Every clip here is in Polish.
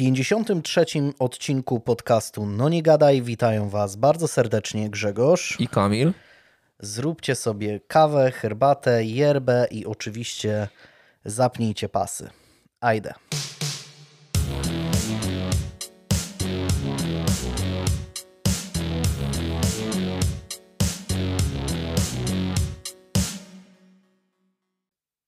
53. odcinku podcastu No Nie Gadaj witają Was bardzo serdecznie Grzegorz i Kamil. Zróbcie sobie kawę, herbatę, yerbę i oczywiście zapnijcie pasy. Ajde.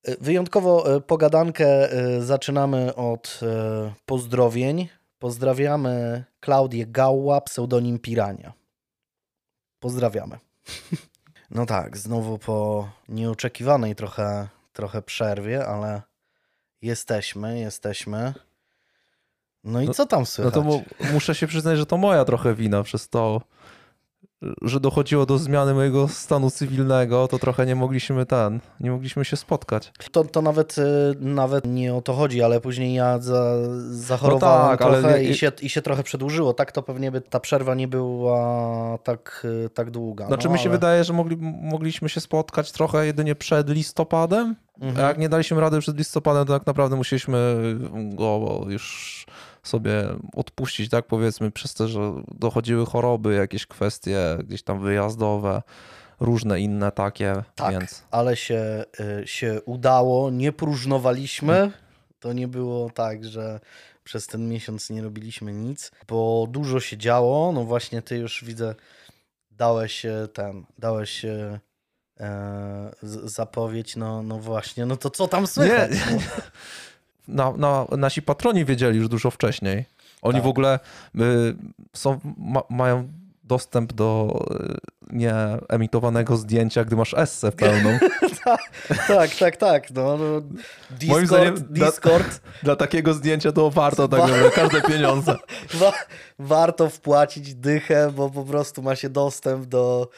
Wyjątkowo e, pogadankę e, zaczynamy od e, pozdrowień. Pozdrawiamy Klaudię Gałła, pseudonim Pirania. Pozdrawiamy. No tak, znowu po nieoczekiwanej trochę, trochę przerwie, ale jesteśmy, jesteśmy. No i no, co tam słychać? No to muszę się przyznać, że to moja trochę wina przez to, że dochodziło do zmiany mojego stanu cywilnego, to trochę nie mogliśmy ten, nie mogliśmy się spotkać. To, to nawet, y, nawet nie o to chodzi, ale później ja za, zachorowałem no tak, trochę ale... i, się, i się trochę przedłużyło. Tak to pewnie by ta przerwa nie była tak, y, tak długa. Znaczy no, mi się ale... wydaje, że mogli, mogliśmy się spotkać trochę jedynie przed listopadem, mhm. a jak nie daliśmy rady przed listopadem, to tak naprawdę musieliśmy go już sobie odpuścić, tak powiedzmy, przez to, że dochodziły choroby, jakieś kwestie gdzieś tam wyjazdowe, różne inne takie. Tak, więc... ale się, y, się udało, nie próżnowaliśmy. To nie było tak, że przez ten miesiąc nie robiliśmy nic, bo dużo się działo. No właśnie, ty już widzę, dałeś ten, dałeś e, zapowiedź, no, no właśnie, no to co tam słychać? Nie. na, na, nasi patroni wiedzieli już dużo wcześniej. Oni tak. w ogóle y, są, ma, mają dostęp do y, nieemitowanego zdjęcia, gdy masz essę pełną. tak, tak, tak, tak. No, no. Discord, Moim zdaniem Discord. Dla, dla, takiego zdjęcia to warto tak naprawdę każde pieniądze. Wa warto wpłacić dychę, bo po prostu ma się dostęp do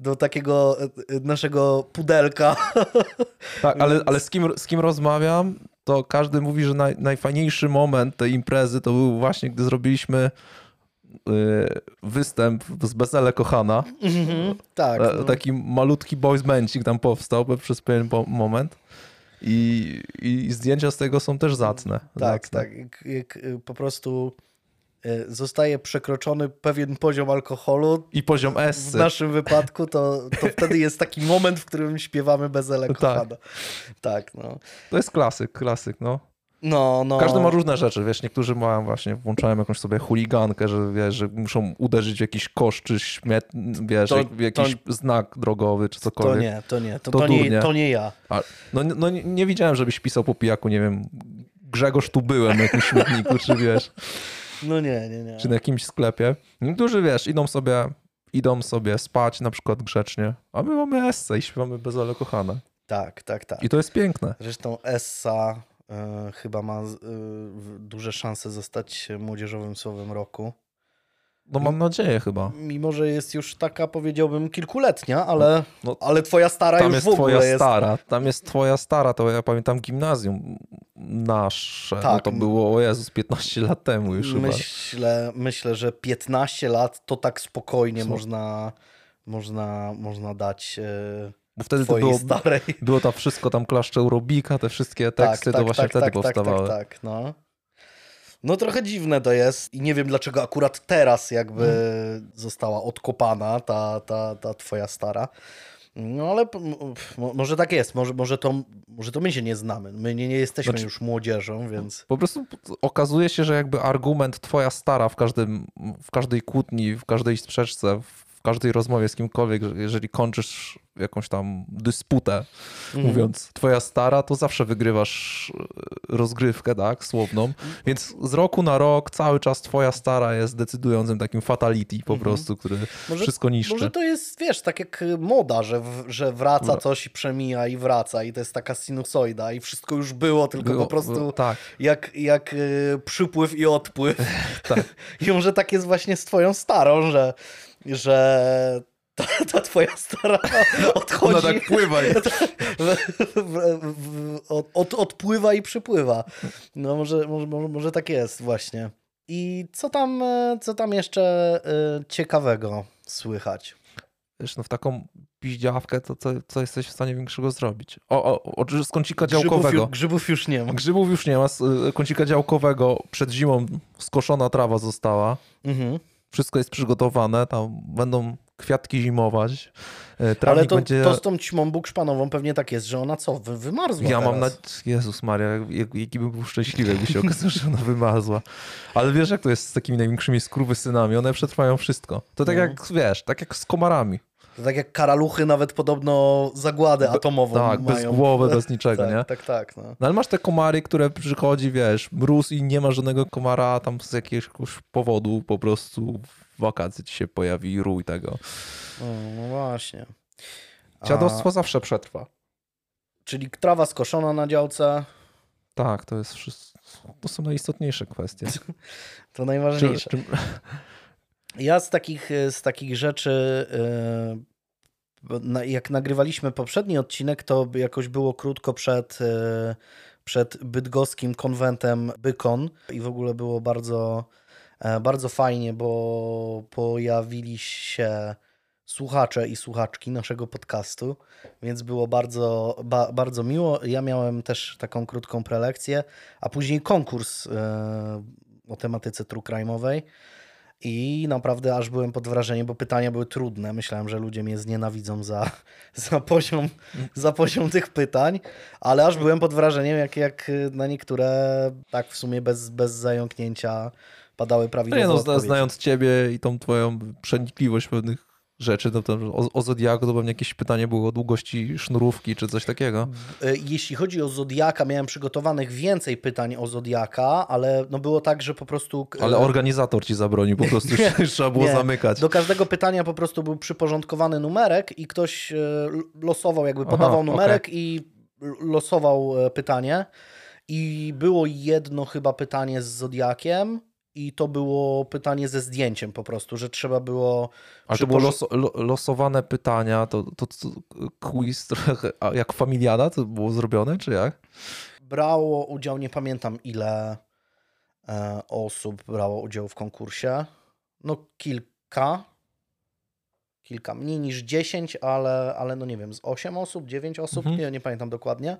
do takiego y, naszego pudelka. Tak, ale, ale z, kim, z kim rozmawiam, to każdy mówi, że naj, najfajniejszy moment tej imprezy to był właśnie, gdy zrobiliśmy y, występ z Bezele Kochana. Mm -hmm, tak. E, no. Taki malutki boys bandcik tam powstał przez pewien moment. I, I zdjęcia z tego są też zacne. Tak, zacne. tak. Y, po prostu zostaje przekroczony pewien poziom alkoholu. I poziom S. W naszym wypadku to, to wtedy jest taki moment, w którym śpiewamy bez elektropada. Tak. tak, no. To jest klasyk, klasyk, no. No, no. Każdy ma różne rzeczy, wiesz, niektórzy mają właśnie, włączają jakąś sobie chuligankę, że wiesz, że muszą uderzyć w jakiś kosz, czy śmiet, wiesz, to, jakiś to, znak drogowy, czy cokolwiek. To nie, to nie, to, to, to nie, to nie ja. A, no, no nie, nie widziałem, żebyś pisał po pijaku, nie wiem, Grzegorz tu byłem na jakimś śmietniku, czy wiesz. No nie, nie, nie. Czy na jakimś sklepie. Niektórzy, wiesz, idą sobie, idą sobie spać na przykład grzecznie, a my mamy Essa i śpiewamy bez ale kochane. Tak, tak, tak. I to jest piękne. Zresztą Essa y, chyba ma y, duże szanse zostać młodzieżowym słowem roku. No mam nadzieję chyba. Mimo, że jest już taka, powiedziałbym, kilkuletnia, ale, no, ale twoja stara już jest w ogóle twoja jest. stara. Tam jest twoja stara, to ja pamiętam gimnazjum nasze. Tak. No to było, o Jezus, 15 lat temu już myślę, chyba. Myślę, że 15 lat to tak spokojnie można, można, można dać... Yy... Bo wtedy to było, starej. było to wszystko, tam klaszcze Urobika, te wszystkie tak, teksty, tak, to tak, właśnie tak, wtedy tak, tak, powstawały. Tak, tak, no. No trochę dziwne to jest i nie wiem dlaczego akurat teraz jakby hmm. została odkopana ta, ta, ta twoja stara. No ale może tak jest, może, może, to, może to my się nie znamy. My nie, nie jesteśmy znaczy, już młodzieżą, więc. Po prostu okazuje się, że jakby argument twoja stara w, każdym, w każdej kłótni, w każdej sprzeczce, w każdej rozmowie z kimkolwiek, jeżeli kończysz jakąś tam dysputę, mm. mówiąc twoja stara, to zawsze wygrywasz e, rozgrywkę, tak, słowną. Więc z roku na rok cały czas twoja stara jest decydującym takim fatality po mm. prostu, który może, wszystko niszczy. Może to jest, wiesz, tak jak moda, że, że wraca coś i przemija i wraca i to jest taka sinusoida i wszystko już było, tylko było, po prostu tak. jak, jak y, przypływ i odpływ. tak. I może tak jest właśnie z twoją starą, że że ta, ta twoja stara odchodzi. Ona tak pływa. od, od, odpływa i przypływa. No może, może, może tak jest właśnie. I co tam, co tam jeszcze e, ciekawego słychać? wiesz, no w taką piździawkę, to co, co jesteś w stanie większego zrobić? O, o, o z kącika działkowego. Grzybów, grzybów, już nie ma. Grzybów już nie ma. Z y, kącika działkowego przed zimą skoszona trawa została. Mhm. Wszystko jest przygotowane, tam będą kwiatki zimować. E, trawnik Ale to, będzie... to z tą ćmą bukszpanową pewnie tak jest, że ona co, wymarzła Ja teraz. mam na... Jezus Maria, jaki bym był szczęśliwy, jakby się okazało, że ona wymarzła. Ale wiesz, jak to jest z takimi największymi synami, one przetrwają wszystko. To tak no. jak, wiesz, tak jak z komarami. To tak jak karaluchy nawet podobno zagładę atomową Tak, mają. bez głowy, bez niczego, tak, nie? Tak, tak. No. no. ale masz te komary, które przychodzi, wiesz, mróz i nie ma żadnego komara tam z jakiegoś powodu po prostu w wakacje ci się pojawi rój tego. no właśnie. Dziadostwo A... zawsze przetrwa. Czyli trawa skoszona na działce. Tak, to jest wszystko. To są najistotniejsze kwestie. to najważniejsze. Czy, czy... Ja z takich, z takich rzeczy, e, jak nagrywaliśmy poprzedni odcinek, to jakoś było krótko przed, e, przed bydgoskim konwentem Bykon i w ogóle było bardzo, e, bardzo fajnie, bo pojawili się słuchacze i słuchaczki naszego podcastu, więc było bardzo, ba, bardzo miło. Ja miałem też taką krótką prelekcję, a później konkurs o tematyce true crime'owej. I naprawdę aż byłem pod wrażeniem, bo pytania były trudne. Myślałem, że ludzie mnie znienawidzą za, za, poziom, za poziom tych pytań, ale aż byłem pod wrażeniem, jak, jak na niektóre tak w sumie bez, bez zająknięcia padały prawidłowo. No, no, znając ciebie i tą twoją przenikliwość pewnych rzeczy, to, to o, o Zodiaku to pewnie jakieś pytanie było o długości sznurówki czy coś takiego. E, jeśli chodzi o Zodiaka, miałem przygotowanych więcej pytań o Zodiaka, ale no było tak, że po prostu... Ale organizator ci zabronił, po prostu nie, trzeba było nie. zamykać. Do każdego pytania po prostu był przyporządkowany numerek i ktoś e, losował, jakby podawał Aha, numerek okay. i losował e, pytanie. I było jedno chyba pytanie z Zodiakiem, i to było pytanie ze zdjęciem po prostu, że trzeba było... Ale to było los, losowane pytania, to, to, to quiz trochę jak familiada to było zrobione, czy jak? Brało udział, nie pamiętam ile e, osób brało udział w konkursie. No kilka, kilka, mniej niż 10, ale, ale no nie wiem, z 8 osób, 9 osób, mhm. nie, nie pamiętam dokładnie.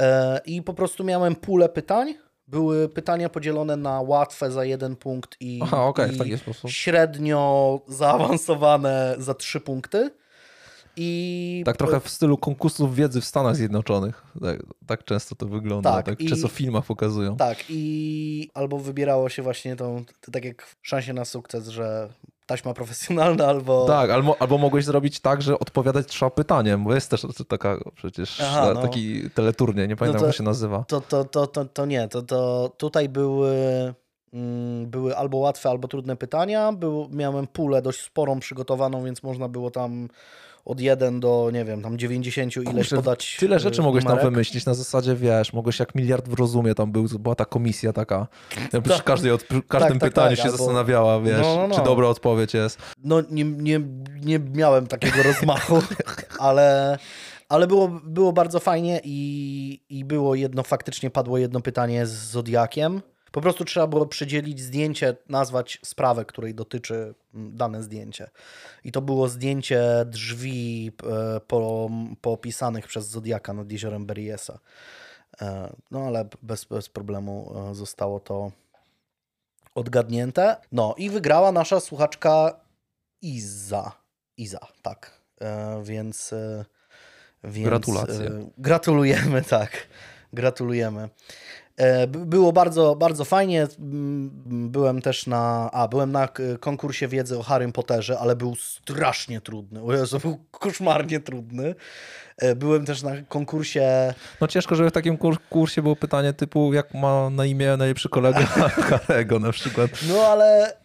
E, I po prostu miałem pulę pytań były pytania podzielone na łatwe za jeden punkt i, Aha, okay, i średnio zaawansowane za trzy punkty. I... Tak trochę w stylu konkursów wiedzy w Stanach Zjednoczonych. Tak, tak często to wygląda, tak, tak i... często w filmach pokazują. Tak i albo wybierało się właśnie tą, tak jak szansie na sukces, że taśma profesjonalna albo... Tak, albo, albo mogłeś zrobić tak, że odpowiadać trzeba pytaniem, bo jest też taka przecież Aha, no. taki teleturnie, nie pamiętam no to, jak się nazywa. To, to, to, to, to nie, to, to tutaj były, mm, były albo łatwe, albo trudne pytania. Był, miałem pulę dość sporą przygotowaną, więc można było tam od 1 do, nie wiem, tam 90 ileś Kurczę, podać. Tyle rzeczy mogłeś numerek. tam wymyślić. Na zasadzie, wiesz, mogłeś jak miliard w rozumie tam był, była ta komisja taka. Przy, tak. każdej, przy każdym tak, tak, pytaniu tak, się albo... zastanawiała, wiesz, no, no, no. czy dobra odpowiedź jest. No nie, nie, nie miałem takiego rozmachu, ale ale było, było bardzo fajnie i, i było jedno, faktycznie padło jedno pytanie z Zodiakiem. Po prostu trzeba było przydzielić zdjęcie, nazwać sprawę, której dotyczy mm, dane zdjęcie. I to było zdjęcie drzwi e, po, popisanych przez Zodiaka nad jeziorem Beriesa. E, no ale bez, bez problemu e, zostało to odgadnięte. No i wygrała nasza słuchaczka Iza. Iza, tak. Więc, więc Gratulacje. Gratulujemy, tak. Gratulujemy. E, było bardzo, bardzo fajnie. Byłem też na. A, byłem na konkursie wiedzy o Harrym Potterze, ale był strasznie trudny. O Jezu, był koszmarnie trudny. E, byłem też na konkursie. No ciężko, żeby w takim kursie było pytanie typu, jak ma na imię najlepszy kolega Harry'ego na przykład. No ale,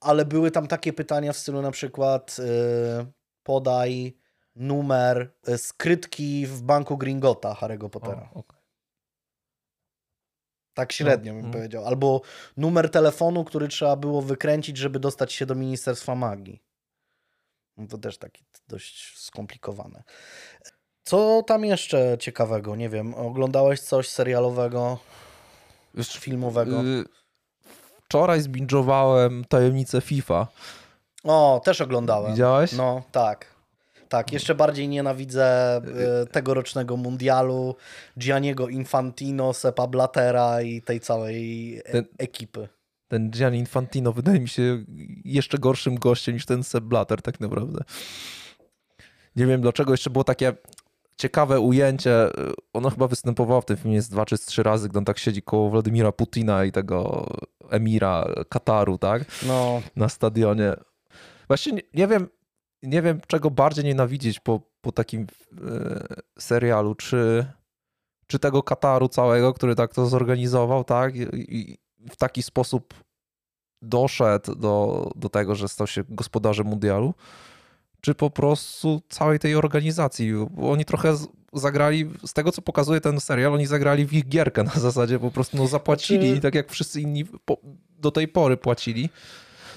ale były tam takie pytania w stylu na przykład yy, podaj numer skrytki w banku Gringota Harry'ego Pottera. O, okay. Tak średnio bym no. powiedział. Albo numer telefonu, który trzeba było wykręcić, żeby dostać się do Ministerstwa Magii. No to też takie dość skomplikowane. Co tam jeszcze ciekawego? Nie wiem, oglądałeś coś serialowego, Wiesz, filmowego? Yy, wczoraj zbingowałem Tajemnicę FIFA. O, też oglądałem. Widziałeś? No, tak. Tak, jeszcze bardziej nienawidzę e, tegorocznego mundialu, Gianniego Infantino, Sepa Blatera i tej całej e ten, ekipy. Ten Gianni Infantino wydaje mi się jeszcze gorszym gościem niż ten Sepp Blatter tak naprawdę. Nie wiem dlaczego, jeszcze było takie ciekawe ujęcie. Ono chyba występowało w tym filmie z dwa czy trzy razy, gdy on tak siedzi koło Władimira Putina i tego emira Kataru, tak? No. Na stadionie. Właśnie nie, nie wiem, nie wiem czego bardziej nienawidzieć po, po takim e, serialu, czy, czy tego Kataru całego, który tak to zorganizował, tak? I, w taki sposób doszedł do, do tego, że stał się gospodarzem mundialu, czy po prostu całej tej organizacji. Bo oni trochę zagrali, z tego co pokazuje ten serial, oni zagrali w ich gierkę na zasadzie, po prostu no, zapłacili, znaczy... tak jak wszyscy inni po, do tej pory płacili,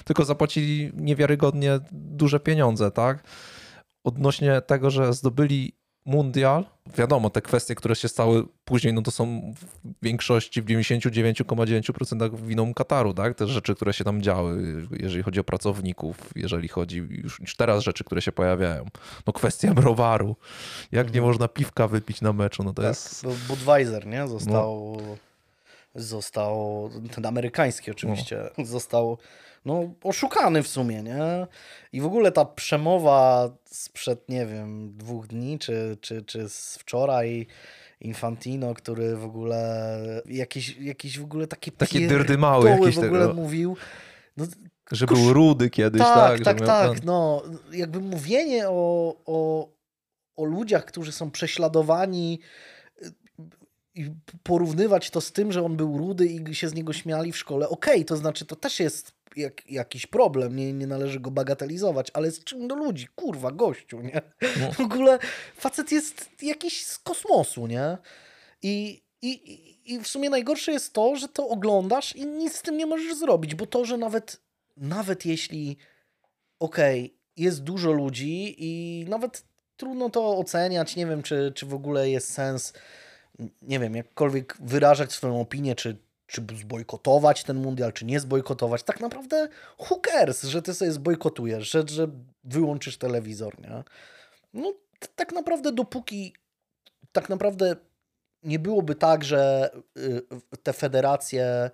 tylko zapłacili niewiarygodnie duże pieniądze, tak? Odnośnie tego, że zdobyli mundial, wiadomo, te kwestie, które się stały później, no to są w większości, w 99,9% winą Kataru, tak? Te rzeczy, które się tam działy, jeżeli chodzi o pracowników, jeżeli chodzi już, już teraz rzeczy, które się pojawiają. No kwestia browaru. Jak nie można piwka wypić na meczu, no to tak, jest... Budweiser, nie? Został... No. Został, ten amerykański oczywiście, no. został no, oszukany w sumie, nie? I w ogóle ta przemowa sprzed, nie wiem, dwóch dni, czy, czy, czy z wczoraj, Infantino, który w ogóle jakieś, jakieś w ogóle takie Takie dyrdy małe jakieś w ogóle tego. mówił. No, że był rudy kiedyś, tak? Tak, tak, tak. Plan. No, jakby mówienie o, o, o ludziach, którzy są prześladowani i porównywać to z tym, że on był rudy i się z niego śmiali w szkole, okej, okay, to znaczy to też jest jak, jakiś problem, nie, nie należy go bagatelizować, ale z czym do ludzi? Kurwa, gościu, nie? No. W ogóle facet jest jakiś z kosmosu, nie? I, i, I w sumie najgorsze jest to, że to oglądasz i nic z tym nie możesz zrobić, bo to, że nawet, nawet jeśli okej, okay, jest dużo ludzi i nawet trudno to oceniać, nie wiem, czy, czy w ogóle jest sens, nie wiem, jakkolwiek wyrażać swoją opinię, czy czy zbojkotować ten mundial, czy nie zbojkotować. Tak naprawdę who cares, że ty sobie zbojkotujesz, że, że wyłączysz telewizor, nie? No tak naprawdę dopóki tak naprawdę nie byłoby tak, że y, te federacje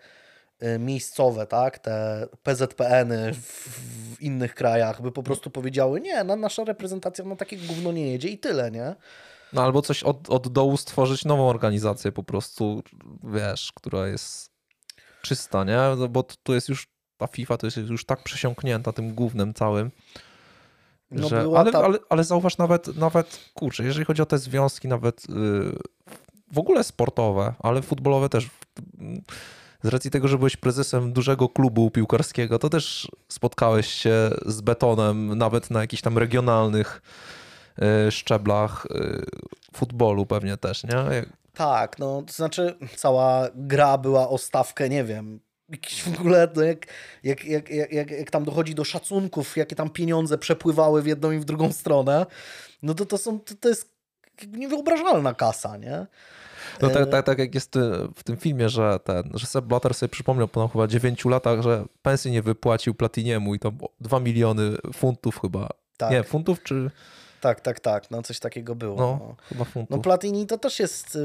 y, miejscowe, tak, te PZPN-y w, w, innych krajach by po prostu powiedziały, nie, nasza reprezentacja na takie gówno nie jedzie i tyle, nie? No albo coś od, od dołu stworzyć nową organizację po prostu, wiesz, która jest czysta, nie? No bo tu jest już, ta FIFA to jest już tak przesiąknięta tym głównym całym, no że, ale, ta... ale, ale zauważ nawet, nawet, kurczę, jeżeli chodzi o te związki nawet yy, w ogóle sportowe, ale futbolowe też, z racji tego, że byłeś prezesem dużego klubu piłkarskiego, to też spotkałeś się z betonem nawet na jakichś tam regionalnych szczeblach y, futbolu pewnie też, nie? Tak, no to znaczy cała gra była o stawkę, nie wiem, jakiś w ogóle, no jak, jak, jak, jak, jak tam dochodzi do szacunków, jakie tam pieniądze przepływały w jedną i w drugą stronę, no to to, są, to, to jest niewyobrażalna kasa, nie? No tak, tak, tak jak jest w tym filmie, że ten, że Seb Blatter sobie przypomniał po chyba 9 latach, że pensji nie wypłacił Platiniemu i tam 2 miliony funtów chyba. Tak. Nie, funtów czy... Tak, tak, tak. No coś takiego było. No, no. chyba funtów. No Platini to też jest y,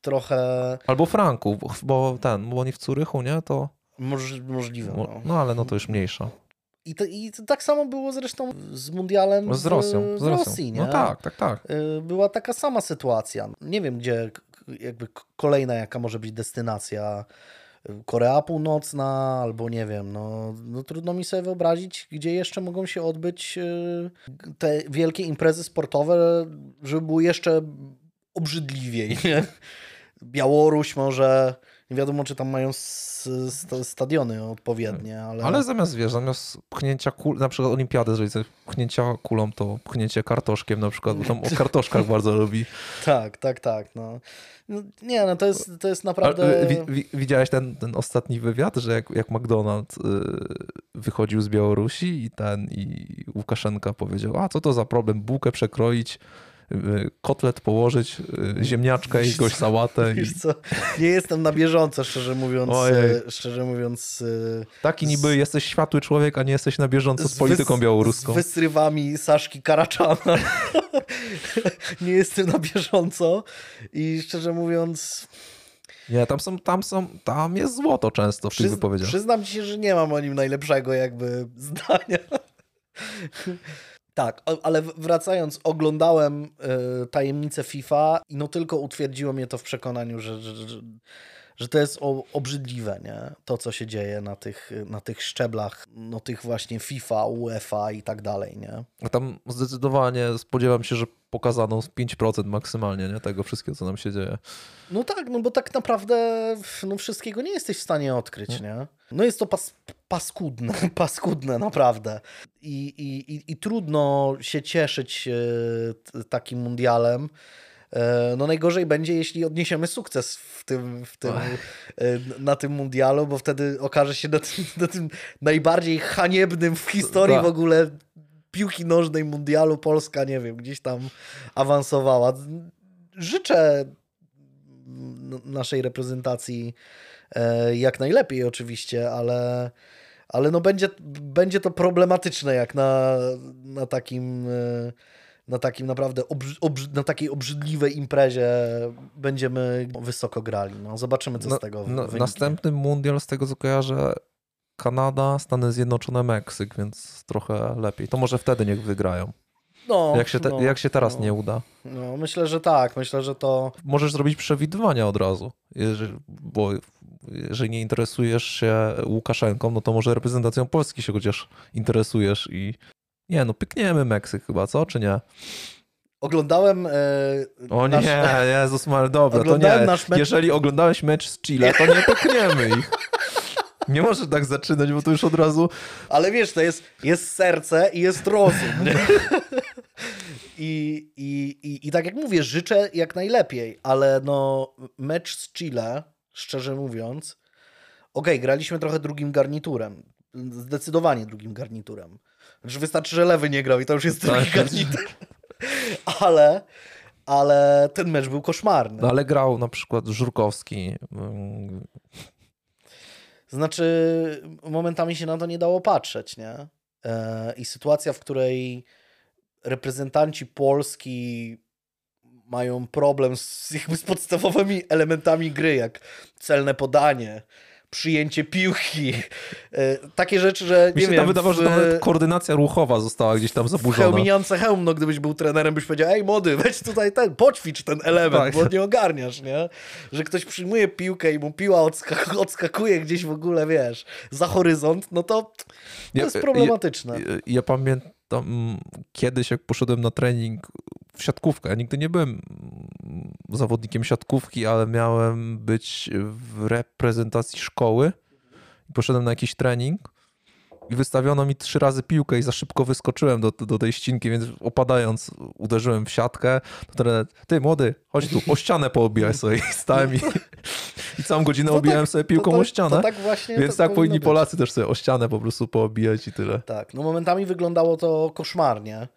trochę... Albo franków, bo ten, bo oni w Curychu, nie? To... Moż, możliwe. No. no. ale no to już mniejsza. I, to, I tak samo było zresztą z mundialem z Rosją. Z, z Rosją. Rosji, nie? No tak, tak, tak. Y, była taka sama sytuacja. Nie wiem, gdzie jakby kolejna jaka może być destynacja Korea Północna, albo nie wiem, no, no trudno mi sobie wyobrazić, gdzie jeszcze mogą się odbyć y, te wielkie imprezy sportowe, żeby było jeszcze obrzydliwiej. Białoruś może, nie wiadomo czy tam mają stadiony odpowiednie, ale... Ale zamiast, wiesz, zamiast pchnięcia kul, na przykład olimpiady, jeżeli coś pchnięcia kulą, to pchnięcie kartoszkiem na przykład, bo tam o kartoszkach bardzo lubi. Tak, tak, tak, no. no. nie, no to jest, to jest naprawdę... wi widziałeś ten, ten ostatni wywiad, że jak, jak McDonald's y, wychodził z Białorusi i ten, i Łukaszenka powiedział, a co to za problem, bułkę przekroić kotlet położyć, ziemniaczkę i gość sałatę. Wiesz co, nie jestem na bieżąco, szczerze mówiąc. Ojej. Szczerze mówiąc. Taki niby jesteś światły człowiek, a nie jesteś na bieżąco z, z polityką białoruską. Z wysrywami Saszki Karaczana. nie jestem na bieżąco i szczerze mówiąc... Nie, tam są, tam są, tam jest złoto często w Przyz, tych wypowiedziach. Przyznam ci się, że nie mam o nim najlepszego jakby zdania. Tak, ale wracając, oglądałem y, tajemnicę FIFA i no tylko utwierdziło mnie to w przekonaniu, że, że, że, że to jest obrzydliwe, nie? To, co się dzieje na tych, na tych szczeblach, no tych właśnie FIFA, UEFA i tak dalej, nie? A tam zdecydowanie spodziewam się, że pokazano 5% maksymalnie, nie? Tego wszystkiego, co nam się dzieje. No tak, no bo tak naprawdę no wszystkiego nie jesteś w stanie odkryć, no. nie? No jest to pas, paskudne, paskudne naprawdę. I, i, i, trudno się cieszyć e, takim mundialem, E, no najgorzej będzie, jeśli odniesiemy sukces w tym, w tym, e, na tym mundialu, bo wtedy okaże się na tym, na tym najbardziej haniebnym w historii w ogóle piłki nożnej mundialu Polska, nie wiem, gdzieś tam awansowała. Życzę naszej reprezentacji e, jak najlepiej oczywiście, ale, ale no będzie, będzie to problematyczne jak na, na takim na takim naprawdę na takiej obrzydliwej imprezie będziemy wysoko grali. No, zobaczymy, co no, z tego no, wyniknie. Następny mundial, z tego co kojarzę, Kanada, Stany Zjednoczone, Meksyk, więc trochę lepiej. To może wtedy niech wygrają. No, jak, się te, no, jak się teraz no. nie uda? No, myślę, że tak. Myślę, że to. Możesz zrobić przewidywania od razu. Jeżeli, bo jeżeli nie interesujesz się Łukaszenką, no to może reprezentacją Polski się chociaż interesujesz i nie, no pykniemy Meksyk chyba, co, czy nie? Oglądałem. E, o nasz... nie, Jezus Maria, dobra, to nie. Mecz... Jeżeli oglądałeś mecz z Chile, to nie pykniemy ich. Nie możesz tak zaczynać, bo to już od razu. Ale wiesz, to jest, jest serce i jest rozum. I, i, i, I tak jak mówię, życzę jak najlepiej, ale no mecz z Chile, szczerze mówiąc, okej, okay, graliśmy trochę drugim garniturem. Zdecydowanie drugim garniturem. Znaczy wystarczy, że lewy nie grał i to już jest drugi tak. ale, ale ten mecz był koszmarny. No ale grał na przykład Żurkowski. Znaczy momentami się na to nie dało patrzeć, nie? E, I sytuacja, w której reprezentanci Polski mają problem z, jakby z podstawowymi elementami gry, jak celne podanie, przyjęcie piłki. E, takie rzeczy, że Mi nie się wiem, tam wydawało, w... że nawet koordynacja ruchowa została gdzieś tam zaburzona. Hełminiące hełm, no gdybyś był trenerem, byś powiedział, ej młody, weź tutaj ten, poćwicz ten element, tak. bo nie ogarniasz, nie? Że ktoś przyjmuje piłkę i mu piła odskak odskakuje gdzieś w ogóle, wiesz, za horyzont, no to, to ja, jest problematyczne. Ja, ja, ja pamiętam kiedyś, jak poszedłem na trening w siatkówkę. Ja nigdy nie byłem zawodnikiem siatkówki, ale miałem być w reprezentacji szkoły. Poszedłem na jakiś trening i wystawiono mi trzy razy piłkę i za szybko wyskoczyłem do, do tej ścinki, więc opadając uderzyłem w siatkę. To trener, ty młody, chodź tu, o ścianę poobijaj sobie. I stałem i, i całą godzinę to obijałem tak, sobie piłką to, to, o ścianę. Tak właśnie, więc tak powinni być. Polacy też sobie o ścianę po prostu poobijać i tyle. Tak, no momentami wyglądało to koszmarnie.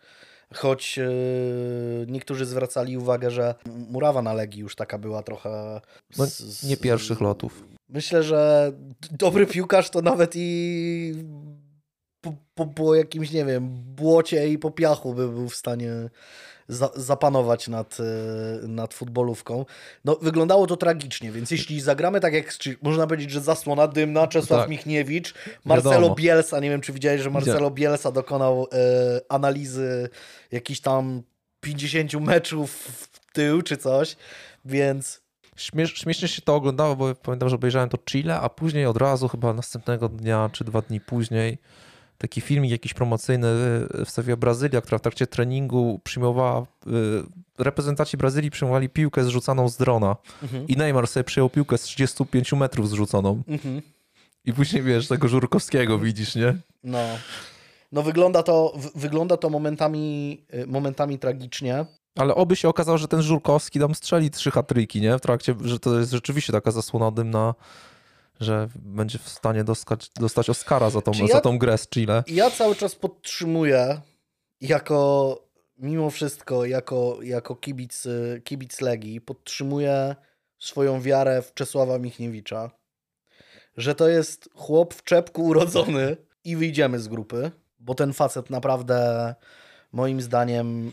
Choć yy, niektórzy zwracali uwagę, że murawa na Legii już taka była trochę... Z, no, nie pierwszych lotów. Myślę, że dobry piłkarz to nawet i po, po, po, jakimś, nie wiem, błocie i po piachu by był w stanie za, zapanować nad, e, nad futbolówką. No, wyglądało to tragicznie, więc jeśli zagramy tak jak, można powiedzieć, że zasłona dymna, Czesław tak. Michniewicz, Marcelo Wiadomo. Bielsa, nie wiem czy widziałeś, że Marcelo Bielsa dokonał e, analizy jakichś tam 50 meczów w tył czy coś, więc Śmiesz, śmiesznie się to oglądało, bo pamiętam, że obejrzałem to Chile, a później od razu, chyba następnego dnia czy dwa dni później, taki filmik jakiś promocyjny y, wstawiła Brazylia, która w trakcie treningu przyjmowała, y, reprezentaci Brazylii przyjmowali piłkę zrzucaną z drona mhm. i Neymar sobie przyjął piłkę z 35 metrów zrzuconą. Mhm. I później wiesz, tego Żurkowskiego widzisz, nie? No. No wygląda to, wygląda to momentami, y, momentami tragicznie. Ale oby się okazało, że ten Żurkowski tam strzeli trzy hatryki, nie? W trakcie, że to jest rzeczywiście taka zasłona dymna że będzie w stanie dostać, dostać Oscara za tą, ja, za tą grę z Chile. Ja cały czas podtrzymuję jako mimo wszystko jako, jako kibic, kibic Legii podtrzymuję swoją wiarę w Czesława Michniewicza, że to jest chłop w czepku urodzony i wyjdziemy z grupy, bo ten facet naprawdę moim zdaniem y,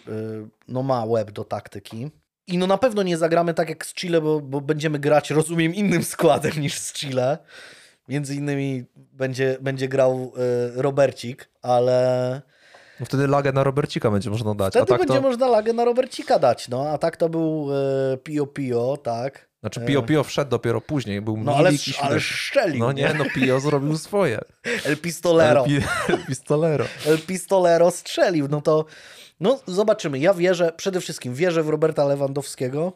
no ma łeb do taktyki. I no na pewno nie zagramy tak jak z Chile, bo, bo będziemy grać, rozumiem, innym składem niż z Chile. Między innymi będzie, będzie grał y, Robercik, ale... No wtedy lagę na Robercika będzie można dać. Wtedy tak będzie to... można lagę na Robercika dać, no. A tak to był y, Pio Pio, tak. Znaczy Pio Pio wszedł dopiero później, był No ale, ale szczelił. No nie, no Pio zrobił swoje. El Pistolero. El, El Pistolero. El Pistolero strzelił, no to no zobaczymy. Ja wierzę, przede wszystkim wierzę w Roberta Lewandowskiego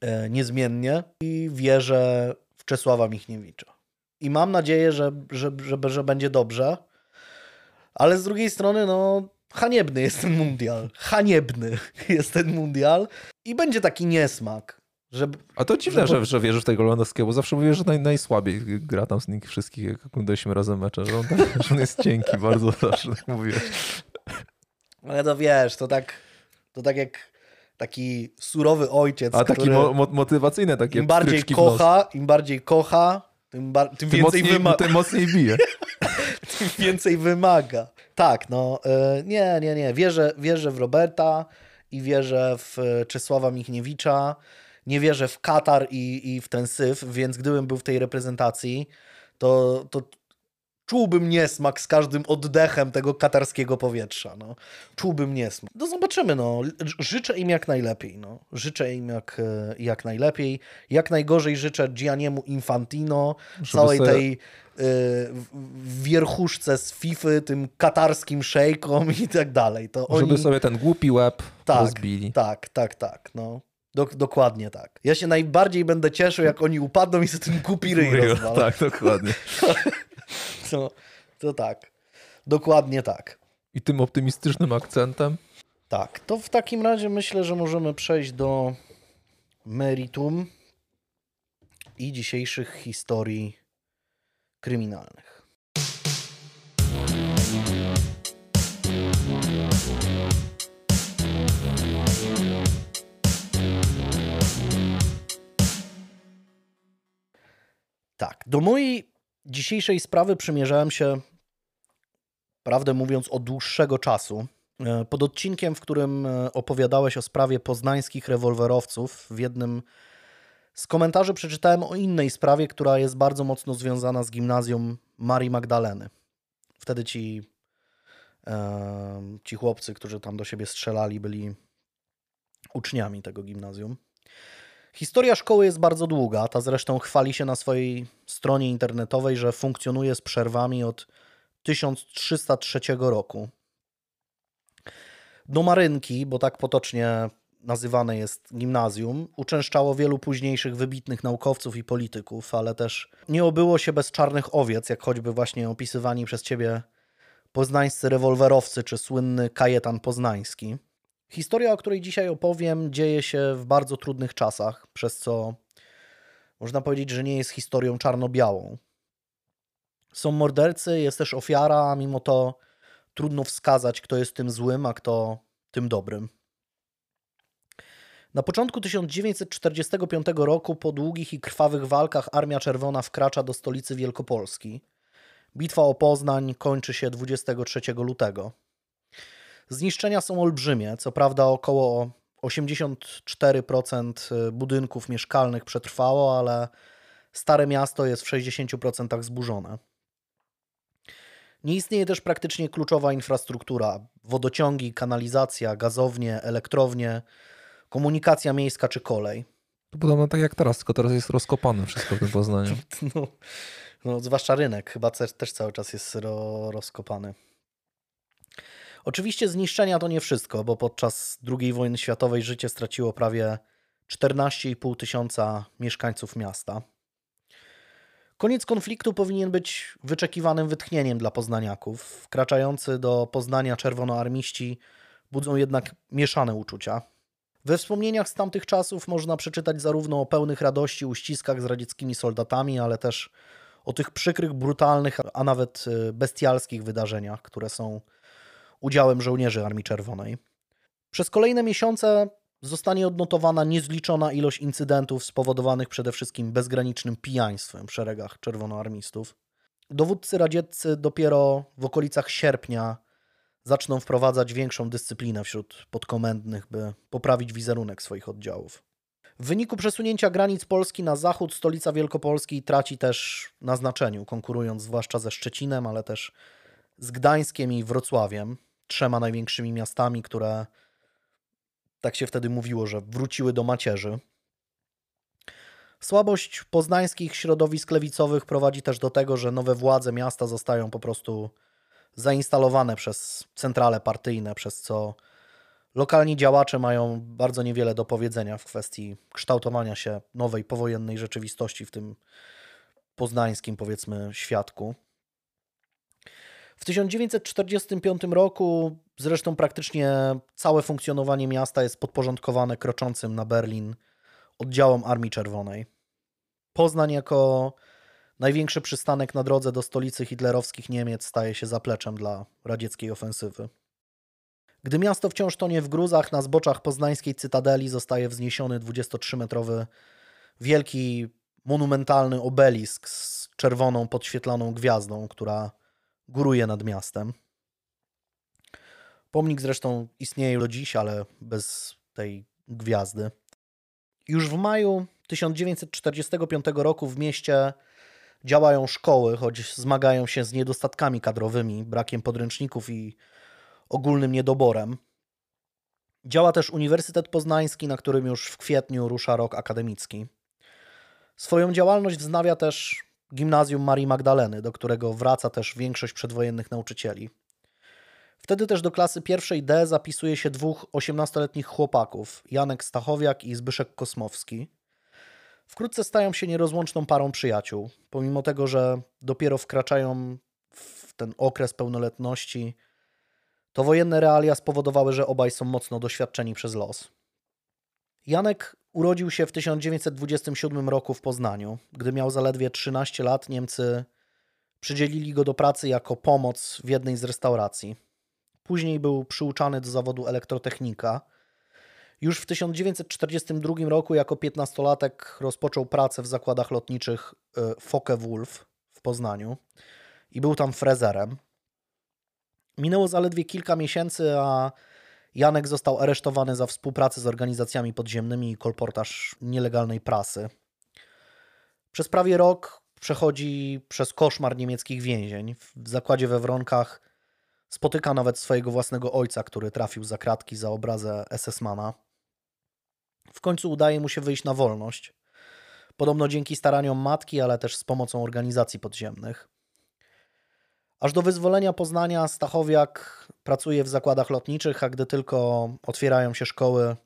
e, niezmiennie i wierzę w Czesława Michniewicza. I mam nadzieję, że, że, że, że będzie dobrze, ale z drugiej strony no haniebny jest ten mundial. Haniebny jest ten mundial i będzie taki niesmak. Żeby, A to dziwne, żeby... że, że wierzysz w tego Lewandowskiego, bo zawsze mówię, że naj, najsłabiej gra tam z nich wszystkich, jak oglądaliśmy razem mecze, że on, że on jest cienki bardzo zawsze, tak mówiłeś. Ale to wiesz, to tak, to tak jak taki surowy ojciec, A taki mo motywacyjny, takie Im bardziej kocha, im bardziej kocha, tym, bar tym, tym więcej wymaga. Tym mocniej bije. tym więcej wymaga. Tak, no e, nie, nie, nie. Wierzę, wierzę w Roberta i wierzę w Czesława Michniewicza nie wierzę w Katar i, i w ten syf, więc gdybym był w tej reprezentacji, to, to czułbym niesmak z każdym oddechem tego katarskiego powietrza. No. Czułbym niesmak. No zobaczymy. No. Życzę im jak najlepiej. No. Życzę im jak, e, jak najlepiej. Jak najgorzej życzę Gianniemu Infantino, całej sobie... tej y, wierchuszce z FIFA, tym katarskim szejkom i tak dalej. To Żeby oni... sobie ten głupi łeb tak, rozbili. Tak, tak, tak. No. Dok dokładnie tak. Ja się najbardziej będę cieszył, jak oni upadną i sobie ten głupi ryj rozwalą. Tak, dokładnie. to, to tak. Dokładnie tak. I tym optymistycznym akcentem? Tak. To w takim razie myślę, że możemy przejść do meritum i dzisiejszych historii kryminalnych. Tak, do mojej dzisiejszej sprawy przymierzałem się, prawdę mówiąc, od dłuższego czasu. E, pod odcinkiem, w którym e, opowiadałeś o sprawie poznańskich rewolwerowców, w jednym z komentarzy przeczytałem o innej sprawie, która jest bardzo mocno związana z gimnazjum Marii Magdaleny. Wtedy ci, e, ci chłopcy, którzy tam do siebie strzelali, byli uczniami tego gimnazjum. Historia szkoły jest bardzo długa. Ta zresztą chwali się na swojej stronie internetowej, że funkcjonuje z przerwami od 1303 roku. Do Marynki, bo tak potocznie nazywane jest gimnazjum, uczęszczało wielu późniejszych wybitnych naukowców i polityków, ale też nie obyło się bez czarnych owiec, jak choćby właśnie opisywani przez ciebie poznańscy rewolwerowcy czy słynny Kajetan Poznański. Historia, o której dzisiaj opowiem, dzieje się w bardzo trudnych czasach, przez co można powiedzieć, że nie jest historią czarno-białą. Są mordercy, jest też ofiara, a mimo to trudno wskazać, kto jest tym złym, a kto tym dobrym. Na początku 1945 roku, po długich i krwawych walkach, Armia Czerwona wkracza do stolicy Wielkopolski. Bitwa o Poznań kończy się 23 lutego. Zniszczenia są olbrzymie. Co prawda, około 84% budynków mieszkalnych przetrwało, ale stare miasto jest w 60% zburzone. Nie istnieje też praktycznie kluczowa infrastruktura: wodociągi, kanalizacja, gazownie, elektrownie, komunikacja miejska czy kolej. To podobno tak jak teraz, tylko teraz jest rozkopane wszystko w tym Poznaniu. No, no, zwłaszcza rynek chyba też cały czas jest ro, rozkopany. Oczywiście zniszczenia to nie wszystko, bo podczas II wojny światowej życie straciło prawie 14,5 tysiąca mieszkańców miasta. Koniec konfliktu powinien być wyczekiwanym wytchnieniem dla poznaniaków. Wkraczający do Poznania czerwonoarmiści budzą jednak mieszane uczucia. We wspomnieniach z tamtych czasów można przeczytać zarówno o pełnych radości uściskach z radzieckimi soldatami, ale też o tych przykrych, brutalnych, a nawet e, bestialskich wydarzeniach, które są udziałem żołnierzy Armii Czerwonej. Przez kolejne miesiące zostanie odnotowana niezliczona ilość incydentów spowodowanych przede wszystkim bezgranicznym pijaństwem w szeregach czerwonoarmistów. Dowódcy radzieccy dopiero w okolicach sierpnia zaczną wprowadzać większą dyscyplinę wśród podkomendnych, by poprawić wizerunek swoich oddziałów. W wyniku przesunięcia granic Polski na zachód, stolica Wielkopolski traci też na znaczeniu, konkurując zwłaszcza ze Szczecinem, ale też z Gdańskiem i Wrocławiem, trzema największymi miastami, które tak się wtedy mówiło, że wróciły do macierzy. Słabość poznańskich środowisk lewicowych prowadzi też do tego, że nowe władze miasta zostają po prostu zainstalowane przez centrale partyjne, przez co lokalni działacze mają bardzo niewiele do powiedzenia w kwestii kształtowania się nowej powojennej rzeczywistości w tym poznańskim, powiedzmy, świadku. W 1945 roku zresztą praktycznie całe funkcjonowanie miasta jest podporządkowane kroczącym na Berlin oddziałom Armii Czerwonej. Poznań jako największy przystanek na drodze do stolicy hitlerowskich Niemiec staje się zapleczem dla radzieckiej ofensywy. Gdy miasto wciąż tonie w gruzach, na zboczach poznańskiej cytadeli zostaje wzniesiony 23-metrowy wielki, monumentalny obelisk z czerwoną, podświetlaną gwiazdą, która góruje nad miastem. Pomnik zresztą istnieje do dziś, ale bez tej gwiazdy. Już w maju 1945 roku w mieście działają szkoły, choć zmagają się z niedostatkami kadrowymi, brakiem podręczników i ogólnym niedoborem. Działa też Uniwersytet Poznański, na którym już w kwietniu rusza rok akademicki. Swoją działalność wznawia też Gimnazjum Marii Magdaleny, do którego wraca też większość przedwojennych nauczycieli. Wtedy też do klasy pierwszej D zapisuje się dwóch 18-letnich chłopaków, Janek Stachowiak i Zbyszek Kosmowski. Wkrótce stają się nierozłączną parą przyjaciół, pomimo tego, że dopiero wkraczają w ten okres pełnoletności, to wojenne realia spowodowały, że obaj są mocno doświadczeni przez los. Janek urodził się w 1927 roku w Poznaniu. Gdy miał zaledwie 13 lat, Niemcy przydzielili go do pracy jako pomoc w jednej z restauracji. Później był przyuczany do zawodu elektrotechnika. Już w 1942 roku jako 15-latek rozpoczął pracę w zakładach lotniczych e, Focke-Wulf w Poznaniu i był tam frezerem. Minęło zaledwie kilka miesięcy, a Janek został aresztowany za współpracę z organizacjami podziemnymi i kolportaż nielegalnej prasy. Przez prawie rok przechodzi przez koszmar niemieckich więzień. W zakładzie we Wronkach spotyka nawet swojego własnego ojca, który trafił za kratki za obrazę SS-mana. W końcu udaje mu się wyjść na wolność. Podobno dzięki staraniom matki, ale też z pomocą organizacji podziemnych. Aż do wyzwolenia Poznania Stachowiak pracuje w zakładach lotniczych, a gdy tylko otwierają się szkoły,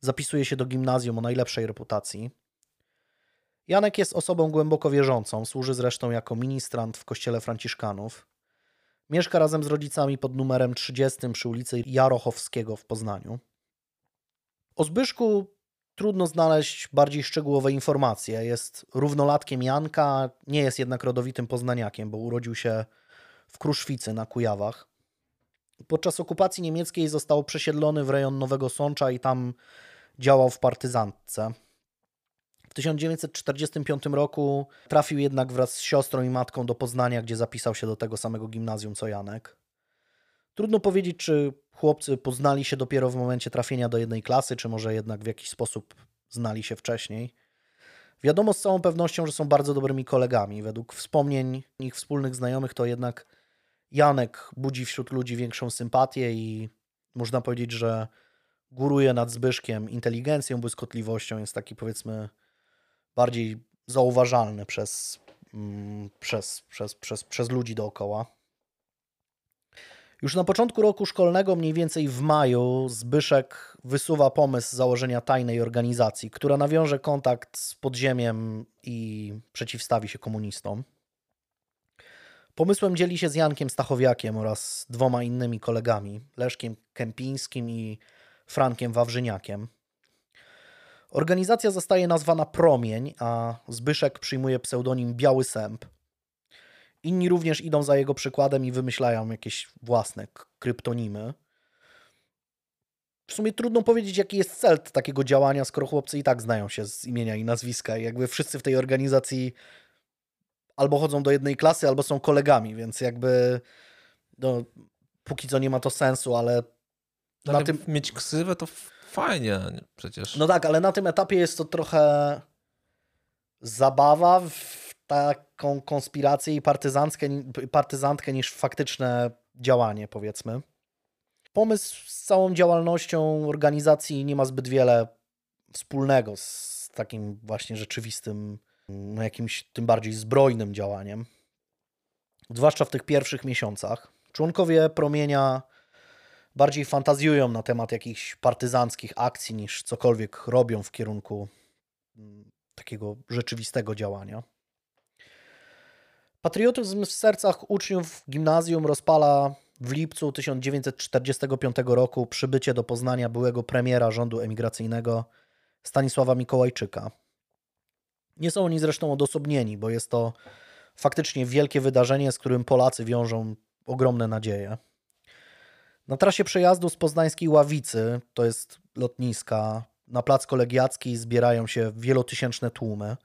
zapisuje się do gimnazjum o najlepszej reputacji. Janek jest osobą głęboko wierzącą, służy zresztą jako ministrant w kościele Franciszkanów. Mieszka razem z rodzicami pod numerem 30 przy ulicy Jarochowskiego w Poznaniu. O Zbyszku trudno znaleźć bardziej szczegółowe informacje. Jest równolatkiem Janka, nie jest jednak rodowitym poznaniakiem, bo urodził się w Kruszwicy na Kujawach. Podczas okupacji niemieckiej został przesiedlony w rejon Nowego Sącza i tam działał w partyzantce. W 1945 roku trafił jednak wraz z siostrą i matką do Poznania, gdzie zapisał się do tego samego gimnazjum co Janek. Trudno powiedzieć, czy chłopcy poznali się dopiero w momencie trafienia do jednej klasy, czy może jednak w jakiś sposób znali się wcześniej. Wiadomo z całą pewnością, że są bardzo dobrymi kolegami. Według wspomnień ich wspólnych znajomych to jednak Janek budzi wśród ludzi większą sympatię i można powiedzieć, że góruje nad Zbyszkiem inteligencją, błyskotliwością, jest taki powiedzmy bardziej zauważalny przez, mm, przez, przez, przez, przez ludzi dookoła. Już na początku roku szkolnego, mniej więcej w maju, Zbyszek wysuwa pomysł założenia tajnej organizacji, która nawiąże kontakt z podziemiem i przeciwstawi się komunistom. Pomysłem dzieli się z Jankiem Stachowiakiem oraz dwoma innymi kolegami, Leszkiem Kępińskim i Frankiem Wawrzyniakiem. Organizacja zostaje nazwana Promień, a Zbyszek przyjmuje pseudonim Biały Sęp. Inni również idą za jego przykładem i wymyślają jakieś własne kryptonimy. W sumie trudno powiedzieć, jaki jest cel takiego działania, skoro chłopcy i tak znają się z imienia i nazwiska. Jakby wszyscy w tej organizacji albo chodzą do jednej klasy, albo są kolegami, więc jakby no, póki co nie ma to sensu, ale ale na tym... mieć ksywę to fajnie przecież. No tak, ale na tym etapie jest to trochę zabawa w taką konspirację i partyzantkę, partyzantkę niż faktyczne działanie, powiedzmy. Pomysł z całą działalnością organizacji nie ma zbyt wiele wspólnego z takim właśnie rzeczywistym, jakimś tym bardziej zbrojnym działaniem. Zwłaszcza w tych pierwszych miesiącach. Członkowie promienia bardziej fantazjują na temat jakichś partyzanckich akcji niż cokolwiek robią w kierunku mm, takiego rzeczywistego działania. Patriotyzm w sercach uczniów gimnazjum rozpala w lipcu 1945 roku przybycie do Poznania byłego premiera rządu emigracyjnego Stanisława Mikołajczyka. Nie są oni zresztą odosobnieni, bo jest to faktycznie wielkie wydarzenie, z którym Polacy wiążą ogromne nadzieje. Na trasie przejazdu z poznańskiej Ławicy, to jest lotniska, na plac kolegiacki zbierają się wielotysięczne tłumy,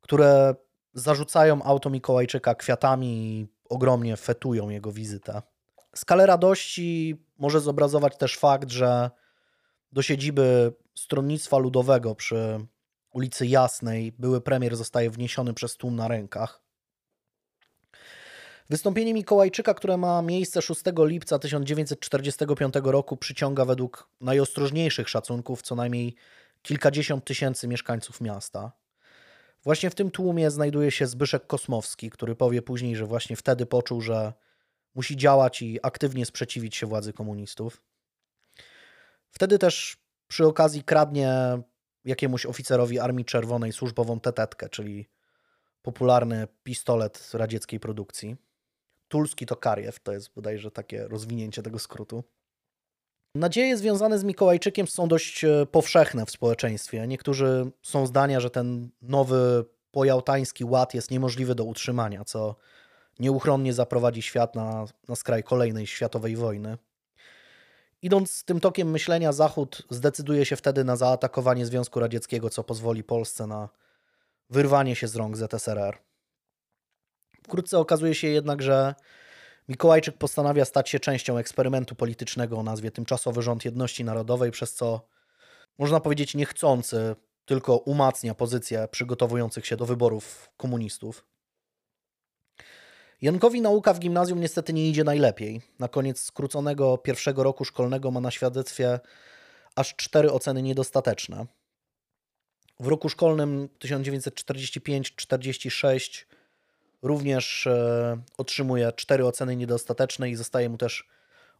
które zarzucają auto Mikołajczyka kwiatami i ogromnie fetują jego wizytę. Skalę radości może zobrazować też fakt, że do siedziby Stronnictwa Ludowego przy ulicy Jasnej były premier zostaje wniesiony przez tłum na rękach. Wystąpienie Mikołajczyka, które ma miejsce 6 lipca 1945 roku, przyciąga według najostrożniejszych szacunków co najmniej kilkadziesiąt tysięcy mieszkańców miasta. Właśnie w tym tłumie znajduje się Zbyszek Kosmowski, który powie później, że właśnie wtedy poczuł, że musi działać i aktywnie sprzeciwić się władzy komunistów. Wtedy też przy okazji kradnie jakiemuś oficerowi Armii Czerwonej służbową tetetkę, czyli popularny pistolet radzieckiej produkcji. Tulski to Kariew, to jest bodajże takie rozwinięcie tego skrótu. Nadzieje związane z Mikołajczykiem są dość e, powszechne w społeczeństwie. Niektórzy są zdania, że ten nowy pojałtański ład jest niemożliwy do utrzymania, co nieuchronnie zaprowadzi świat na, na skraj kolejnej światowej wojny. Idąc tym tokiem myślenia, Zachód zdecyduje się wtedy na zaatakowanie Związku Radzieckiego, co pozwoli Polsce na wyrwanie się z rąk ZSRR. Wkrótce okazuje się jednak, że Mikołajczyk postanawia stać się częścią eksperymentu politycznego o nazwie Tymczasowy Rząd Jedności Narodowej, przez co można powiedzieć niechcący tylko umacnia pozycję przygotowujących się do wyborów komunistów. Jankowi nauka w gimnazjum niestety nie idzie najlepiej. Na koniec skróconego pierwszego roku szkolnego ma na świadectwie aż cztery oceny niedostateczne. W roku szkolnym 1945-46 również e, otrzymuje cztery oceny niedostateczne i zostaje mu też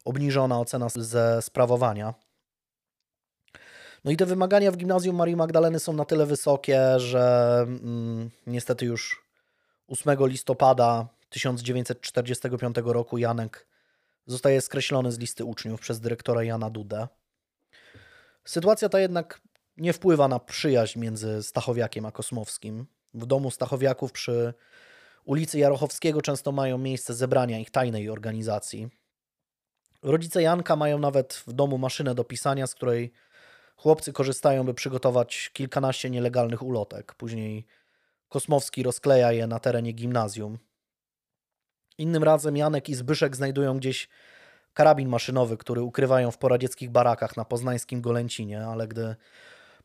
obniżona ocena ze sprawowania. No i te wymagania w gimnazjum Marii Magdaleny są na tyle wysokie, że mm, niestety już 8 listopada 1945 roku Janek zostaje skreślony z listy uczniów przez dyrektora Jana Dudę. Sytuacja ta jednak nie wpływa na przyjaźń między Stachowiakiem a Kosmowskim. W domu Stachowiaków przy ulicy Jarochowskiego często mają miejsce zebrania ich tajnej organizacji. Rodzice Janka mają nawet w domu maszynę do pisania, z której chłopcy korzystają, by przygotować kilkanaście nielegalnych ulotek. Później Kosmowski rozkleja je na terenie gimnazjum. Innym razem Janek i Zbyszek znajdują gdzieś karabin maszynowy, który ukrywają w poradzieckich barakach na poznańskim Golęcinie, ale gdy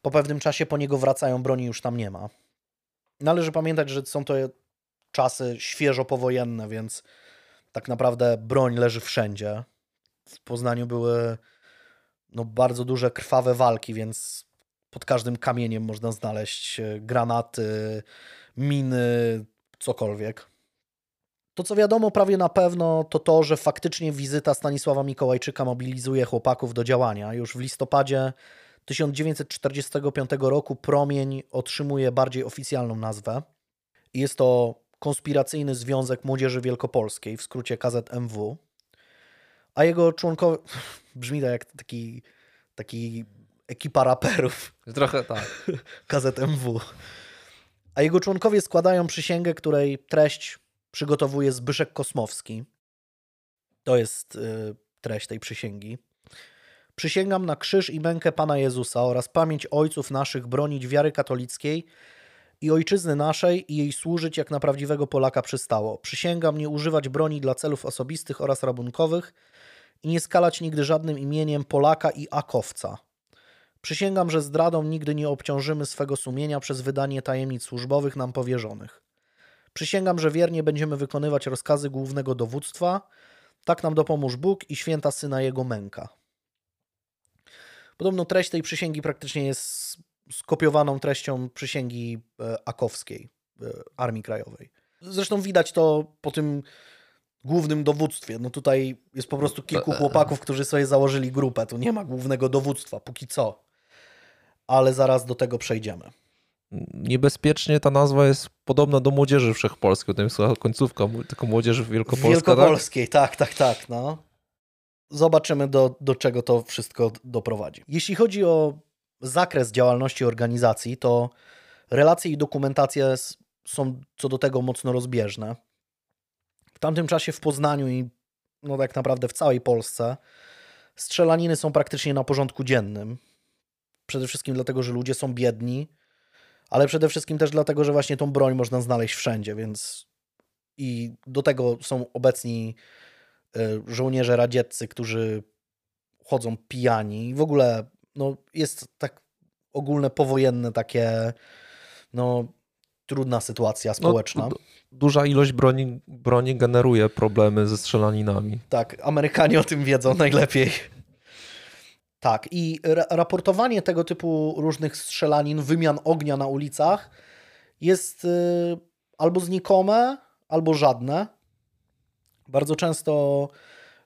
po pewnym czasie po niego wracają, broni już tam nie ma. Należy pamiętać, że są to czasy świeżo powojenne, więc tak naprawdę broń leży wszędzie. W Poznaniu były no, bardzo duże krwawe walki, więc pod każdym kamieniem można znaleźć e, granaty, miny, cokolwiek. To, co wiadomo prawie na pewno, to to, że faktycznie wizyta Stanisława Mikołajczyka mobilizuje chłopaków do działania. Już w listopadzie 1945 roku Promień otrzymuje bardziej oficjalną nazwę. Jest to Konspiracyjny Związek Młodzieży Wielkopolskiej, w skrócie KZMW. A jego członkowie. Brzmi to jak taki, taki ekipa raperów. Trochę tak. KZMW. A jego członkowie składają przysięgę, której treść przygotowuje Zbyszek Kosmowski. To jest y, treść tej przysięgi. Przysięgam na krzyż i mękę Pana Jezusa oraz pamięć ojców naszych bronić wiary katolickiej i ojczyzny naszej i jej służyć jak na prawdziwego Polaka przystało. Przysięgam nie używać broni dla celów osobistych oraz rabunkowych i nie skalać nigdy żadnym imieniem Polaka i Akowca. Przysięgam, że zdradą nigdy nie obciążymy swego sumienia przez wydanie tajemnic służbowych nam powierzonych. Przysięgam, że wiernie będziemy wykonywać rozkazy głównego dowództwa, tak nam dopomóż Bóg i święta Syna Jego męka. Podobno treść tej przysięgi praktycznie jest skopiowaną treścią przysięgi e, akowskiej e, Armii Krajowej. Zresztą widać to po tym głównym dowództwie. No tutaj jest po prostu kilku chłopaków, którzy sobie założyli grupę. Tu nie ma głównego dowództwa, póki co. Ale zaraz do tego przejdziemy. Niebezpiecznie ta nazwa jest podobna do Młodzieży Wszechpolskiej. To jest końcówka, tylko Młodzieży Wielkopolska. Wielkopolskiej, tak, tak, tak. tak no. Zobaczymy, do, do czego to wszystko doprowadzi. Jeśli chodzi o zakres działalności organizacji, to relacje i dokumentacja są co do tego mocno rozbieżne. W tamtym czasie w Poznaniu i no tak naprawdę w całej Polsce strzelaniny są praktycznie na porządku dziennym. Przede wszystkim dlatego, że ludzie są biedni, ale przede wszystkim też dlatego, że właśnie tą broń można znaleźć wszędzie, więc i do tego są obecni e, żołnierze radzieccy, którzy chodzą pijani i w ogóle no, jest tak ogólne powojenne takie no, trudna sytuacja no, społeczna. No, duża ilość broni, broni generuje problemy ze strzelaninami. Tak, Amerykanie o tym wiedzą najlepiej. Tak, i ra raportowanie tego typu różnych strzelanin, wymian ognia na ulicach jest y, albo znikome, albo żadne. Bardzo często,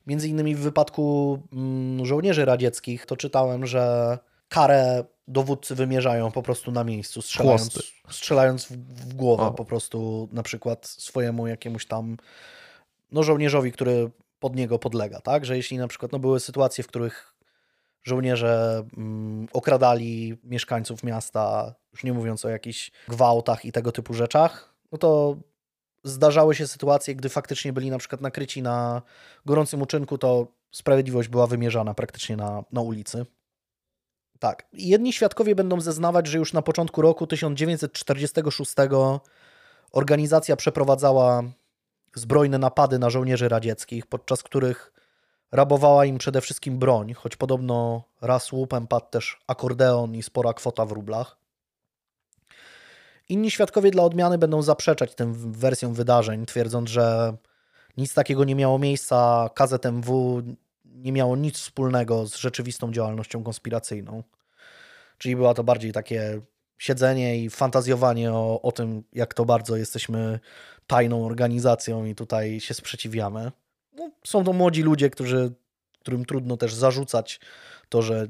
między innymi w wypadku mm, żołnierzy radzieckich, to czytałem, że karę dowódcy wymierzają po prostu na miejscu, strzelając, strzelając w, w głowę o. po prostu na przykład swojemu jakiemuś tam no, żołnierzowi, który pod niego podlega, tak? Że jeśli na przykład no, były sytuacje, w których żołnierze mm, okradali mieszkańców miasta, już nie mówiąc o jakichś gwałtach i tego typu rzeczach, no to zdarzały się sytuacje, gdy faktycznie byli na przykład nakryci na gorącym uczynku, to sprawiedliwość była wymierzana praktycznie na, na ulicy. Tak. Jedni świadkowie będą zeznawać, że już na początku roku 1946 organizacja przeprowadzała zbrojne napady na żołnierzy radzieckich, podczas których rabowała im przede wszystkim broń, choć podobno raz łupem padł też akordeon i spora kwota w rublach. Inni świadkowie dla odmiany będą zaprzeczać tym wersjom wydarzeń, twierdząc, że nic takiego nie miało miejsca, KZMW nie miało nic wspólnego z rzeczywistą działalnością konspiracyjną. Czyli była to bardziej takie siedzenie i fantazjowanie o, o tym, jak to bardzo jesteśmy tajną organizacją i tutaj się sprzeciwiamy. No, są to młodzi ludzie, którzy, którym trudno też zarzucać to, że.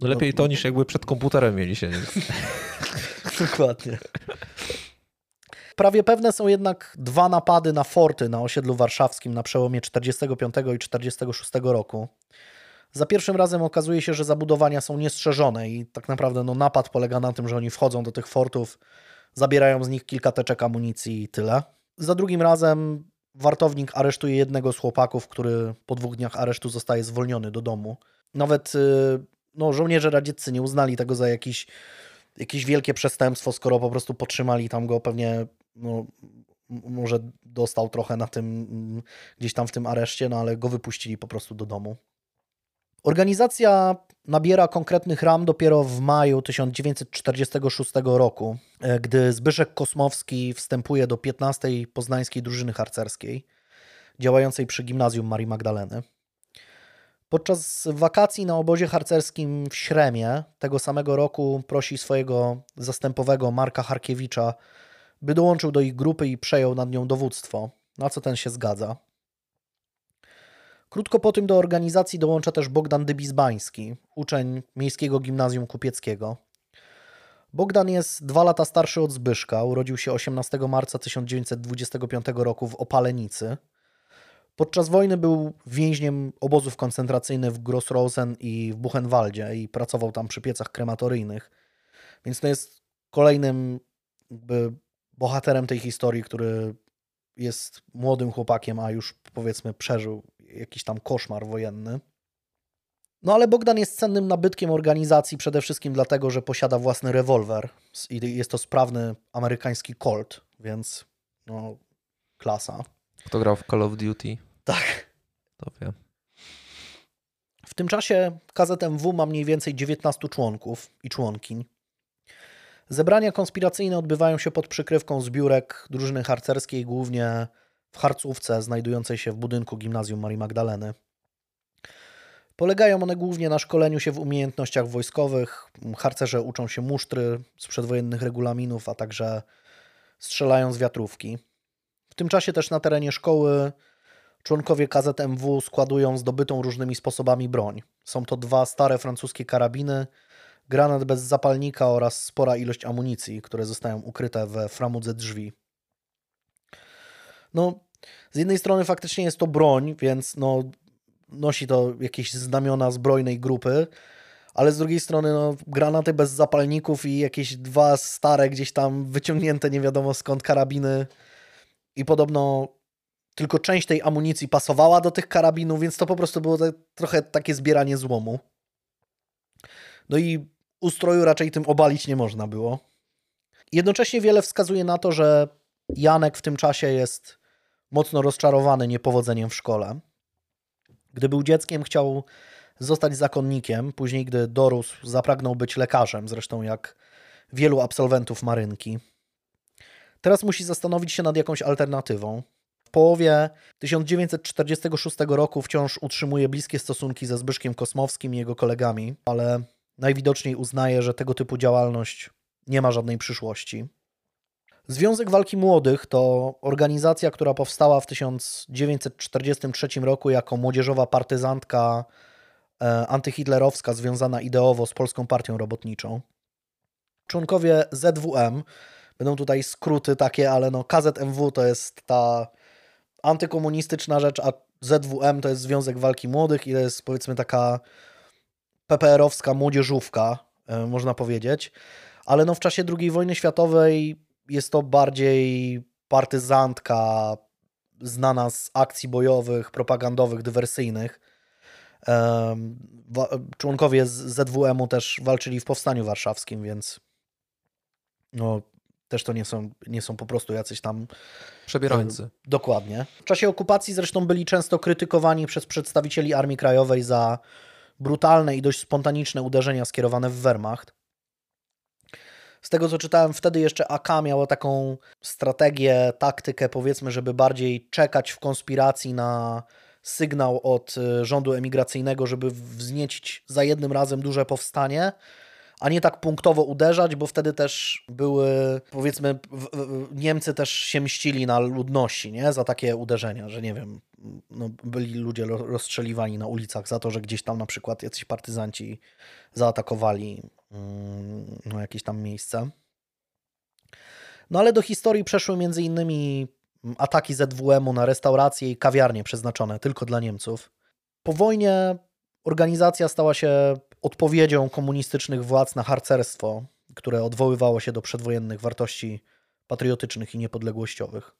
No lepiej no, to niż jakby przed komputerem mieli się. Dokładnie. Prawie pewne są jednak dwa napady na forty na osiedlu warszawskim na przełomie 45 i 46 roku. Za pierwszym razem okazuje się, że zabudowania są niestrzeżone i tak naprawdę no, napad polega na tym, że oni wchodzą do tych fortów, zabierają z nich kilka teczek amunicji i tyle. Za drugim razem wartownik aresztuje jednego z chłopaków, który po dwóch dniach aresztu zostaje zwolniony do domu. Nawet y, no, żołnierze radzieccy nie uznali tego za jakiś, jakieś wielkie przestępstwo, skoro po prostu potrzymali tam go pewnie no, może dostał trochę na tym, gdzieś tam w tym areszcie, no ale go wypuścili po prostu do domu. Organizacja nabiera konkretnych ram dopiero w maju 1946 roku, e, gdy Zbyszek Kosmowski wstępuje do 15. Poznańskiej Drużyny Harcerskiej, działającej przy Gimnazjum Marii Magdaleny. Podczas wakacji na obozie harcerskim w Śremie tego samego roku prosi swojego zastępowego Marka Harkiewicza, by dołączył do ich grupy i przejął nad nią dowództwo, na co ten się zgadza. Krótko po tym do organizacji dołącza też Bogdan Dybizbański, uczeń Miejskiego Gimnazjum Kupieckiego. Bogdan jest dwa lata starszy od Zbyszka, urodził się 18 marca 1925 roku w Opalenicy. Podczas wojny był więźniem obozów koncentracyjnych w Grossrosen i w Buchenwaldzie i pracował tam przy piecach krematoryjnych. Więc to jest kolejnym bohaterem tej historii, który jest młodym chłopakiem, a już powiedzmy przeżył jakiś tam koszmar wojenny. No ale Bogdan jest cennym nabytkiem organizacji przede wszystkim dlatego, że posiada własny rewolwer i jest to sprawny amerykański Colt, więc no klasa. Kto grał w Call of Duty? Tak. To wiem. W tym czasie KZMW ma mniej więcej 19 członków i członkiń. Zebrania konspiracyjne odbywają się pod przykrywką zbiórek drużyny harcerskiej, głównie w harcówce znajdującej się w budynku gimnazjum Marii Magdaleny. Polegają one głównie na szkoleniu się w umiejętnościach wojskowych. Harcerze uczą się musztry z przedwojennych regulaminów, a także strzelają z wiatrówki. W tym czasie też na terenie szkoły członkowie KZMW składują zdobytą różnymi sposobami broń. Są to dwa stare francuskie karabiny, granat bez zapalnika oraz spora ilość amunicji, które zostają ukryte we framudze drzwi. No, z jednej strony faktycznie jest to broń, więc no, nosi to jakieś znamiona zbrojnej grupy, ale z drugiej strony no, granaty bez zapalników i jakieś dwa stare gdzieś tam wyciągnięte nie wiadomo skąd karabiny i podobno tylko część tej amunicji pasowała do tych karabinów, więc to po prostu było te, trochę takie zbieranie złomu. No i ustroju raczej tym obalić nie można było. Jednocześnie wiele wskazuje na to, że Janek w tym czasie jest mocno rozczarowany niepowodzeniem w szkole. Gdy był dzieckiem, chciał zostać zakonnikiem. Później, gdy dorósł, zapragnął być lekarzem, zresztą jak wielu absolwentów marynki. Teraz musi zastanowić się nad jakąś alternatywą. W połowie 1946 roku wciąż utrzymuje bliskie stosunki ze Zbyszkiem Kosmowskim i jego kolegami, ale najwidoczniej uznaje, że tego typu działalność nie ma żadnej przyszłości. Związek Walki Młodych to organizacja, która powstała w 1943 roku jako młodzieżowa partyzantka e, antyhitlerowska związana ideowo z Polską Partią Robotniczą. Członkowie ZWM, będą tutaj skróty takie, ale no KZMW to jest ta antykomunistyczna rzecz, a ZWM to jest Związek Walki Młodych i to jest powiedzmy taka PPR-owska młodzieżówka, e, można powiedzieć. Ale no w czasie II wojny światowej jest to bardziej partyzantka znana z akcji bojowych, propagandowych, dywersyjnych. Członkowie ZWM-u też walczyli w Powstaniu Warszawskim, więc no, też to nie są, nie są po prostu jacyś tam. Przebierańcy. Dokładnie. W czasie okupacji zresztą byli często krytykowani przez przedstawicieli Armii Krajowej za brutalne i dość spontaniczne uderzenia skierowane w Wehrmacht. Z tego co czytałem, wtedy jeszcze AK miało taką strategię, taktykę, powiedzmy, żeby bardziej czekać w konspiracji na sygnał od y, rządu emigracyjnego, żeby wzniecić za jednym razem duże powstanie, a nie tak punktowo uderzać, bo wtedy też były, powiedzmy, Niemcy też się mścili na ludności, nie? Za takie uderzenia, że nie wiem, no, byli ludzie rozstrzeliwani na ulicach za to, że gdzieś tam na przykład jacyś partyzanci zaatakowali mm, no, jakieś tam miejsce. No ale do historii przeszły między innymi ataki ZWM-u na restauracje i kawiarnie przeznaczone tylko dla Niemców. Po wojnie organizacja stała się odpowiedzią komunistycznych władz na harcerstwo, które odwoływało się do przedwojennych wartości patriotycznych i niepodległościowych.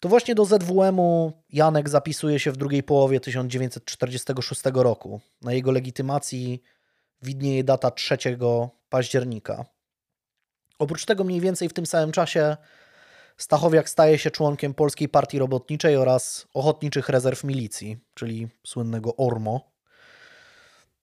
To właśnie do ZWM-u Janek zapisuje się w drugiej połowie 1946 roku. Na jego legitymacji widnieje data 3 października. Oprócz tego mniej więcej w tym samym czasie Stachowiak staje się członkiem Polskiej Partii Robotniczej oraz Ochotniczych Rezerw Milicji, czyli słynnego ORMO.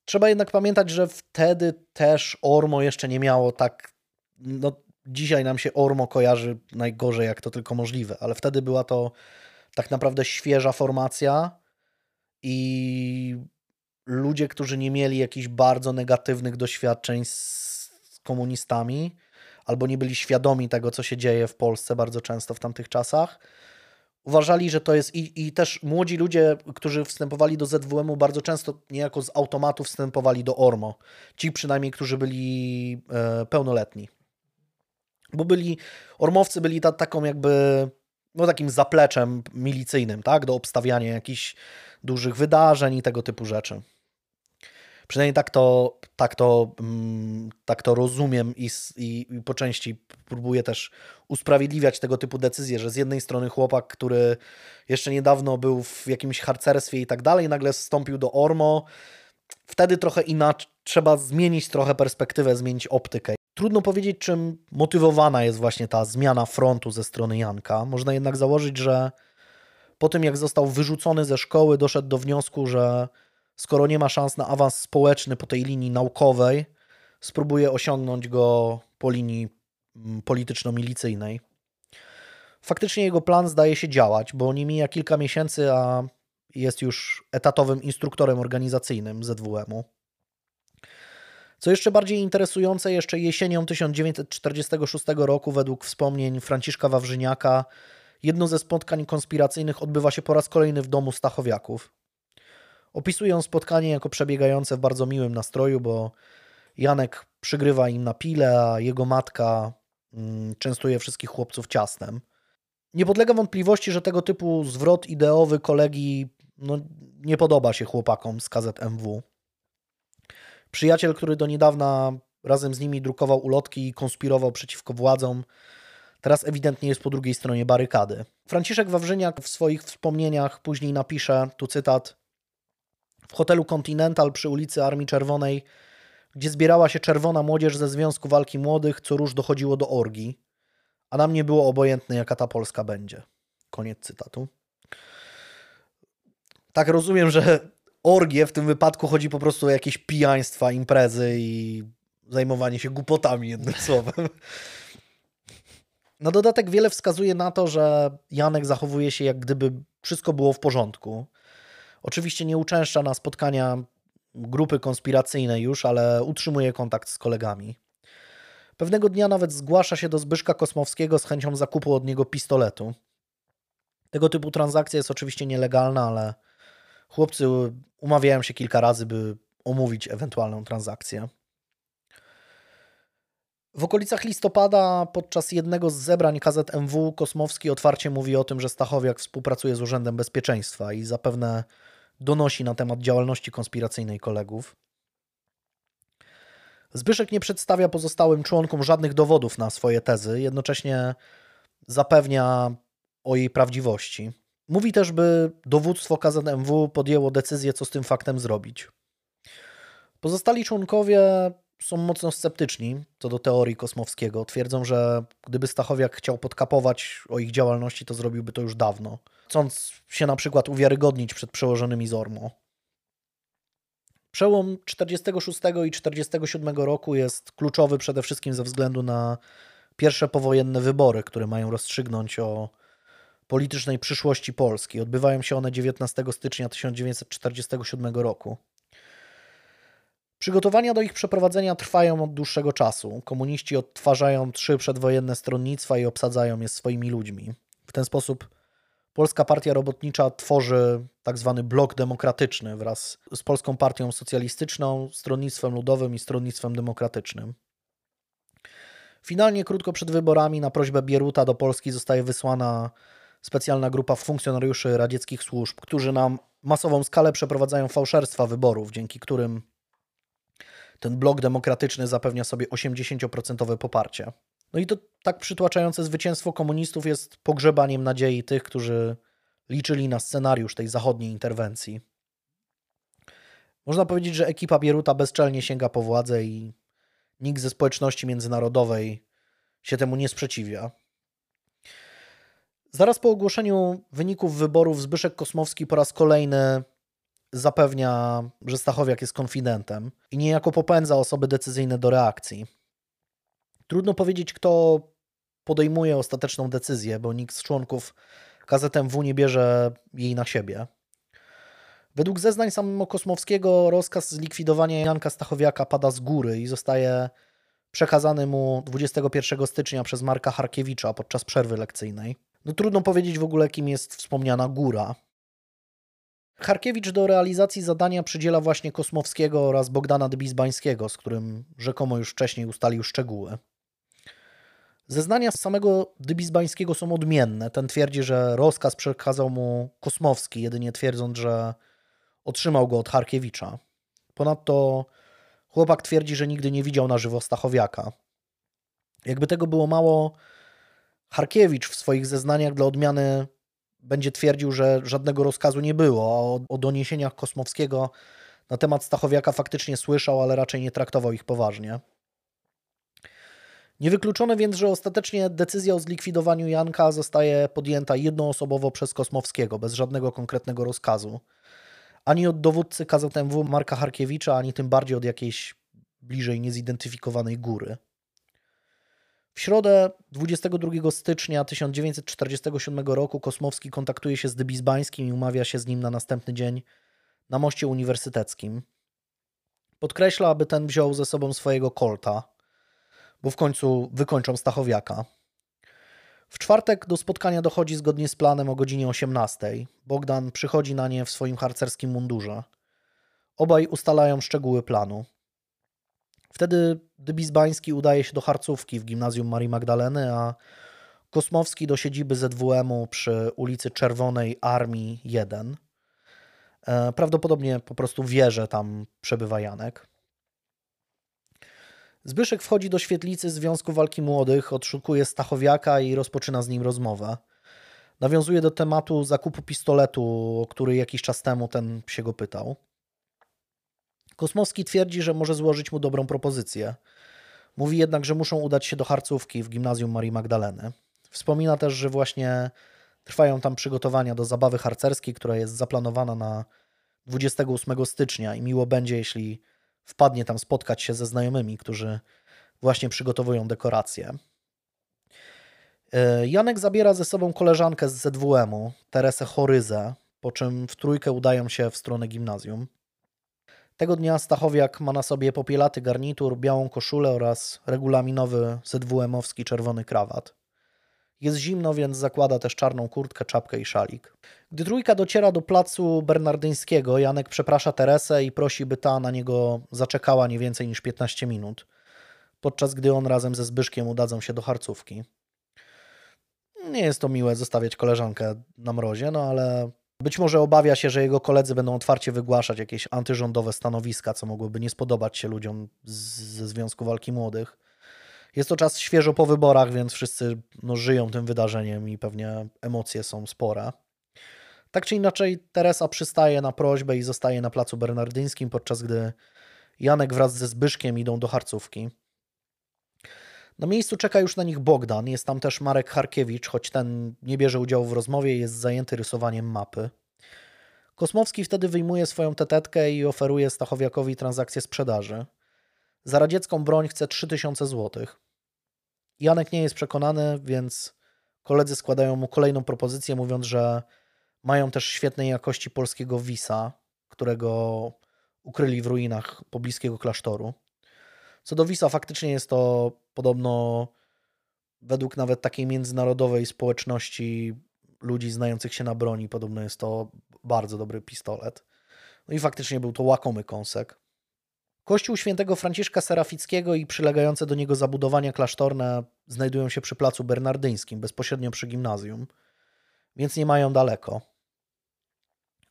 Trzeba jednak pamiętać, że wtedy też ORMO jeszcze nie miało tak. No, dzisiaj nam się ORMO kojarzy najgorzej, jak to tylko możliwe, ale wtedy była to tak naprawdę świeża formacja i ludzie, którzy nie mieli jakichś bardzo negatywnych doświadczeń z komunistami, albo nie byli świadomi tego, co się dzieje w Polsce bardzo często w tamtych czasach, uważali, że to jest i, i też młodzi ludzie, którzy wstępowali do ZWM-u bardzo często niejako z automatu wstępowali do ORMO. Ci przynajmniej, którzy byli e, pełnoletni. Bo byli, ormowcy byli ta, taką jakby, no takim zapleczem milicyjnym, tak, do obstawiania jakichś dużych wydarzeń i tego typu rzeczy. Przynajmniej tak to, tak to, mm, tak to rozumiem i, i, i po części próbuję też usprawiedliwiać tego typu decyzje, że z jednej strony chłopak, który jeszcze niedawno był w jakimś harcerstwie i tak dalej, nagle wstąpił do Ormo, wtedy trochę inaczej, trzeba zmienić trochę perspektywę, zmienić optykę. Trudno powiedzieć, czym motywowana jest właśnie ta zmiana frontu ze strony Janka. Można jednak założyć, że po tym jak został wyrzucony ze szkoły, doszedł do wniosku, że skoro nie ma szans na awans społeczny po tej linii naukowej, spróbuje osiągnąć go po linii mm, polityczno-milicyjnej. Faktycznie jego plan zdaje się działać, bo nie mija kilka miesięcy, a jest już etatowym instruktorem organizacyjnym ZWM-u. Co jeszcze bardziej interesujące, jeszcze jesienią 1946 roku, według wspomnień Franciszka Wawrzyniaka, jedno ze spotkań konspiracyjnych odbywa się po raz kolejny w domu Stachowiaków. Opisują spotkanie jako przebiegające w bardzo miłym nastroju, bo Janek przygrywa im na pile, a jego matka mm, częstuje wszystkich chłopców ciastem. Nie podlega wątpliwości, że tego typu zwrot ideowy kolegi no, nie podoba się chłopakom z KZMW. Przyjaciel, który do niedawna razem z nimi drukował ulotki i konspirował przeciwko władzom, teraz ewidentnie jest po drugiej stronie barykady. Franciszek Wawrzyniak w swoich wspomnieniach później napisze, tu cytat, w hotelu Continental przy ulicy Armii Czerwonej, gdzie zbierała się czerwona młodzież ze Związku Walki Młodych, co róż dochodziło do orgii, a nam nie było obojętne, jaka ta Polska będzie. Koniec cytatu. Tak rozumiem, że orgie w tym wypadku chodzi po prostu o jakieś pijaństwa, imprezy i zajmowanie się głupotami, jednym słowem. Na dodatek wiele wskazuje na to, że Janek zachowuje się jak gdyby wszystko było w porządku. Oczywiście nie uczęszcza na spotkania grupy konspiracyjnej już, ale utrzymuje kontakt z kolegami. Pewnego dnia nawet zgłasza się do Zbyszka Kosmowskiego z chęcią zakupu od niego pistoletu. Tego typu transakcja jest oczywiście nielegalna, ale chłopcy umawiają się kilka razy, by omówić ewentualną transakcję. W okolicach listopada, podczas jednego z zebrań KZMW, Kosmowski otwarcie mówi o tym, że Stachowiak współpracuje z Urzędem Bezpieczeństwa i zapewne donosi na temat działalności konspiracyjnej kolegów. Zbyszek nie przedstawia pozostałym członkom żadnych dowodów na swoje tezy, jednocześnie zapewnia o jej prawdziwości. Mówi też, by dowództwo KZMW podjęło decyzję, co z tym faktem zrobić. Pozostali członkowie są mocno sceptyczni co do teorii Kosmowskiego. Twierdzą, że gdyby Stachowiak chciał podkapować o ich działalności, to zrobiłby to już dawno, chcąc się na przykład uwiarygodnić przed przełożonymi z Ormo. Przełom 46 i 47 roku jest kluczowy przede wszystkim ze względu na pierwsze powojenne wybory, które mają rozstrzygnąć o politycznej przyszłości Polski. Odbywają się one 19 stycznia 1947 roku. Przygotowania do ich przeprowadzenia trwają od dłuższego czasu. Komuniści odtwarzają trzy przedwojenne stronnictwa i obsadzają je swoimi ludźmi. W ten sposób Polska Partia Robotnicza tworzy tak zwany blok demokratyczny wraz z Polską Partią Socjalistyczną, Stronnictwem Ludowym i Stronnictwem Demokratycznym. Finalnie, krótko przed wyborami, na prośbę Bieruta do Polski zostaje wysłana specjalna grupa funkcjonariuszy radzieckich służb, którzy na masową skalę przeprowadzają fałszerstwa wyborów, dzięki którym ten blok demokratyczny zapewnia sobie 80% poparcie. No i to tak przytłaczające zwycięstwo komunistów jest pogrzebaniem nadziei tych, którzy liczyli na scenariusz tej zachodniej interwencji. Można powiedzieć, że ekipa Bieruta bezczelnie sięga po władzę i nikt ze społeczności międzynarodowej się temu nie sprzeciwia. Zaraz po ogłoszeniu wyników wyborów Zbyszek Kosmowski po raz kolejny zapewnia, że Stachowiak jest konfidentem i niejako popędza osoby decyzyjne do reakcji. Trudno powiedzieć, kto podejmuje ostateczną decyzję, bo nikt z członków KZMW nie bierze jej na siebie. Według zeznań samego Kosmowskiego rozkaz zlikwidowania Janka Stachowiaka pada z góry i zostaje przekazany mu 21 stycznia przez Marka Harkiewicza podczas przerwy lekcyjnej. No trudno powiedzieć w ogóle, kim jest wspomniana góra. Harkiewicz do realizacji zadania przydziela właśnie Kosmowskiego oraz Bogdana Dybizbańskiego, z którym rzekomo już wcześniej ustalił szczegóły. Zeznania samego Dybizbańskiego są odmienne. Ten twierdzi, że rozkaz przekazał mu Kosmowski, jedynie twierdząc, że otrzymał go od Harkiewicza. Ponadto chłopak twierdzi, że nigdy nie widział na żywo Stachowiaka. Jakby tego było mało, Harkiewicz w swoich zeznaniach dla odmiany będzie twierdził, że żadnego rozkazu nie było, a o, o doniesieniach Kosmowskiego na temat Stachowiaka faktycznie słyszał, ale raczej nie traktował ich poważnie. Niewykluczone więc, że ostatecznie decyzja o zlikwidowaniu Janka zostaje podjęta jednoosobowo przez Kosmowskiego, bez żadnego konkretnego rozkazu. Ani od dowódcy KZMW Marka Harkiewicza, ani tym bardziej od jakiejś bliżej niezidentyfikowanej góry. W środę 22 stycznia 1947 roku Kosmowski kontaktuje się z Dybizbańskim i umawia się z nim na następny dzień na moście uniwersyteckim. Podkreśla, aby ten wziął ze sobą swojego kolta, bo w końcu wykończą Stachowiaka. W czwartek do spotkania dochodzi zgodnie z planem o godzinie 18. Bogdan przychodzi na nie w swoim harcerskim mundurze. Obaj ustalają szczegóły planu. Wtedy Dybizbański udaje się do Harcówki w gimnazjum Marii Magdaleny, a Kosmowski do siedziby ZWM-u przy ulicy Czerwonej Armii 1. E, prawdopodobnie po prostu wie, że tam przebywa Janek. Zbyszek wchodzi do świetlicy Związku Walki Młodych, odszukuje Stachowiaka i rozpoczyna z nim rozmowę. Nawiązuje do tematu zakupu pistoletu, o który jakiś czas temu ten się go pytał. Kosmowski twierdzi, że może złożyć mu dobrą propozycję. Mówi jednak, że muszą udać się do Harcówki w gimnazjum Marii Magdaleny. Wspomina też, że właśnie trwają tam przygotowania do zabawy harcerskiej, która jest zaplanowana na 28 stycznia i miło będzie, jeśli wpadnie tam spotkać się ze znajomymi, którzy właśnie przygotowują dekoracje. E, Janek zabiera ze sobą koleżankę z ZWM-u, Teresę Choryzę, po czym w trójkę udają się w stronę gimnazjum. Tego dnia Stachowiak ma na sobie popielaty garnitur, białą koszulę oraz regulaminowy ZWM-owski czerwony krawat. Jest zimno, więc zakłada też czarną kurtkę, czapkę i szalik. Gdy trójka dociera do placu bernardyńskiego, Janek przeprasza Teresę i prosi, by ta na niego zaczekała nie więcej niż 15 minut, podczas gdy on razem ze Zbyszkiem udadzą się do harcówki. Nie jest to miłe zostawiać koleżankę na mrozie, no ale być może obawia się, że jego koledzy będą otwarcie wygłaszać jakieś antyrządowe stanowiska, co mogłoby nie spodobać się ludziom ze Związku Walki Młodych. Jest to czas świeżo po wyborach, więc wszyscy no, żyją tym wydarzeniem i pewnie emocje są spore. Tak czy inaczej, Teresa przystaje na prośbę i zostaje na placu bernardyńskim, podczas gdy Janek wraz ze Zbyszkiem idą do Harcówki. Na miejscu czeka już na nich Bogdan, jest tam też Marek Harkiewicz, choć ten nie bierze udziału w rozmowie, jest zajęty rysowaniem mapy. Kosmowski wtedy wyjmuje swoją tetetkę i oferuje Stachowiakowi transakcję sprzedaży. Za radziecką broń chce 3000 zł. Janek nie jest przekonany, więc koledzy składają mu kolejną propozycję, mówiąc, że mają też świetnej jakości polskiego wisa, którego ukryli w ruinach pobliskiego klasztoru. Co do faktycznie jest to podobno według nawet takiej międzynarodowej społeczności ludzi znających się na broni, podobno jest to bardzo dobry pistolet. No i faktycznie był to łakomy kąsek. Kościół świętego Franciszka Serafickiego i przylegające do niego zabudowania klasztorne znajdują się przy placu bernardyńskim, bezpośrednio przy gimnazjum, więc nie mają daleko.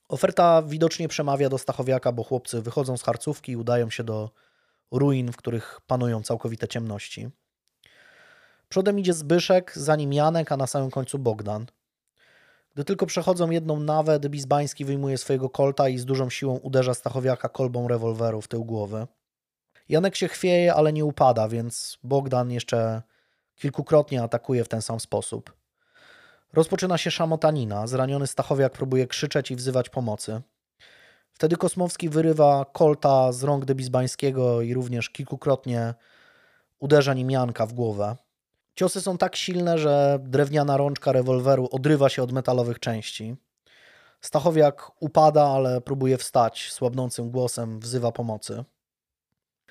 Oferta widocznie przemawia do Stachowiaka, bo chłopcy wychodzą z harcówki i udają się do ruin, w których panują całkowite ciemności. Przodem idzie Zbyszek, za nim Janek, a na samym końcu Bogdan. Gdy tylko przechodzą jedną nawę, Dybizbański wyjmuje swojego kolta i z dużą siłą uderza Stachowiaka kolbą rewolweru w tył głowy. Janek się chwieje, ale nie upada, więc Bogdan jeszcze kilkukrotnie atakuje w ten sam sposób. Rozpoczyna się szamotanina. Zraniony Stachowiak próbuje krzyczeć i wzywać pomocy. Wtedy Kosmowski wyrywa kolta z rąk Debizbańskiego i również kilkukrotnie uderza nim Janka w głowę. Ciosy są tak silne, że drewniana rączka rewolweru odrywa się od metalowych części. Stachowiak upada, ale próbuje wstać, słabnącym głosem wzywa pomocy.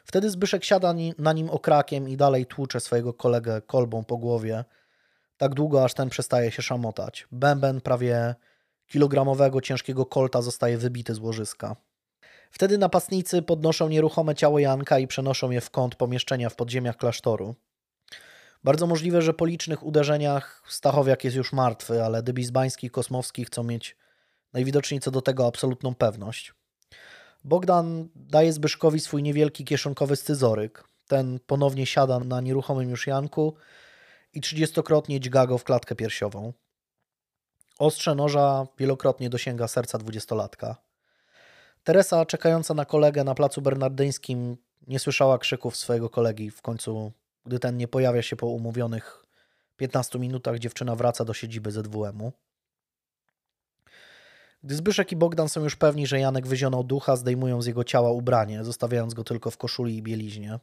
Wtedy Zbyszek siada na nim okrakiem i dalej tłucze swojego kolegę kolbą po głowie, tak długo aż ten przestaje się szamotać. Bęben prawie kilogramowego ciężkiego kolta zostaje wybity z łożyska. Wtedy napastnicy podnoszą nieruchome ciało Janka i przenoszą je w kąt pomieszczenia w podziemiach klasztoru. Bardzo możliwe, że po licznych uderzeniach Stachowiak jest już martwy, ale Dybizbański i Kosmowski chcą mieć najwidoczniej co do tego absolutną pewność. Bogdan daje Zbyszkowi swój niewielki kieszonkowy scyzoryk. Ten ponownie siada na nieruchomym już Janku i trzydziestokrotnie dźga go w klatkę piersiową. Ostrze noża wielokrotnie dosięga serca dwudziestolatka. Teresa, czekająca na kolegę na placu bernardyńskim, nie słyszała krzyków swojego kolegi. W końcu, gdy ten nie pojawia się po umówionych 15 minutach, dziewczyna wraca do siedziby ZWM-u. Gdy Zbyszek i Bogdan są już pewni, że Janek wyzionął ducha, zdejmują z jego ciała ubranie, zostawiając go tylko w koszuli i bieliźnie.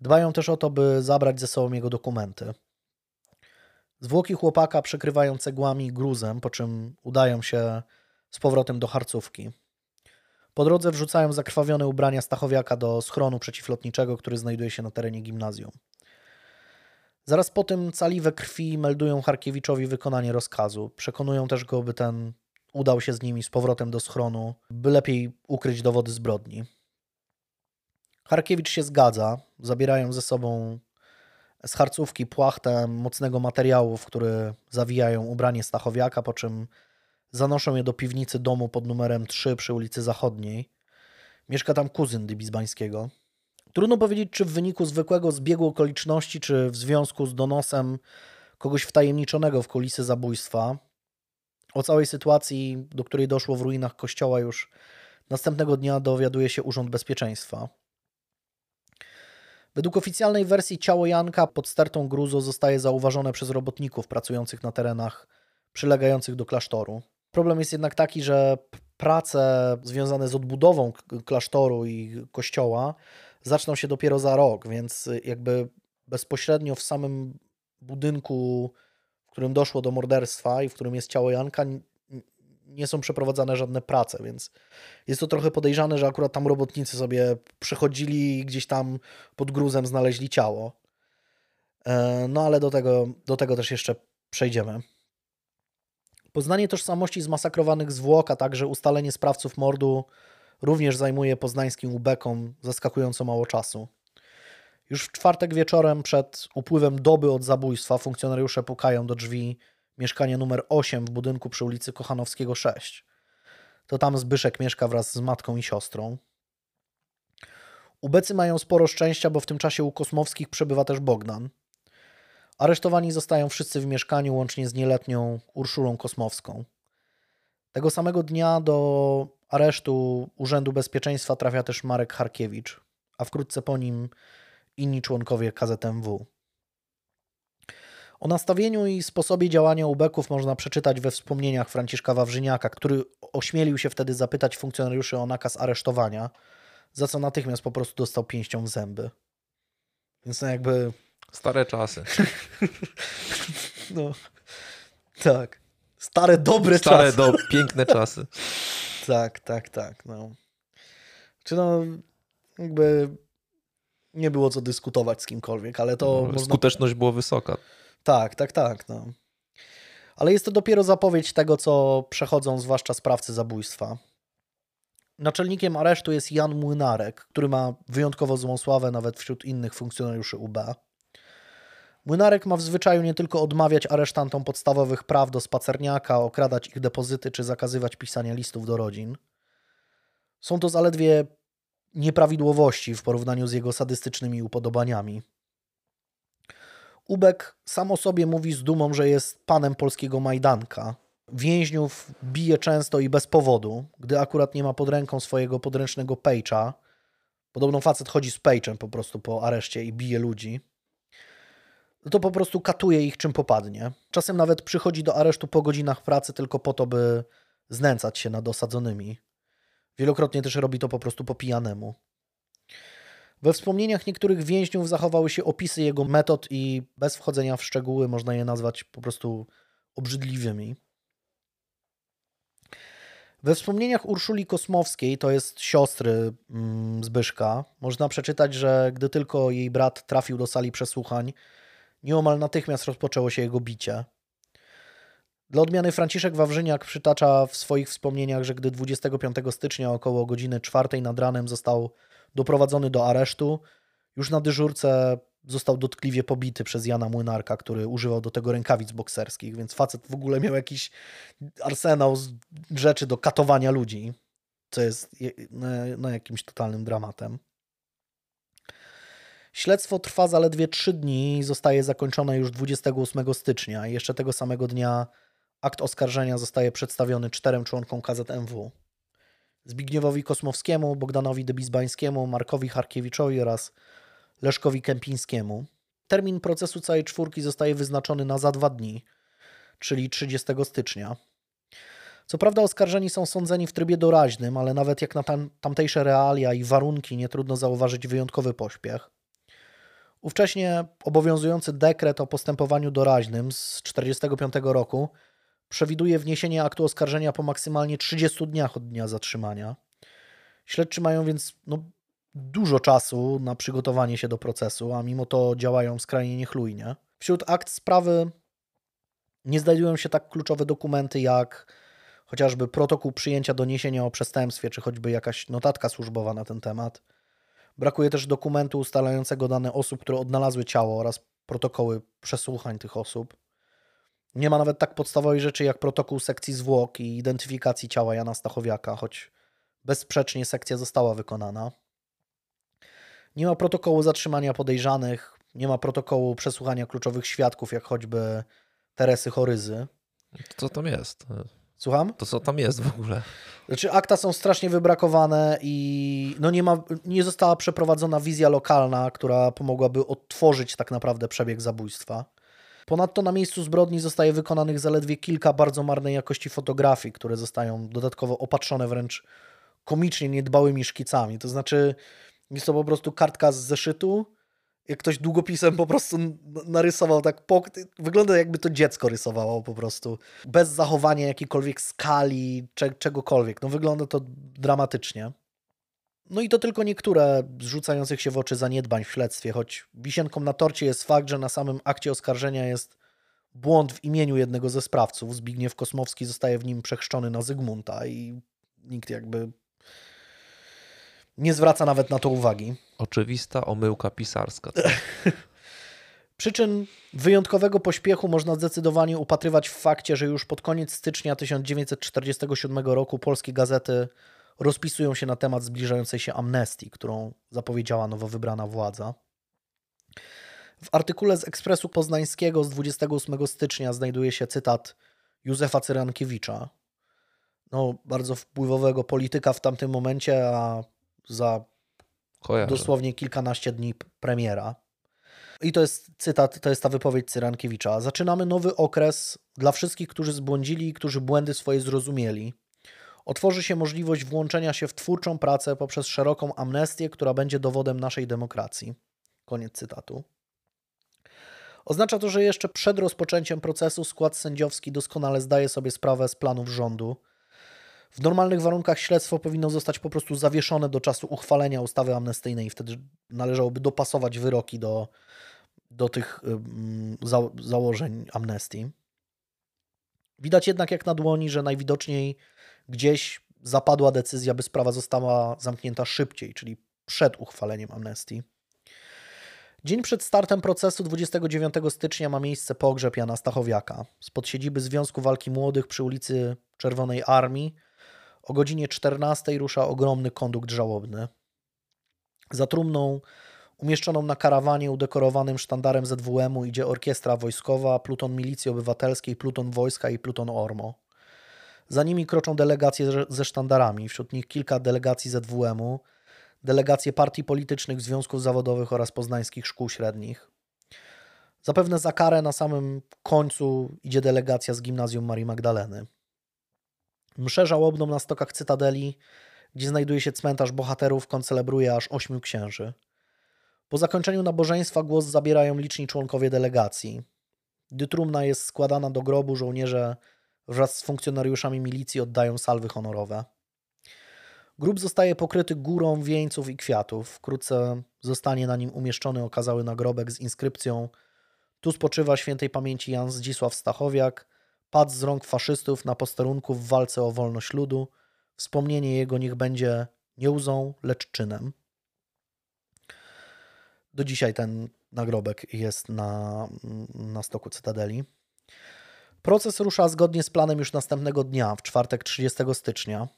Dbają też o to, by zabrać ze sobą jego dokumenty. Zwłoki chłopaka przykrywają cegłami i gruzem, po czym udają się z powrotem do harcówki. Po drodze wrzucają zakrwawione ubrania Stachowiaka do schronu przeciwlotniczego, który znajduje się na terenie gimnazjum. Zaraz po tym cali we krwi meldują Harkiewiczowi wykonanie rozkazu. Przekonują też go, by ten udał się z nimi z powrotem do schronu, by lepiej ukryć dowody zbrodni. Harkiewicz się zgadza, zabierają ze sobą z harcówki płachtę mocnego materiału, w który zawijają ubranie Stachowiaka, po czym zanoszą je do piwnicy domu pod numerem 3 przy ulicy Zachodniej. Mieszka tam kuzyn Dybizbańskiego. Trudno powiedzieć, czy w wyniku zwykłego zbiegu okoliczności, czy w związku z donosem kogoś wtajemniczonego w kulisy zabójstwa. O całej sytuacji, do której doszło w ruinach kościoła już następnego dnia dowiaduje się Urząd Bezpieczeństwa. Według oficjalnej wersji ciało Janka pod stertą gruzu zostaje zauważone przez robotników pracujących na terenach przylegających do klasztoru. Problem jest jednak taki, że prace związane z odbudową klasztoru i kościoła zaczną się dopiero za rok, więc jakby bezpośrednio w samym budynku, w którym doszło do morderstwa i w którym jest ciało Janka, nie są przeprowadzane żadne prace, więc jest to trochę podejrzane, że akurat tam robotnicy sobie przechodzili i gdzieś tam pod gruzem znaleźli ciało. E, no ale do tego, do tego też jeszcze przejdziemy. Poznanie tożsamości zmasakrowanych zwłok, a także ustalenie sprawców mordu również zajmuje poznańskim ubekom zaskakująco mało czasu. Już w czwartek wieczorem przed upływem doby od zabójstwa funkcjonariusze pukają do drzwi mieszkania numer 8 w budynku przy ulicy Kochanowskiego 6. To tam Zbyszek mieszka wraz z matką i siostrą. Ubecy mają sporo szczęścia, bo w tym czasie u Kosmowskich przebywa też Bogdan. Aresztowani zostają wszyscy w mieszkaniu, łącznie z nieletnią Urszulą Kosmowską. Tego samego dnia do aresztu Urzędu Bezpieczeństwa trafia też Marek Harkiewicz, a wkrótce po nim inni członkowie KZMW. O nastawieniu i sposobie działania ubeków można przeczytać we wspomnieniach Franciszka Wawrzyniaka, który ośmielił się wtedy zapytać funkcjonariuszy o nakaz aresztowania, za co natychmiast po prostu dostał pięścią w zęby. Więc no jakby... Stare czasy. no, tak. Stare, dobre Stare, czasy. Stare, do... piękne czasy. tak, tak, tak. No. Czy no, jakby nie było co dyskutować z kimkolwiek, ale to. No, można... Skuteczność była wysoka. Tak, tak, tak. No. Ale jest to dopiero zapowiedź tego, co przechodzą zwłaszcza sprawcy zabójstwa. Naczelnikiem aresztu jest Jan Młynarek, który ma wyjątkowo złą sławę nawet wśród innych funkcjonariuszy UB. Młynarek ma w zwyczaju nie tylko odmawiać aresztantom podstawowych praw do spacerniaka, okradać ich depozyty czy zakazywać pisania listów do rodzin. Są to zaledwie nieprawidłowości w porównaniu z jego sadystycznymi upodobaniami. Ubek sam o sobie mówi z dumą, że jest panem polskiego Majdanka. Więźniów bije często i bez powodu, gdy akurat nie ma pod ręką swojego podręcznego pejcza. Podobno facet chodzi z pejczem po prostu po areszcie i bije ludzi. To po prostu katuje ich czym popadnie. Czasem nawet przychodzi do aresztu po godzinach pracy tylko po to, by znęcać się nad osadzonymi. Wielokrotnie też robi to po prostu po pijanemu. We wspomnieniach niektórych więźniów zachowały się opisy jego metod i bez wchodzenia w szczegóły można je nazwać po prostu obrzydliwymi. We wspomnieniach Urszuli Kosmowskiej, to jest siostry mm, Zbyszka, można przeczytać, że gdy tylko jej brat trafił do sali przesłuchań, nieomal natychmiast rozpoczęło się jego bicie. Dla odmiany Franciszek Wawrzyniak przytacza w swoich wspomnieniach, że gdy 25 stycznia około godziny 4 nad ranem został doprowadzony do aresztu. Już na dyżurce został dotkliwie pobity przez Jana Młynarka, który używał do tego rękawic bokserskich, więc facet w ogóle miał jakiś arsenał rzeczy do katowania ludzi. co jest no, jakimś totalnym dramatem. Śledztwo trwa zaledwie 3 dni i zostaje zakończone już 28 stycznia. Jeszcze tego samego dnia akt oskarżenia zostaje przedstawiony czterem członkom KZMW. Zbigniewowi Kosmowskiemu, Bogdanowi Debizbańskiemu, Markowi Harkiewiczowi oraz Leszkowi Kępińskiemu. Termin procesu całej czwórki zostaje wyznaczony na za dwa dni, czyli 30 stycznia. Co prawda oskarżeni są sądzeni w trybie doraźnym, ale nawet jak na tam, tamtejsze realia i warunki nie trudno zauważyć wyjątkowy pośpiech. Ówcześnie obowiązujący dekret o postępowaniu doraźnym z 1945 roku przewiduje wniesienie aktu oskarżenia po maksymalnie 30 dniach od dnia zatrzymania. Śledczy mają więc no, dużo czasu na przygotowanie się do procesu, a mimo to działają skrajnie niechlujnie. Wśród akt sprawy nie znajdują się tak kluczowe dokumenty jak chociażby protokół przyjęcia doniesienia o przestępstwie, czy choćby jakaś notatka służbowa na ten temat. Brakuje też dokumentu ustalającego dane osób, które odnalazły ciało oraz protokoły przesłuchań tych osób. Nie ma nawet tak podstawowej rzeczy jak protokół sekcji zwłok i identyfikacji ciała Jana Stachowiaka, choć bezsprzecznie sekcja została wykonana. Nie ma protokołu zatrzymania podejrzanych, nie ma protokołu przesłuchania kluczowych świadków, jak choćby Teresy Choryzy. Co tam jest? Słucham? To co tam jest w ogóle? Znaczy akta są strasznie wybrakowane i no nie, ma, nie została przeprowadzona wizja lokalna, która pomogłaby odtworzyć tak naprawdę przebieg zabójstwa. Ponadto na miejscu zbrodni zostaje wykonanych zaledwie kilka bardzo marnej jakości fotografii, które zostają dodatkowo opatrzone wręcz komicznie niedbałymi szkicami. To znaczy jest to po prostu kartka z zeszytu, jak ktoś długopisem po prostu narysował tak, wygląda jakby to dziecko rysowało po prostu, bez zachowania jakiejkolwiek skali, czegokolwiek. No wygląda to dramatycznie. No i to tylko niektóre zrzucających się w oczy zaniedbań w śledztwie, choć wisienką na torcie jest fakt, że na samym akcie oskarżenia jest błąd w imieniu jednego ze sprawców. Zbigniew Kosmowski zostaje w nim przechrzczony na Zygmunta i nikt jakby nie zwraca nawet na to uwagi. Oczywista omyłka pisarska. Przyczyn wyjątkowego pośpiechu można zdecydowanie upatrywać w fakcie, że już pod koniec stycznia 1947 roku polskie gazety rozpisują się na temat zbliżającej się amnestii, którą zapowiedziała nowo wybrana władza. W artykule z Ekspresu Poznańskiego z 28 stycznia znajduje się cytat Józefa Cyrankiewicza, no, bardzo wpływowego polityka w tamtym momencie, a za Kojarzę. dosłownie kilkanaście dni premiera. I to jest cytat, to jest ta wypowiedź Cyrankiewicza. Zaczynamy nowy okres dla wszystkich, którzy zbłądzili i którzy błędy swoje zrozumieli. Otworzy się możliwość włączenia się w twórczą pracę poprzez szeroką amnestię, która będzie dowodem naszej demokracji. Koniec cytatu. Oznacza to, że jeszcze przed rozpoczęciem procesu skład sędziowski doskonale zdaje sobie sprawę z planów rządu, w normalnych warunkach śledztwo powinno zostać po prostu zawieszone do czasu uchwalenia ustawy amnestyjnej wtedy należałoby dopasować wyroki do, do tych za, założeń amnestii. Widać jednak jak na dłoni, że najwidoczniej gdzieś zapadła decyzja, by sprawa została zamknięta szybciej, czyli przed uchwaleniem amnestii. Dzień przed startem procesu 29 stycznia ma miejsce pogrzeb Jana Stachowiaka. Spod siedziby Związku Walki Młodych przy ulicy Czerwonej Armii o godzinie 14 rusza ogromny kondukt żałobny. Za trumną, umieszczoną na karawanie udekorowanym sztandarem ZWM-u idzie orkiestra wojskowa, pluton milicji obywatelskiej, pluton wojska i pluton ORMO. Za nimi kroczą delegacje ze sztandarami, wśród nich kilka delegacji ZWM-u, delegacje partii politycznych, związków zawodowych oraz poznańskich szkół średnich. Zapewne za karę na samym końcu idzie delegacja z gimnazjum Marii Magdaleny. Mszę żałobną na stokach Cytadeli, gdzie znajduje się cmentarz bohaterów, koncelebruje aż ośmiu księży. Po zakończeniu nabożeństwa głos zabierają liczni członkowie delegacji. Gdy trumna jest składana do grobu, żołnierze wraz z funkcjonariuszami milicji oddają salwy honorowe. Grób zostaje pokryty górą wieńców i kwiatów. Wkrótce zostanie na nim umieszczony okazały nagrobek z inskrypcją Tu spoczywa świętej pamięci Jan Zdzisław Stachowiak, padł z rąk faszystów na posterunku w walce o wolność ludu. Wspomnienie jego niech będzie nie łzą, lecz czynem. Do dzisiaj ten nagrobek jest na, na stoku Cytadeli. Proces rusza zgodnie z planem już następnego dnia, w czwartek 30 stycznia.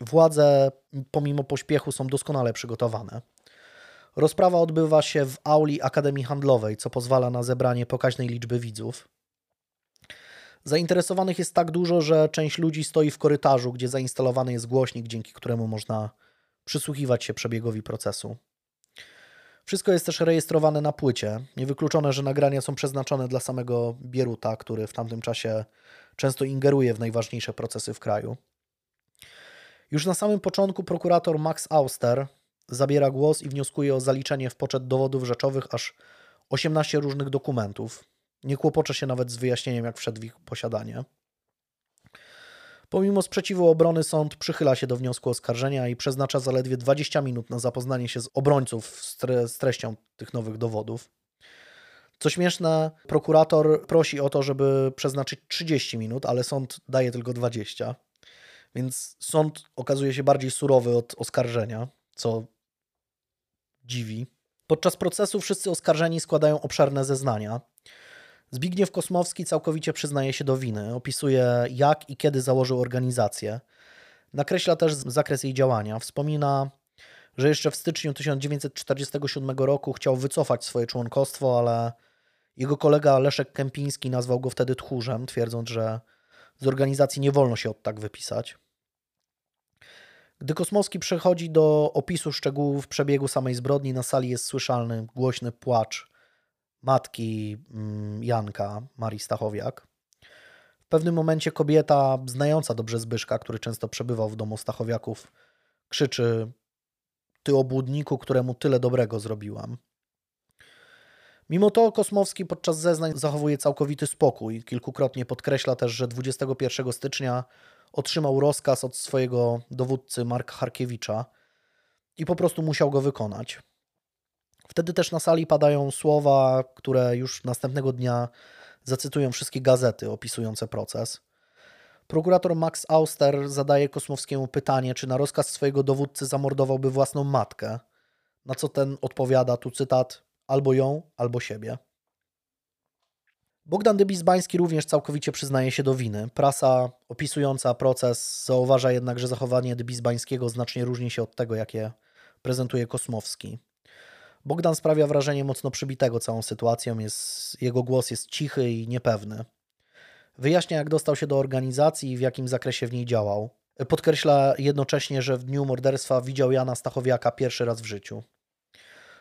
Władze pomimo pośpiechu są doskonale przygotowane. Rozprawa odbywa się w auli Akademii Handlowej, co pozwala na zebranie pokaźnej liczby widzów. Zainteresowanych jest tak dużo, że część ludzi stoi w korytarzu, gdzie zainstalowany jest głośnik, dzięki któremu można przysłuchiwać się przebiegowi procesu. Wszystko jest też rejestrowane na płycie. Niewykluczone, że nagrania są przeznaczone dla samego Bieruta, który w tamtym czasie często ingeruje w najważniejsze procesy w kraju. Już na samym początku prokurator Max Auster zabiera głos i wnioskuje o zaliczenie w poczet dowodów rzeczowych aż 18 różnych dokumentów. Nie kłopocze się nawet z wyjaśnieniem, jak wszedł w ich posiadanie. Pomimo sprzeciwu obrony sąd przychyla się do wniosku oskarżenia i przeznacza zaledwie 20 minut na zapoznanie się z obrońców z, tre z treścią tych nowych dowodów. Co śmieszne, prokurator prosi o to, żeby przeznaczyć 30 minut, ale sąd daje tylko 20. Więc sąd okazuje się bardziej surowy od oskarżenia, co dziwi. Podczas procesu wszyscy oskarżeni składają obszerne zeznania. Zbigniew Kosmowski całkowicie przyznaje się do winy, opisuje jak i kiedy założył organizację. Nakreśla też zakres jej działania. Wspomina, że jeszcze w styczniu 1947 roku chciał wycofać swoje członkostwo, ale jego kolega Leszek Kępiński nazwał go wtedy tchórzem, twierdząc, że z organizacji nie wolno się od tak wypisać. Gdy Kosmowski przechodzi do opisu szczegółów przebiegu samej zbrodni, na sali jest słyszalny głośny płacz matki mm, Janka, Marii Stachowiak. W pewnym momencie kobieta, znająca dobrze Zbyszka, który często przebywał w domu Stachowiaków, krzyczy: Ty obłudniku, któremu tyle dobrego zrobiłam. Mimo to Kosmowski podczas zeznań zachowuje całkowity spokój. Kilkukrotnie podkreśla też, że 21 stycznia otrzymał rozkaz od swojego dowódcy Marka Harkiewicza i po prostu musiał go wykonać. Wtedy też na sali padają słowa, które już następnego dnia zacytują wszystkie gazety opisujące proces. Prokurator Max Auster zadaje Kosmowskiemu pytanie, czy na rozkaz swojego dowódcy zamordowałby własną matkę. Na co ten odpowiada, tu cytat, albo ją, albo siebie. Bogdan Dybizbański również całkowicie przyznaje się do winy. Prasa opisująca proces zauważa jednak, że zachowanie Dybizbańskiego znacznie różni się od tego, jakie prezentuje Kosmowski. Bogdan sprawia wrażenie mocno przybitego całą sytuacją, jest, jego głos jest cichy i niepewny. Wyjaśnia, jak dostał się do organizacji i w jakim zakresie w niej działał. Podkreśla jednocześnie, że w dniu morderstwa widział Jana Stachowiaka pierwszy raz w życiu.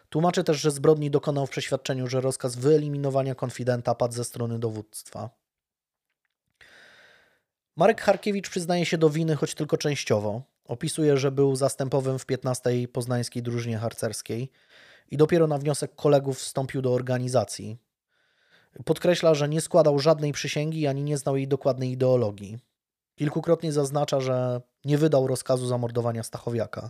Tłumaczy też, że zbrodni dokonał w przeświadczeniu, że rozkaz wyeliminowania konfidenta padł ze strony dowództwa. Marek Harkiewicz przyznaje się do winy, choć tylko częściowo. Opisuje, że był zastępowym w 15. poznańskiej drużynie harcerskiej i dopiero na wniosek kolegów wstąpił do organizacji. Podkreśla, że nie składał żadnej przysięgi ani nie znał jej dokładnej ideologii. Kilkukrotnie zaznacza, że nie wydał rozkazu zamordowania Stachowiaka.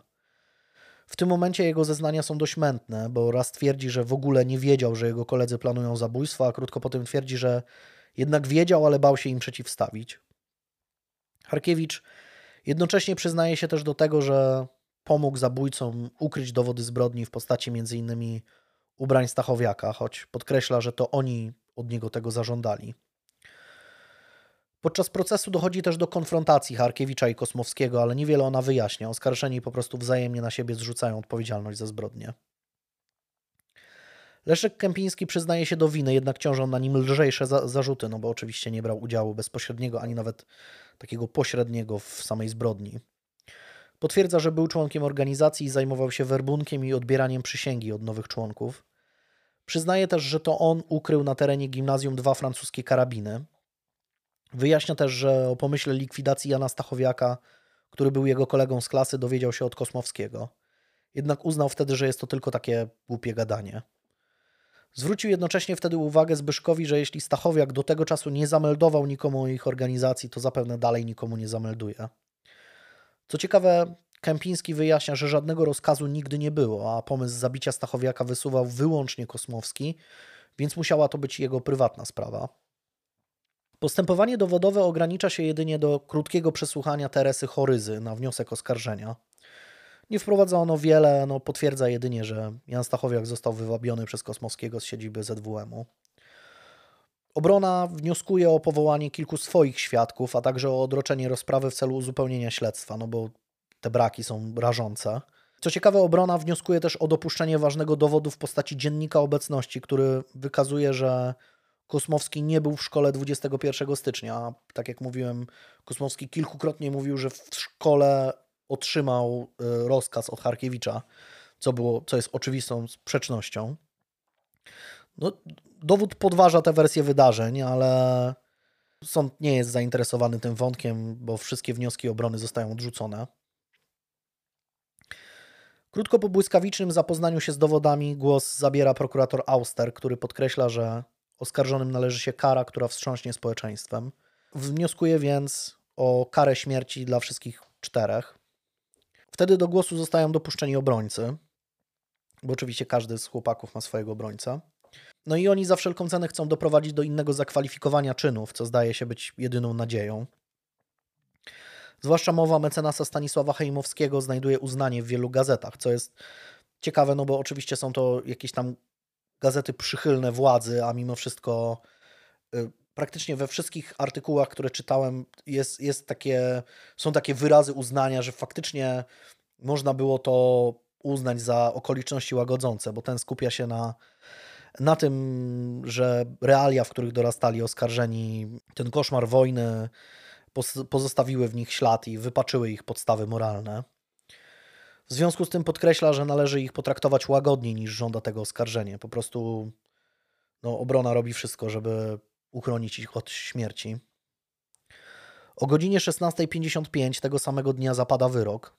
W tym momencie jego zeznania są dość mętne, bo raz twierdzi, że w ogóle nie wiedział, że jego koledzy planują zabójstwo, a krótko potem twierdzi, że jednak wiedział, ale bał się im przeciwstawić. Harkiewicz jednocześnie przyznaje się też do tego, że pomógł zabójcom ukryć dowody zbrodni w postaci m.in. ubrań Stachowiaka, choć podkreśla, że to oni od niego tego zażądali. Podczas procesu dochodzi też do konfrontacji Harkiewicza i Kosmowskiego, ale niewiele ona wyjaśnia. Oskarżeni po prostu wzajemnie na siebie zrzucają odpowiedzialność za zbrodnię. Leszek Kępiński przyznaje się do winy, jednak ciążą na nim lżejsze za zarzuty, no bo oczywiście nie brał udziału bezpośredniego ani nawet takiego pośredniego w samej zbrodni. Potwierdza, że był członkiem organizacji i zajmował się werbunkiem i odbieraniem przysięgi od nowych członków. Przyznaje też, że to on ukrył na terenie gimnazjum dwa francuskie karabiny. Wyjaśnia też, że o pomyśle likwidacji Jana Stachowiaka, który był jego kolegą z klasy, dowiedział się od Kosmowskiego. Jednak uznał wtedy, że jest to tylko takie głupie gadanie. Zwrócił jednocześnie wtedy uwagę Zbyszkowi, że jeśli Stachowiak do tego czasu nie zameldował nikomu ich organizacji, to zapewne dalej nikomu nie zamelduje. Co ciekawe, Kępiński wyjaśnia, że żadnego rozkazu nigdy nie było, a pomysł zabicia Stachowiaka wysuwał wyłącznie Kosmowski, więc musiała to być jego prywatna sprawa. Postępowanie dowodowe ogranicza się jedynie do krótkiego przesłuchania Teresy Choryzy na wniosek oskarżenia. Nie wprowadza ono wiele, no potwierdza jedynie, że Jan Stachowiak został wywabiony przez Kosmowskiego z siedziby ZWM-u. Obrona wnioskuje o powołanie kilku swoich świadków, a także o odroczenie rozprawy w celu uzupełnienia śledztwa, no bo te braki są rażące. Co ciekawe, obrona wnioskuje też o dopuszczenie ważnego dowodu w postaci dziennika obecności, który wykazuje, że Kosmowski nie był w szkole 21 stycznia. Tak jak mówiłem, Kosmowski kilkukrotnie mówił, że w szkole otrzymał y, rozkaz od Harkiewicza, co, było, co jest oczywistą sprzecznością. No, dowód podważa tę wersję wydarzeń, ale sąd nie jest zainteresowany tym wątkiem, bo wszystkie wnioski obrony zostają odrzucone. Krótko po błyskawicznym zapoznaniu się z dowodami głos zabiera prokurator Auster, który podkreśla, że oskarżonym należy się kara, która wstrząśnie społeczeństwem. Wnioskuje więc o karę śmierci dla wszystkich czterech. Wtedy do głosu zostają dopuszczeni obrońcy, bo oczywiście każdy z chłopaków ma swojego obrońca. No i oni za wszelką cenę chcą doprowadzić do innego zakwalifikowania czynów, co zdaje się być jedyną nadzieją. Zwłaszcza mowa mecenasa Stanisława Hejmowskiego znajduje uznanie w wielu gazetach, co jest ciekawe, no bo oczywiście są to jakieś tam gazety przychylne władzy, a mimo wszystko y, praktycznie we wszystkich artykułach, które czytałem, jest, jest takie, są takie wyrazy uznania, że faktycznie można było to uznać za okoliczności łagodzące, bo ten skupia się na, na tym, że realia, w których dorastali oskarżeni, ten koszmar wojny pozostawiły w nich ślad i wypaczyły ich podstawy moralne. W związku z tym podkreśla, że należy ich potraktować łagodniej niż żąda tego oskarżenie. Po prostu no, obrona robi wszystko, żeby uchronić ich od śmierci. O godzinie 16.55 tego samego dnia zapada wyrok,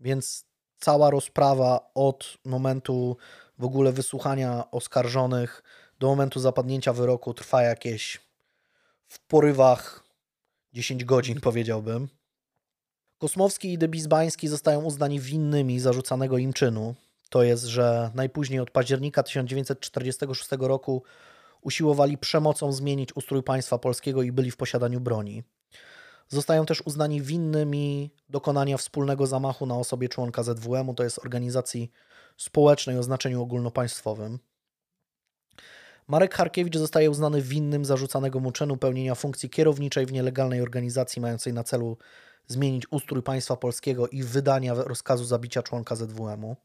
więc cała rozprawa od momentu w ogóle wysłuchania oskarżonych do momentu zapadnięcia wyroku trwa jakieś w porywach 10 godzin, powiedziałbym. Kosmowski i Debizbański zostają uznani winnymi zarzucanego im czynu. To jest, że najpóźniej od października 1946 roku usiłowali przemocą zmienić ustrój państwa polskiego i byli w posiadaniu broni. Zostają też uznani winnymi dokonania wspólnego zamachu na osobie członka ZWM-u, to jest organizacji społecznej o znaczeniu ogólnopaństwowym. Marek Harkiewicz zostaje uznany winnym zarzucanego mu czynu pełnienia funkcji kierowniczej w nielegalnej organizacji mającej na celu zmienić ustrój państwa polskiego i wydania rozkazu zabicia członka ZWM-u.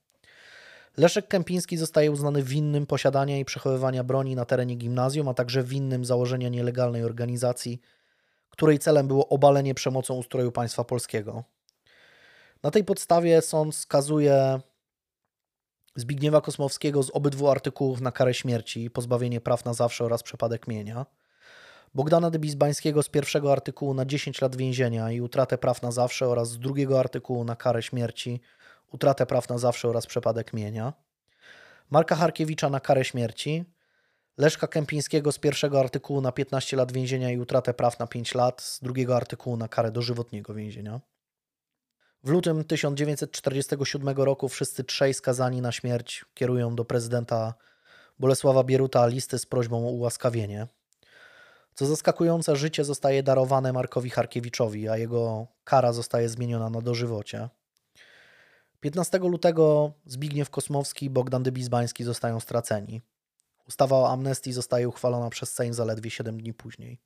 Leszek Kępiński zostaje uznany winnym posiadania i przechowywania broni na terenie gimnazjum, a także winnym założenia nielegalnej organizacji, której celem było obalenie przemocą ustroju państwa polskiego. Na tej podstawie sąd skazuje Zbigniewa Kosmowskiego z obydwu artykułów na karę śmierci, pozbawienie praw na zawsze oraz przepadek mienia. Bogdana Debizbańskiego z pierwszego artykułu na 10 lat więzienia i utratę praw na zawsze oraz z drugiego artykułu na karę śmierci, utratę praw na zawsze oraz przepadek mienia. Marka Harkiewicza na karę śmierci, Leszka Kępińskiego z pierwszego artykułu na 15 lat więzienia i utratę praw na 5 lat, z drugiego artykułu na karę dożywotniego więzienia. W lutym 1947 roku wszyscy trzej skazani na śmierć kierują do prezydenta Bolesława Bieruta listy z prośbą o ułaskawienie. Co zaskakujące, życie zostaje darowane Markowi Harkiewiczowi, a jego kara zostaje zmieniona na dożywocie. 15 lutego Zbigniew Kosmowski i Bogdan Dybizbański zostają straceni. Ustawa o amnestii zostaje uchwalona przez Sejm zaledwie 7 dni później.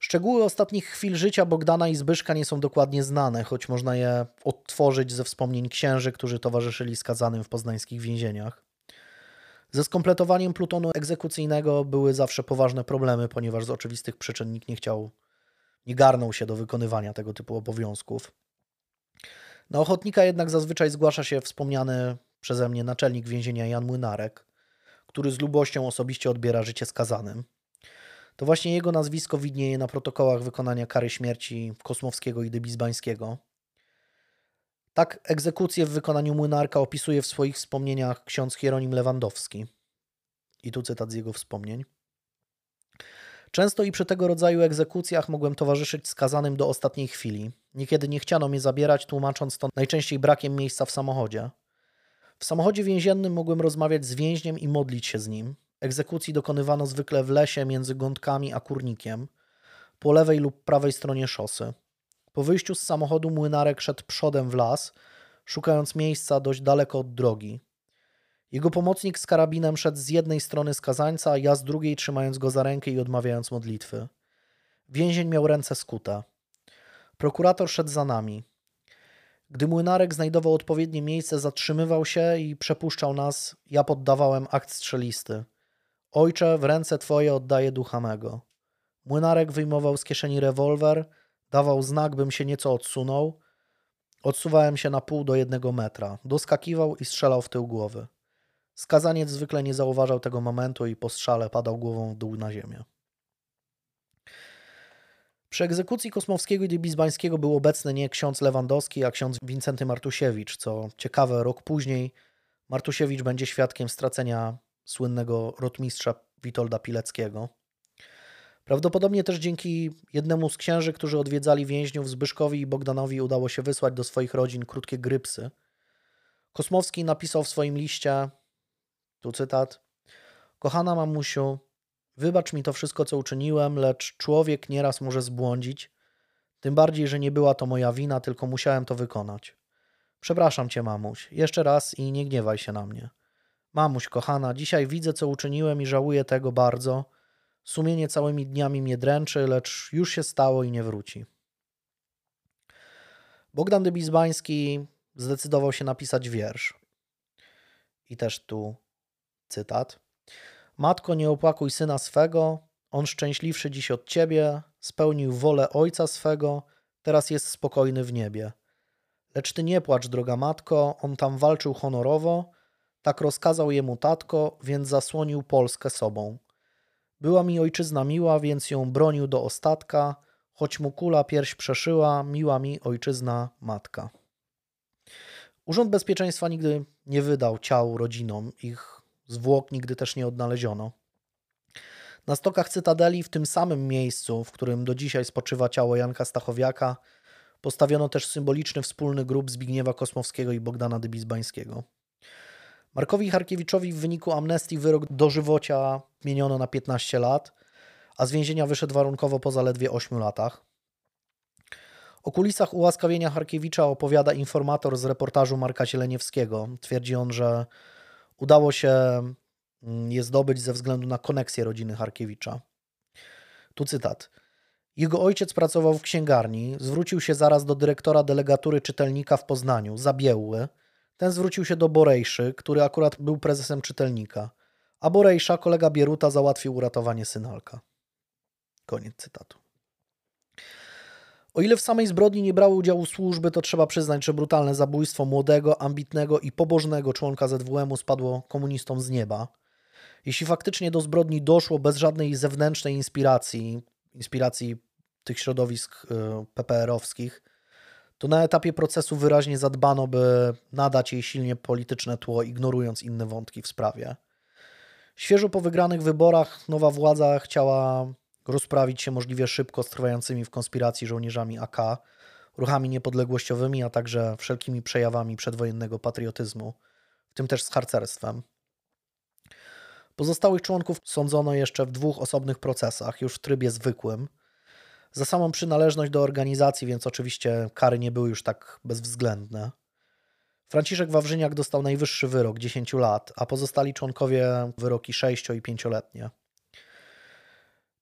Szczegóły ostatnich chwil życia Bogdana i Zbyszka nie są dokładnie znane, choć można je odtworzyć ze wspomnień księży, którzy towarzyszyli skazanym w poznańskich więzieniach. Ze skompletowaniem plutonu egzekucyjnego były zawsze poważne problemy, ponieważ z oczywistych przyczyn nikt nie chciał, nie garnął się do wykonywania tego typu obowiązków. Na ochotnika jednak zazwyczaj zgłasza się wspomniany przeze mnie naczelnik więzienia Jan Młynarek, który z lubością osobiście odbiera życie skazanym. To właśnie jego nazwisko widnieje na protokołach wykonania kary śmierci Kosmowskiego i Dybizbańskiego. Tak egzekucję w wykonaniu Młynarka opisuje w swoich wspomnieniach ksiądz Hieronim Lewandowski. I tu cytat z jego wspomnień. Często i przy tego rodzaju egzekucjach mogłem towarzyszyć skazanym do ostatniej chwili. Niekiedy nie chciano mnie zabierać, tłumacząc to najczęściej brakiem miejsca w samochodzie. W samochodzie więziennym mogłem rozmawiać z więźniem i modlić się z nim. Egzekucji dokonywano zwykle w lesie między Gądkami a Kurnikiem, po lewej lub prawej stronie szosy. Po wyjściu z samochodu młynarek szedł przodem w las, szukając miejsca dość daleko od drogi. Jego pomocnik z karabinem szedł z jednej strony skazańca, ja z drugiej, trzymając go za rękę i odmawiając modlitwy. Więzień miał ręce skute. Prokurator szedł za nami. Gdy młynarek znajdował odpowiednie miejsce, zatrzymywał się i przepuszczał nas. Ja poddawałem akt strzelisty. Ojcze, w ręce twoje oddaję ducha mego. Młynarek wyjmował z kieszeni rewolwer, dawał znak, bym się nieco odsunął. Odsuwałem się na pół do jednego metra. Doskakiwał i strzelał w tył głowy. Skazaniec zwykle nie zauważał tego momentu i po strzale padał głową w dół na ziemię. Przy egzekucji Kosmowskiego i Dybizbańskiego był obecny nie ksiądz Lewandowski, a ksiądz Wincenty Martusiewicz. Co ciekawe, rok później Martusiewicz będzie świadkiem stracenia słynnego rotmistrza Witolda Pileckiego. Prawdopodobnie też dzięki jednemu z księży, którzy odwiedzali więźniów, Zbyszkowi i Bogdanowi udało się wysłać do swoich rodzin krótkie grypsy. Kosmowski napisał w swoim liście, tu cytat, Kochana mamusiu, wybacz mi to wszystko, co uczyniłem, lecz człowiek nieraz może zbłądzić, tym bardziej, że nie była to moja wina, tylko musiałem to wykonać. Przepraszam cię, mamuś, jeszcze raz i nie gniewaj się na mnie. Mamuś, kochana, dzisiaj widzę, co uczyniłem i żałuję tego bardzo. Sumienie całymi dniami mnie dręczy, lecz już się stało i nie wróci. Bogdan Dybizbański zdecydował się napisać wiersz. I też tu cytat. Matko, nie opłakuj syna swego, on szczęśliwszy dziś od ciebie, spełnił wolę ojca swego, teraz jest spokojny w niebie. Lecz ty nie płacz, droga matko, on tam walczył honorowo, tak rozkazał jemu tatko, więc zasłonił Polskę sobą. Była mi ojczyzna miła, więc ją bronił do ostatka, choć mu kula pierś przeszyła, miła mi ojczyzna matka. Urząd Bezpieczeństwa nigdy nie wydał ciał rodzinom, ich zwłok nigdy też nie odnaleziono. Na stokach Cytadeli, w tym samym miejscu, w którym do dzisiaj spoczywa ciało Janka Stachowiaka, postawiono też symboliczny wspólny grób Zbigniewa Kosmowskiego i Bogdana Dybizbańskiego. Markowi Harkiewiczowi w wyniku amnestii wyrok dożywocia zmieniono na 15 lat, a z więzienia wyszedł warunkowo po zaledwie 8 latach. O kulisach ułaskawienia Harkiewicza opowiada informator z reportażu Marka Zieleniewskiego. Twierdzi on, że udało się mm, je zdobyć ze względu na koneksję rodziny Harkiewicza. Tu cytat. Jego ojciec pracował w księgarni, zwrócił się zaraz do dyrektora delegatury czytelnika w Poznaniu, Zabiełły, ten zwrócił się do Borejszy, który akurat był prezesem czytelnika, a Borejsza, kolega Bieruta, załatwił uratowanie synalka. Koniec cytatu. O ile w samej zbrodni nie brały udziału służby, to trzeba przyznać, że brutalne zabójstwo młodego, ambitnego i pobożnego członka ZWM-u spadło komunistom z nieba. Jeśli faktycznie do zbrodni doszło bez żadnej zewnętrznej inspiracji, inspiracji tych środowisk y, PPR-owskich, to na etapie procesu wyraźnie zadbano, by nadać jej silnie polityczne tło, ignorując inne wątki w sprawie. Świeżo po wygranych wyborach nowa władza chciała rozprawić się możliwie szybko z trwającymi w konspiracji żołnierzami AK, ruchami niepodległościowymi, a także wszelkimi przejawami przedwojennego patriotyzmu, w tym też z harcerstwem. Pozostałych członków sądzono jeszcze w dwóch osobnych procesach, już w trybie zwykłym – za samą przynależność do organizacji, więc oczywiście kary nie były już tak bezwzględne. Franciszek Wawrzyniak dostał najwyższy wyrok 10 lat, a pozostali członkowie wyroki 6 i 5-letnie.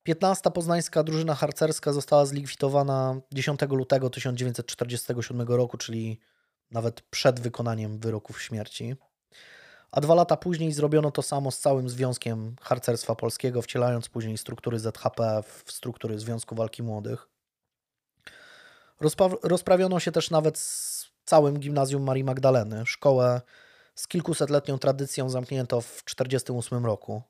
15. poznańska drużyna harcerska została zlikwidowana 10 lutego 1947 roku, czyli nawet przed wykonaniem wyroków śmierci a dwa lata później zrobiono to samo z całym Związkiem Harcerstwa Polskiego, wcielając później struktury ZHP w struktury Związku Walki Młodych. Rozpa rozprawiono się też nawet z całym gimnazjum Marii Magdaleny, szkołę z kilkusetletnią tradycją zamknięto w 1948 roku.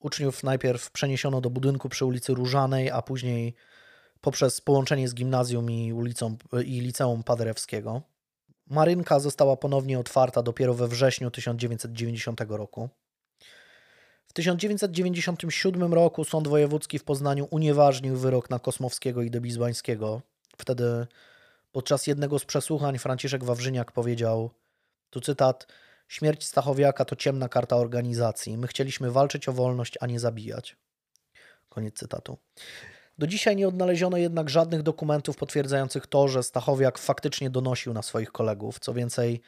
Uczniów najpierw przeniesiono do budynku przy ulicy Różanej, a później poprzez połączenie z gimnazjum i, ulicą, i liceum Paderewskiego. Marynka została ponownie otwarta dopiero we wrześniu 1990 roku. W 1997 roku Sąd Wojewódzki w Poznaniu unieważnił wyrok na Kosmowskiego i Debizbańskiego. Wtedy podczas jednego z przesłuchań Franciszek Wawrzyniak powiedział, tu cytat, śmierć Stachowiaka to ciemna karta organizacji. My chcieliśmy walczyć o wolność, a nie zabijać. Koniec cytatu. Do dzisiaj nie odnaleziono jednak żadnych dokumentów potwierdzających to, że Stachowiak faktycznie donosił na swoich kolegów. Co więcej,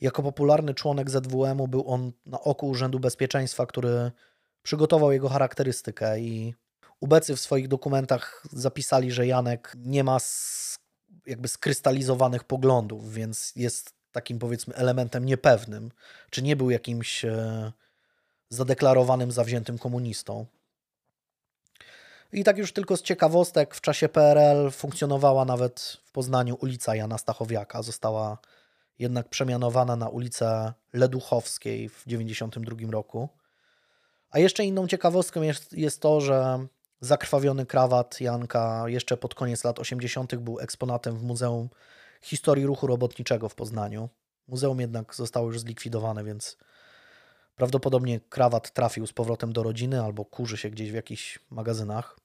jako popularny członek ZWM-u był on na oku Urzędu Bezpieczeństwa, który przygotował jego charakterystykę i ubecy w swoich dokumentach zapisali, że Janek nie ma jakby skrystalizowanych poglądów, więc jest takim powiedzmy elementem niepewnym, czy nie był jakimś e, zadeklarowanym, zawziętym komunistą. I tak już tylko z ciekawostek, w czasie PRL funkcjonowała nawet w Poznaniu ulica Jana Stachowiaka. Została jednak przemianowana na ulicę Leduchowskiej w 1992 roku. A jeszcze inną ciekawostką jest, jest to, że zakrwawiony krawat Janka jeszcze pod koniec lat 80. był eksponatem w Muzeum Historii Ruchu Robotniczego w Poznaniu. Muzeum jednak zostało już zlikwidowane, więc prawdopodobnie krawat trafił z powrotem do rodziny albo kurzy się gdzieś w jakichś magazynach.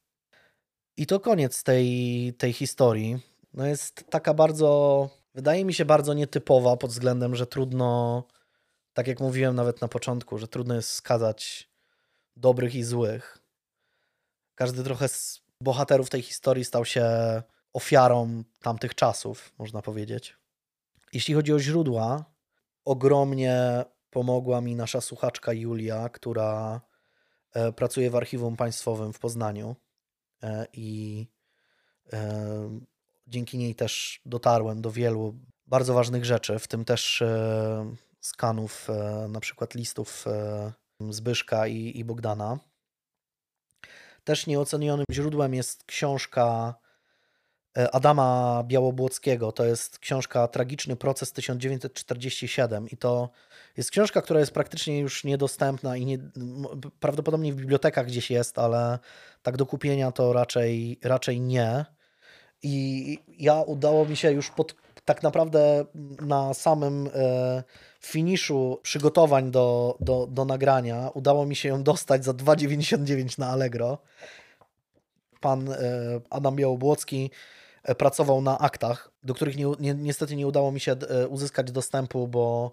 I to koniec tej, tej historii. No jest taka bardzo, wydaje mi się bardzo nietypowa pod względem, że trudno, tak jak mówiłem nawet na początku, że trudno jest skazać dobrych i złych. Każdy trochę z bohaterów tej historii stał się ofiarą tamtych czasów, można powiedzieć. Jeśli chodzi o źródła, ogromnie pomogła mi nasza słuchaczka Julia, która e, pracuje w Archiwum Państwowym w Poznaniu i e, dzięki niej też dotarłem do wielu bardzo ważnych rzeczy, w tym też skanów na przykład listów Zbyszka i, i Bogdana. Też nieocenionym źródłem jest książka e, Adama Białobłockiego. To jest książka Tragiczny proces 1947 i to jest książka, która jest praktycznie już niedostępna i nie, prawdopodobnie w bibliotekach gdzieś jest, ale tak do kupienia to raczej, raczej nie. I ja udało mi się już pod, tak naprawdę na samym e, finiszu przygotowań do, do, do nagrania udało mi się ją dostać za 2,99 na Allegro. Pan e, Adam Białobłocki e, pracował na aktach, do których ni ni niestety nie udało mi się e, uzyskać dostępu, bo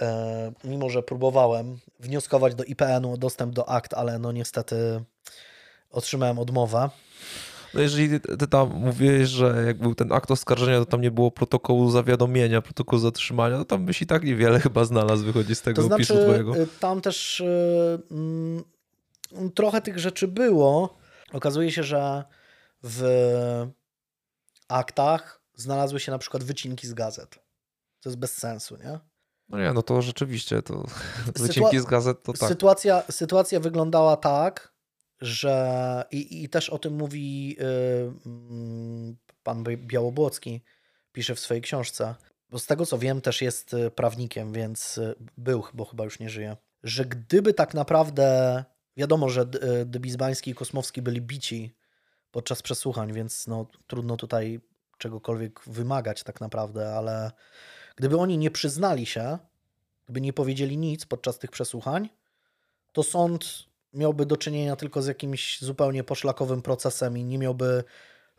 e, mimo, że próbowałem wnioskować do IPN-u o dostęp do akt, ale no niestety otrzymałem odmowę. No jeżeli ty tam mówiłeś, że jak był ten akt oskarżenia, to tam nie było protokołu zawiadomienia, protokołu zatrzymania, to tam byś i tak niewiele chyba znalazł, wychodzi z tego to opisu znaczy, twojego. Y, tam też y, mm, trochę tych rzeczy było. Okazuje się, że w aktach znalazły się na przykład wycinki z gazet. To jest bez sensu, nie? No nie, no to rzeczywiście, to wycinki z gazet to tak. Sytuacja, sytuacja wyglądała tak, że i, i też o tym mówi yy, pan Białobłocki, pisze w swojej książce, bo z tego co wiem też jest y, prawnikiem, więc y, był, bo chyba już nie żyje, że gdyby tak naprawdę, wiadomo, że y, Dybizbański i Kosmowski byli bici podczas przesłuchań, więc no, trudno tutaj czegokolwiek wymagać tak naprawdę, ale gdyby oni nie przyznali się, gdyby nie powiedzieli nic podczas tych przesłuchań, to sąd miałby do czynienia tylko z jakimś zupełnie poszlakowym procesem i nie miałby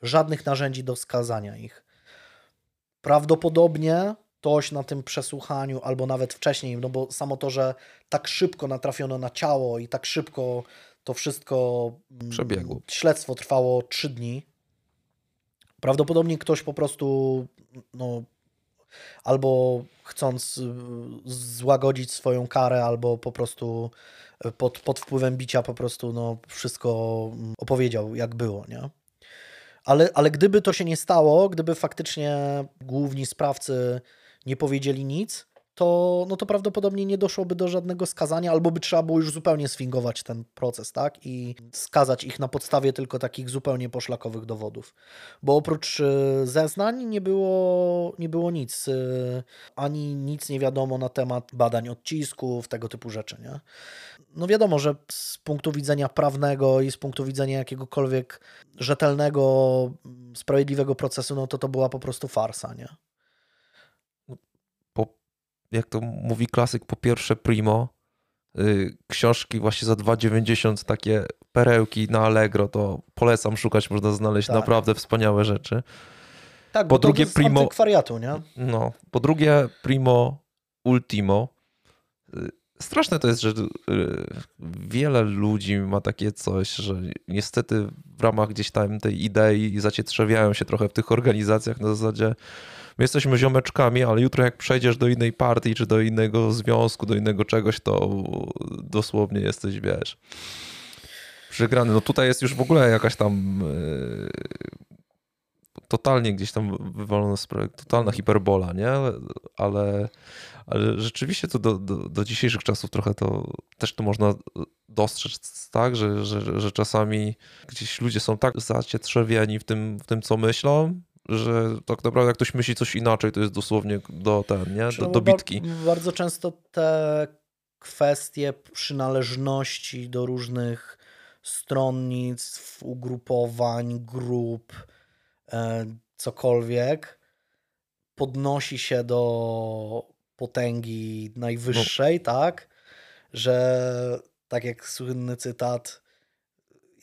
żadnych narzędzi do wskazania ich. Prawdopodobnie ktoś na tym przesłuchaniu, albo nawet wcześniej, no bo samo to, że tak szybko natrafiono na ciało i tak szybko to wszystko mm, przebiegło. Śledztwo trwało trzy dni. Prawdopodobnie ktoś po prostu no, albo chcąc y, złagodzić swoją karę, albo po prostu pod, pod wpływem bicia po prostu no, wszystko mm, opowiedział, jak było, nie? Ale, ale gdyby to się nie stało, gdyby faktycznie główni sprawcy nie powiedzieli nic, to, no to prawdopodobnie nie doszłoby do żadnego skazania, albo by trzeba było już zupełnie sfingować ten proces, tak? I skazać ich na podstawie tylko takich zupełnie poszlakowych dowodów. Bo oprócz e, zeznań nie było, nie było nic. E, ani nic nie wiadomo na temat badań odcisków, tego typu rzeczy, nie? No wiadomo, że z punktu widzenia prawnego i z punktu widzenia jakiegokolwiek rzetelnego, sprawiedliwego procesu, no to to była po prostu farsa, nie? Jak to mówi klasyk, po pierwsze primo, y, książki właśnie za 2,90 takie perełki na Allegro, to polecam szukać, można znaleźć tak. naprawdę wspaniałe rzeczy. Tak, po drugie primo kwariatu, nie? No, po drugie primo ultimo. Y, straszne to jest, że y, wiele ludzi ma takie coś, że niestety w ramach gdzieś tam tej idei zacietrzewiają się trochę w tych organizacjach na zasadzie My jesteśmy ziomeczkami, ale jutro jak przejdziesz do innej partii, czy do innego związku, do innego czegoś, to dosłownie jesteś, wiesz, przegrany. No tutaj jest już w ogóle jakaś tam e, totalnie gdzieś tam wywalone z totalna hiperbola, nie? Ale, ale rzeczywiście to do, do, do, dzisiejszych czasów trochę to też to można dostrzec, tak? Że, że, że czasami gdzieś ludzie są tak zacietrzewieni w tym, w tym, co myślą, że tak naprawdę jak ktoś myśli coś inaczej, to jest dosłownie do ten, nie? Do, do bitki. Bardzo często te kwestie przynależności do różnych stronnictw, ugrupowań, grup, e, cokolwiek, podnosi się do potęgi najwyższej, no. tak? Że tak jak słynny cytat,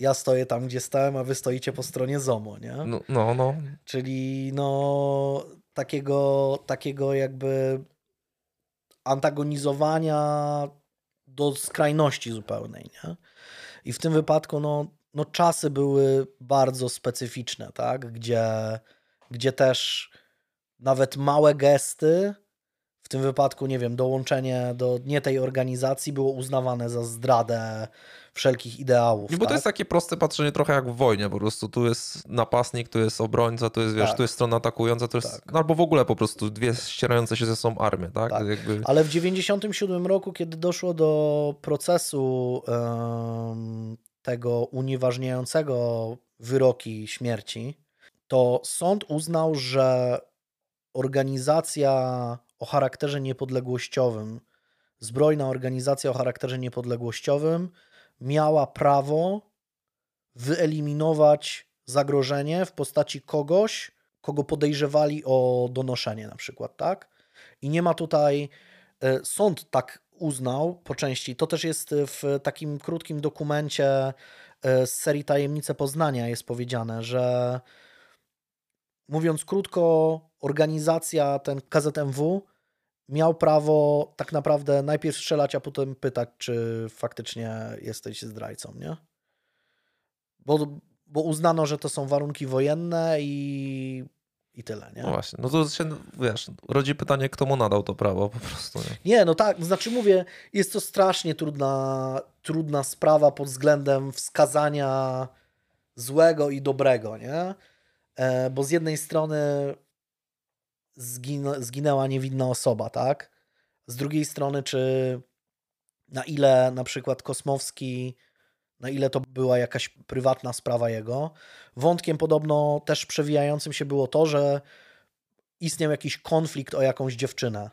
ja stoję tam, gdzie stałem, a wy stoicie po stronie ZOMO, nie? No, no. no. Czyli no takiego, takiego jakby antagonizowania do skrajności zupełnej, nie? I w tym wypadku no, no czasy były bardzo specyficzne, tak? Gdzie, gdzie też nawet małe gesty, w tym wypadku, nie wiem, dołączenie do nie tej organizacji było uznawane za zdradę wszelkich ideałów. Bo tak? to jest takie proste patrzenie trochę jak w wojnie, po prostu tu jest napastnik, tu jest obrońca, tu jest, wiesz, tak. tu jest strona atakująca, to jest, tak. no albo w ogóle po prostu dwie ścierające się ze sobą armie, tak? tak. Jakby... Ale w 97 roku, kiedy doszło do procesu um, tego unieważniającego wyroki śmierci, to sąd uznał, że organizacja o charakterze niepodległościowym, zbrojna organizacja o charakterze niepodległościowym miała prawo wyeliminować zagrożenie w postaci kogoś, kogo podejrzewali o donoszenie na przykład, tak? I nie ma tutaj, e, sąd tak uznał po części, to też jest w takim krótkim dokumencie e, z serii Tajemnice Poznania jest powiedziane, że mówiąc krótko, organizacja, ten KZMW miał prawo tak naprawdę najpierw strzelać, a potem pytać, czy faktycznie jesteś zdrajcą, nie? Bo, bo uznano, że to są warunki wojenne i, i tyle, nie? No właśnie, no to się, wiesz, rodzi pytanie, kto mu nadał to prawo po prostu. Nie, nie no tak, znaczy mówię, jest to strasznie trudna, trudna sprawa pod względem wskazania złego i dobrego, nie? E, bo z jednej strony zgin zginęła niewinna osoba, tak? Z drugiej strony, czy na ile na przykład Kosmowski, na ile to była jakaś prywatna sprawa jego. Wątkiem podobno też przewijającym się było to, że istniał jakiś konflikt o jakąś dziewczynę,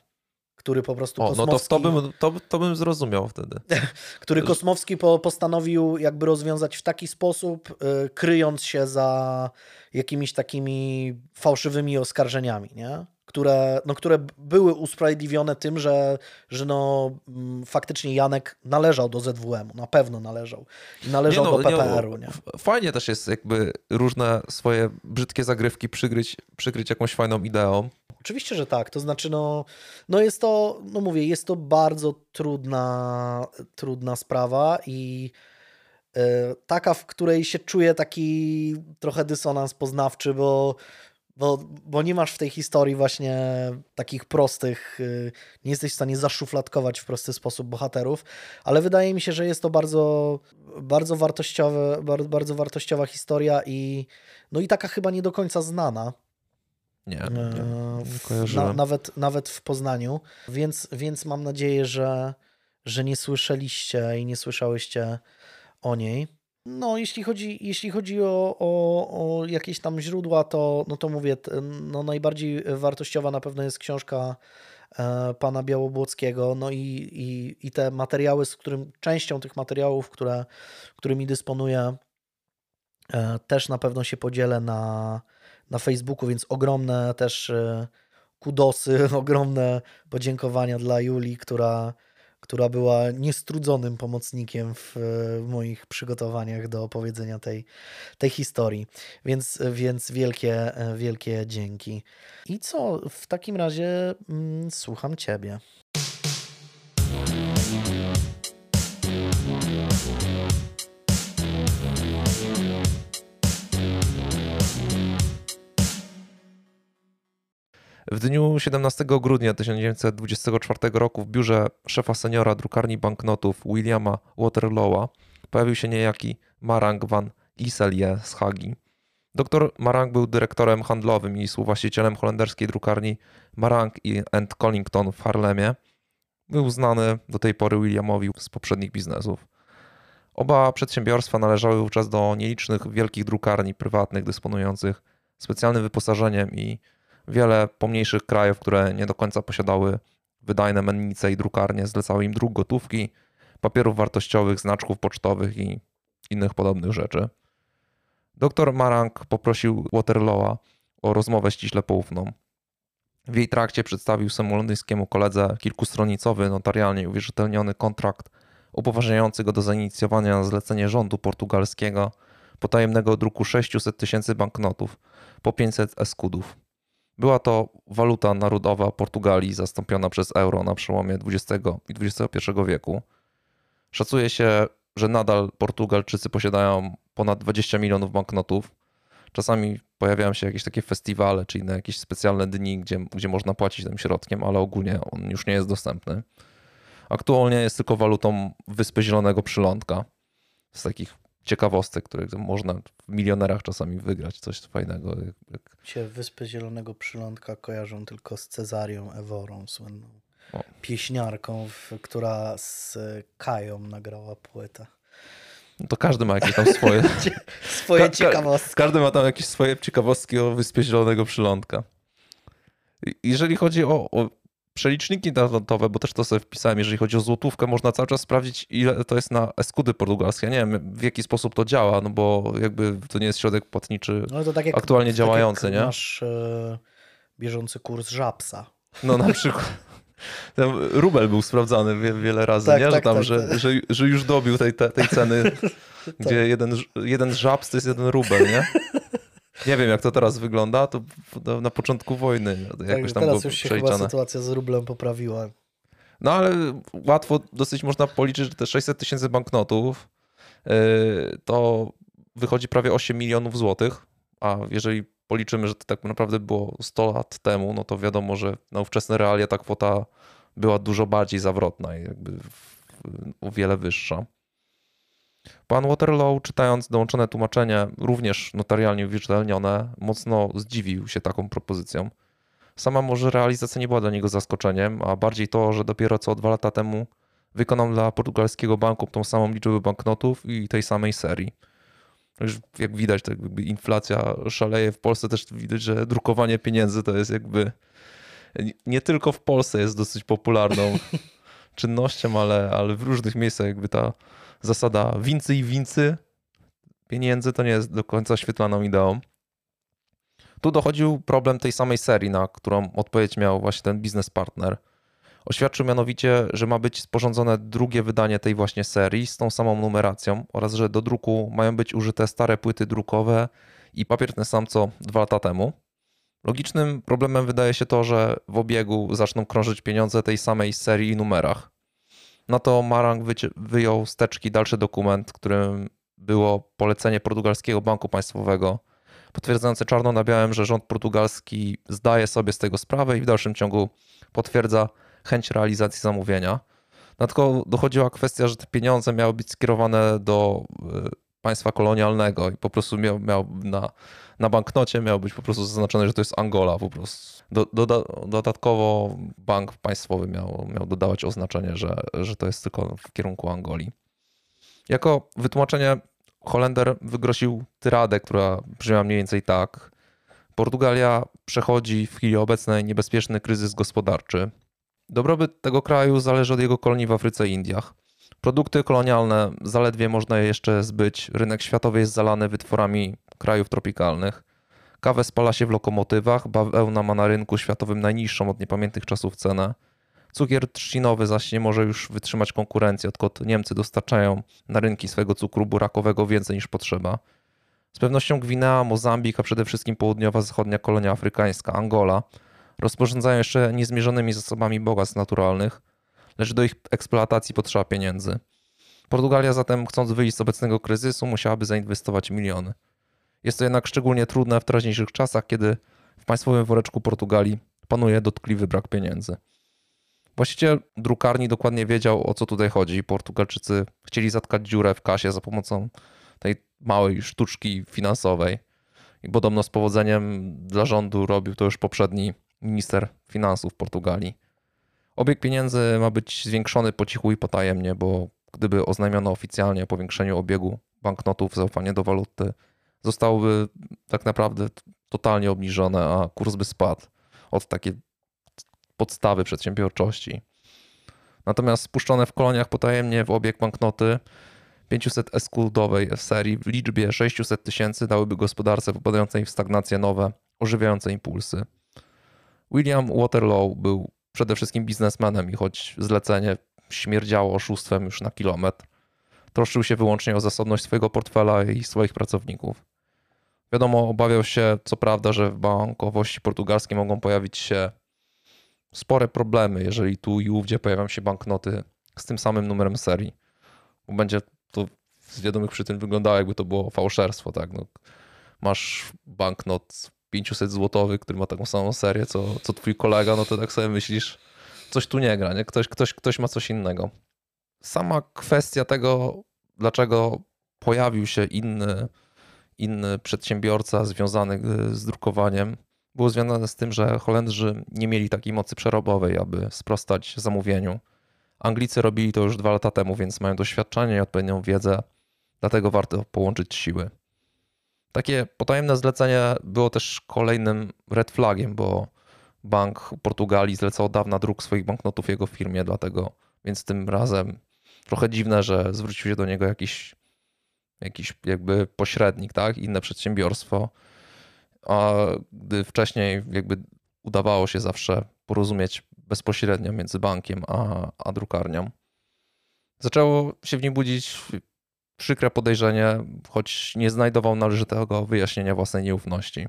który po prostu o, Kosmowski... No to, to, bym, to, to bym zrozumiał wtedy. który Kosmowski po, postanowił jakby rozwiązać w taki sposób, yy, kryjąc się za jakimiś takimi fałszywymi oskarżeniami, nie? Które, no, które były usprawiedliwione tym, że, że no, mm, faktycznie Janek należał do ZWM-u, na pewno należał. I należał nie no, do PPR-u. Nie, no, fajnie też jest jakby różne swoje brzydkie zagrywki przykryć, przykryć jakąś fajną ideą. Oczywiście, że tak. To znaczy, no, no jest to, no mówię, jest to bardzo trudna, trudna sprawa i yy, taka, w której się czuje taki trochę dysonans poznawczy, bo bo, bo nie masz w tej historii właśnie takich prostych, y, nie jesteś w stanie zaszufladkować w prosty sposób bohaterów, ale wydaje mi się, że jest to bardzo, bardzo, wartościowe, bardzo, bardzo wartościowa historia i, no i taka chyba nie do końca znana. Nie, nie, nie na, nawet, nawet w Poznaniu, więc, więc mam nadzieję, że, że nie słyszeliście i nie słyszałyście o niej. No, jeśli chodzi, jeśli chodzi o, o, o jakieś tam źródła, to, no to mówię, no najbardziej wartościowa na pewno jest książka e, pana Białobłockiego, no i, i, i te materiały, z którym, częścią tych materiałów, które, którymi dysponuję, e, też na pewno się podzielę na, na Facebooku, więc ogromne też e, kudosy, ogromne podziękowania dla Julii, która która była niestrudzonym pomocnikiem w, moich przygotowaniach do opowiedzenia tej, tej historii. Więc, więc wielkie, wielkie dzięki. I co? W takim razie mm, słucham Ciebie. W dniu 17 grudnia 1924 roku w biurze szefa seniora drukarni banknotów Williama Waterlowa pojawił się niejaki Marang van Iselje z Hagi. Dr Marang był dyrektorem handlowym i współwłaścicielem holenderskiej drukarni Marang and Collington w Harlemie. Był znany do tej pory Williamowi z poprzednich biznesów. Oba przedsiębiorstwa należały wówczas do nielicznych wielkich drukarni prywatnych dysponujących specjalnym wyposażeniem i wiele pomniejszych krajów, które nie do końca posiadały wydajne mennice i drukarnie, zlecały im druk gotówki, papierów wartościowych, znaczków pocztowych i innych podobnych rzeczy. Doktor Marang poprosił Waterloo'a o rozmowę ściśle poufną. W jej trakcie przedstawił swemu londyńskiemu koledze kilkustronicowy, notarialnie uwierzytelniony kontrakt upoważniający go do zainicjowania na zlecenie rządu portugalskiego potajemnego druku 600 tysięcy banknotów po 500 eskudów. Była to waluta narodowa Portugalii zastąpiona przez euro na przełomie XX i XXI wieku. Szacuje się, że nadal Portugalczycy posiadają ponad 20 milionów banknotów. Czasami pojawiają się jakieś takie festiwale, czy inne jakieś specjalne dni, gdzie, gdzie można płacić tym środkiem, ale ogólnie on już nie jest dostępny. Aktualnie jest tylko walutą Wyspy Zielonego Przylądka. Z takich ciekawostek, które można w milionerach czasami wygrać, coś fajnego. Jak... Się Wyspy Zielonego Przylądka kojarzą tylko z Cezarią Eworą, słynną o. pieśniarką, która z Kają nagrała płytę. No to każdy ma jakieś tam swoje... swoje ciekawostki. Każdy ma tam jakieś swoje ciekawostki o Wyspie Zielonego Przylądka. Jeżeli chodzi o, o Przeliczniki narodowe, bo też to sobie wpisałem, jeżeli chodzi o złotówkę, można cały czas sprawdzić, ile to jest na eskudy portugalskie. Ja nie wiem, w jaki sposób to działa, no bo jakby to nie jest środek płatniczy no tak jak, aktualnie tak działający, nie? masz e, bieżący kurs żabsa. No na przykład. Ten rubel był sprawdzany wie, wiele razy, tak, nie? Że, tak, tam, tak, że, tak. Że, że, już dobił tej, tej ceny, gdzie jeden, jeden żabs to jest jeden rubel, nie? Nie wiem, jak to teraz wygląda, to na początku wojny jakoś tam teraz było już się chyba sytuacja z rublem poprawiła. No ale łatwo dosyć można policzyć, że te 600 tysięcy banknotów yy, to wychodzi prawie 8 milionów złotych, a jeżeli policzymy, że to tak naprawdę było 100 lat temu, no to wiadomo, że na ówczesne realia ta kwota była dużo bardziej zawrotna i jakby o wiele wyższa. Pan Waterloo, czytając dołączone tłumaczenie, również notarialnie uwierzytelnione, mocno zdziwił się taką propozycją. Sama może realizacja nie była dla niego zaskoczeniem, a bardziej to, że dopiero co dwa lata temu wykonał dla portugalskiego banku tą samą liczbę banknotów i tej samej serii. Już jak widać, jakby inflacja szaleje. W Polsce też widać, że drukowanie pieniędzy to jest jakby nie tylko w Polsce jest dosyć popularną czynnością, ale, ale w różnych miejscach jakby ta zasada wincy i wincy pieniędzy to nie jest do końca świetlaną ideą. Tu dochodził problem tej samej serii, na którą odpowiedź miał właśnie ten biznes partner. Oświadczył mianowicie, że ma być sporządzone drugie wydanie tej właśnie serii z tą samą numeracją oraz że do druku mają być użyte stare płyty drukowe i papier ten sam co dwa lata temu. Logicznym problemem wydaje się to, że w obiegu zaczną krążyć pieniądze tej samej serii i numerach. No to Marang wyjął z teczki dalszy dokument, którym było polecenie portugalskiego banku państwowego, potwierdzające czarno na białym, że rząd portugalski zdaje sobie z tego sprawę i w dalszym ciągu potwierdza chęć realizacji zamówienia. Dodatkowo dochodziła kwestia, że te pieniądze miały być skierowane do e, państwa kolonialnego i po prostu miał, miał na, na banknocie miał być po prostu zaznaczone, że to jest Angola po prostu. Do, do, dodatkowo bank państwowy miał, miał dodawać oznaczenie, że, że to jest tylko w kierunku Angolii. Jako wytłumaczenie Holender wygrosił tyradę, która brzmiała mniej więcej tak. Portugalia przechodzi w chwili obecnej niebezpieczny kryzys gospodarczy. Dobrobyt tego kraju zależy od jego kolonii w Afryce i Indiach. Produkty kolonialne zaledwie można je jeszcze zbyć. Rynek światowy jest zalany wytworami krajów tropikalnych. Kawę spala się w lokomotywach, bawełna ma na rynku światowym najniższą od niepamiętnych czasów cenę. Cukier trzcinowy zaś nie może już wytrzymać konkurencji, odkąd Niemcy dostarczają na rynki swego cukru burakowego więcej niż potrzeba. Z pewnością Gwinea, Mozambik, a przede wszystkim południowa zachodnia kolonia afrykańska, Angola, rozporządzają jeszcze niezmierzonymi zasobami bogactw naturalnych – lecz do ich eksploatacji potrzeba pieniędzy. Portugalia zatem, chcąc wyjść z obecnego kryzysu, musiałaby zainwestować miliony. Jest to jednak szczególnie trudne w teraźniejszych czasach, kiedy w państwowym woreczku Portugalii panuje dotkliwy brak pieniędzy. Właściciel drukarni dokładnie wiedział, o co tutaj chodzi. Portugalczycy chcieli zatkać dziurę w kasie za pomocą tej małej sztuczki finansowej. I podobno z powodzeniem dla rządu robił to już poprzedni minister finansów Portugalii. Obieg pieniędzy ma być zwiększony po cichu i potajemnie, bo gdyby oznajmiono oficjalnie o powiększeniu obiegu banknotów, zaufanie do waluty zostałoby tak naprawdę totalnie obniżone, a kurs by spadł od takiej podstawy przedsiębiorczości. Natomiast spuszczone w koloniach potajemnie w obieg banknoty 500 eskuldowej serii w liczbie 600 tysięcy dałyby gospodarce wypadającej w stagnację nowe, ożywiające impulsy. William Waterloo był przede wszystkim biznesmenem i choć zlecenie śmierdziało oszustwem już na kilometr, troszczył się wyłącznie o zasobność swojego portfela i swoich pracowników. Wiadomo, obawiał się co prawda, że w bankowości portugalskiej mogą pojawić się spore problemy, jeżeli tu i ówdzie pojawią się banknoty z tym samym numerem serii. Bo będzie to z wiadomych przyczyn wyglądało, jakby to było fałszerstwo, tak? No, masz banknot 500 złotowy, który ma taką samą serię, co, co twój kolega, no to tak sobie myślisz, coś tu nie gra, nie? Ktoś, ktoś, ktoś ma coś innego. Sama kwestia tego, dlaczego pojawił się inny, inny przedsiębiorca związany e, z drukowaniem, było związane z tym, że Holendrzy nie mieli takiej mocy przerobowej, aby sprostać zamówieniu. Anglicy robili to już dwa lata temu, więc mają doświadczenie i odpowiednią wiedzę, dlatego warto połączyć siły. Takie potajemne zlecenie było też kolejnym red flagiem, bo Bank Portugalii zlecał od dawna druk swoich banknotów jego firmie, dlatego więc tym razem trochę dziwne, że zwrócił się do niego jakiś, jakiś jakby pośrednik, tak? Inne przedsiębiorstwo. A gdy wcześniej jakby udawało się zawsze porozumieć bezpośrednio między bankiem a, a drukarnią. Zaczęło się w nim budzić przykre podejrzenie, choć nie znajdował należytego wyjaśnienia własnej nieufności.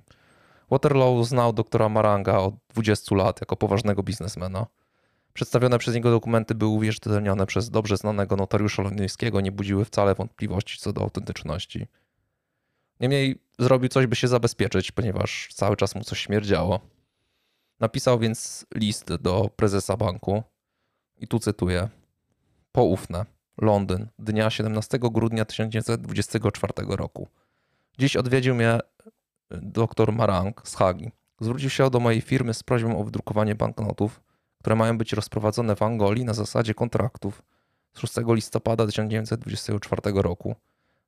Waterloo znał doktora Maranga od 20 lat jako poważnego biznesmena. Przedstawione przez niego dokumenty były uwierzytelnione przez dobrze znanego notariusza londyńskiego, nie budziły wcale wątpliwości co do autentyczności. Niemniej zrobił coś, by się zabezpieczyć, ponieważ cały czas mu coś śmierdziało. Napisał więc list do prezesa banku i tu cytuję: Poufne. Londyn, dnia 17 grudnia 1924 roku. Dziś odwiedził mnie dr Marang z Hagi. Zwrócił się do mojej firmy z prośbą o wydrukowanie banknotów, które mają być rozprowadzone w Angolii na zasadzie kontraktów z 6 listopada 1924 roku,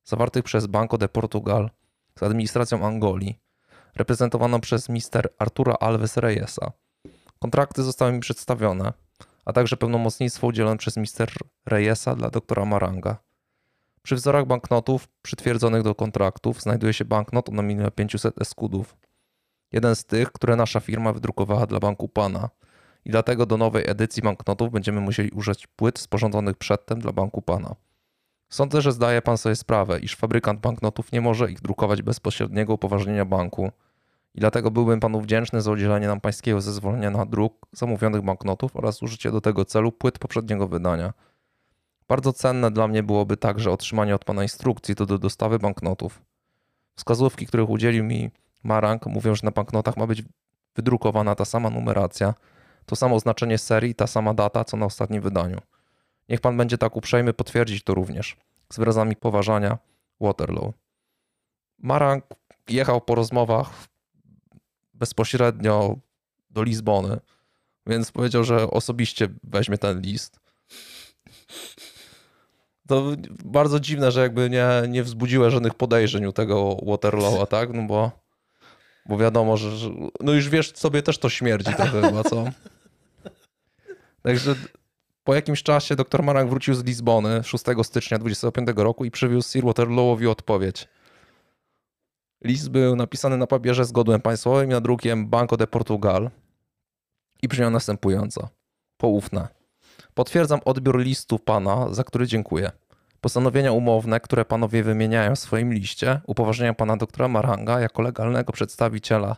zawartych przez Banco de Portugal z administracją Angolii, reprezentowaną przez mister Artura Alves Reyesa. Kontrakty zostały mi przedstawione, a także pełnomocnictwo udzielone przez mister Reyesa dla doktora Maranga. Przy wzorach banknotów przytwierdzonych do kontraktów znajduje się banknot o nominie 500 eskudów. Jeden z tych, które nasza firma wydrukowała dla Banku Pana i dlatego do nowej edycji banknotów będziemy musieli użyć płyt sporządzonych przedtem dla Banku Pana. Sądzę, że zdaje Pan sobie sprawę, iż fabrykant banknotów nie może ich drukować bez pośredniego upoważnienia banku i dlatego byłbym Panu wdzięczny za udzielenie nam Pańskiego zezwolenia na druk zamówionych banknotów oraz użycie do tego celu płyt poprzedniego wydania – bardzo cenne dla mnie byłoby także otrzymanie od Pana instrukcji do, do dostawy banknotów. Wskazówki, których udzielił mi Marang, mówią, że na banknotach ma być wydrukowana ta sama numeracja, to samo oznaczenie serii, ta sama data, co na ostatnim wydaniu. Niech Pan będzie tak uprzejmy potwierdzić to również. Z wyrazami poważania, Waterloo. Marang jechał po rozmowach bezpośrednio do Lizbony, więc powiedział, że osobiście weźmie ten list to bardzo dziwne, że jakby nie, nie wzbudziła żadnych podejrzeń u tego Waterloo'a, tak? No bo, bo wiadomo, że, że no już wiesz, sobie też to śmierdzi trochę chyba, co? Także po jakimś czasie dr Marang wrócił z Lizbony 6 stycznia 25 roku i przywiózł Sir Waterloo'owi odpowiedź. List był napisany na papierze z godłem państwowym i nadrukiem Banco de Portugal i brzmiał następująco. Poufne. Potwierdzam odbiór listu pana, za który dziękuję. Postanowienia umowne, które panowie wymieniają w swoim liście, upoważniają pana doktora Maranga jako legalnego przedstawiciela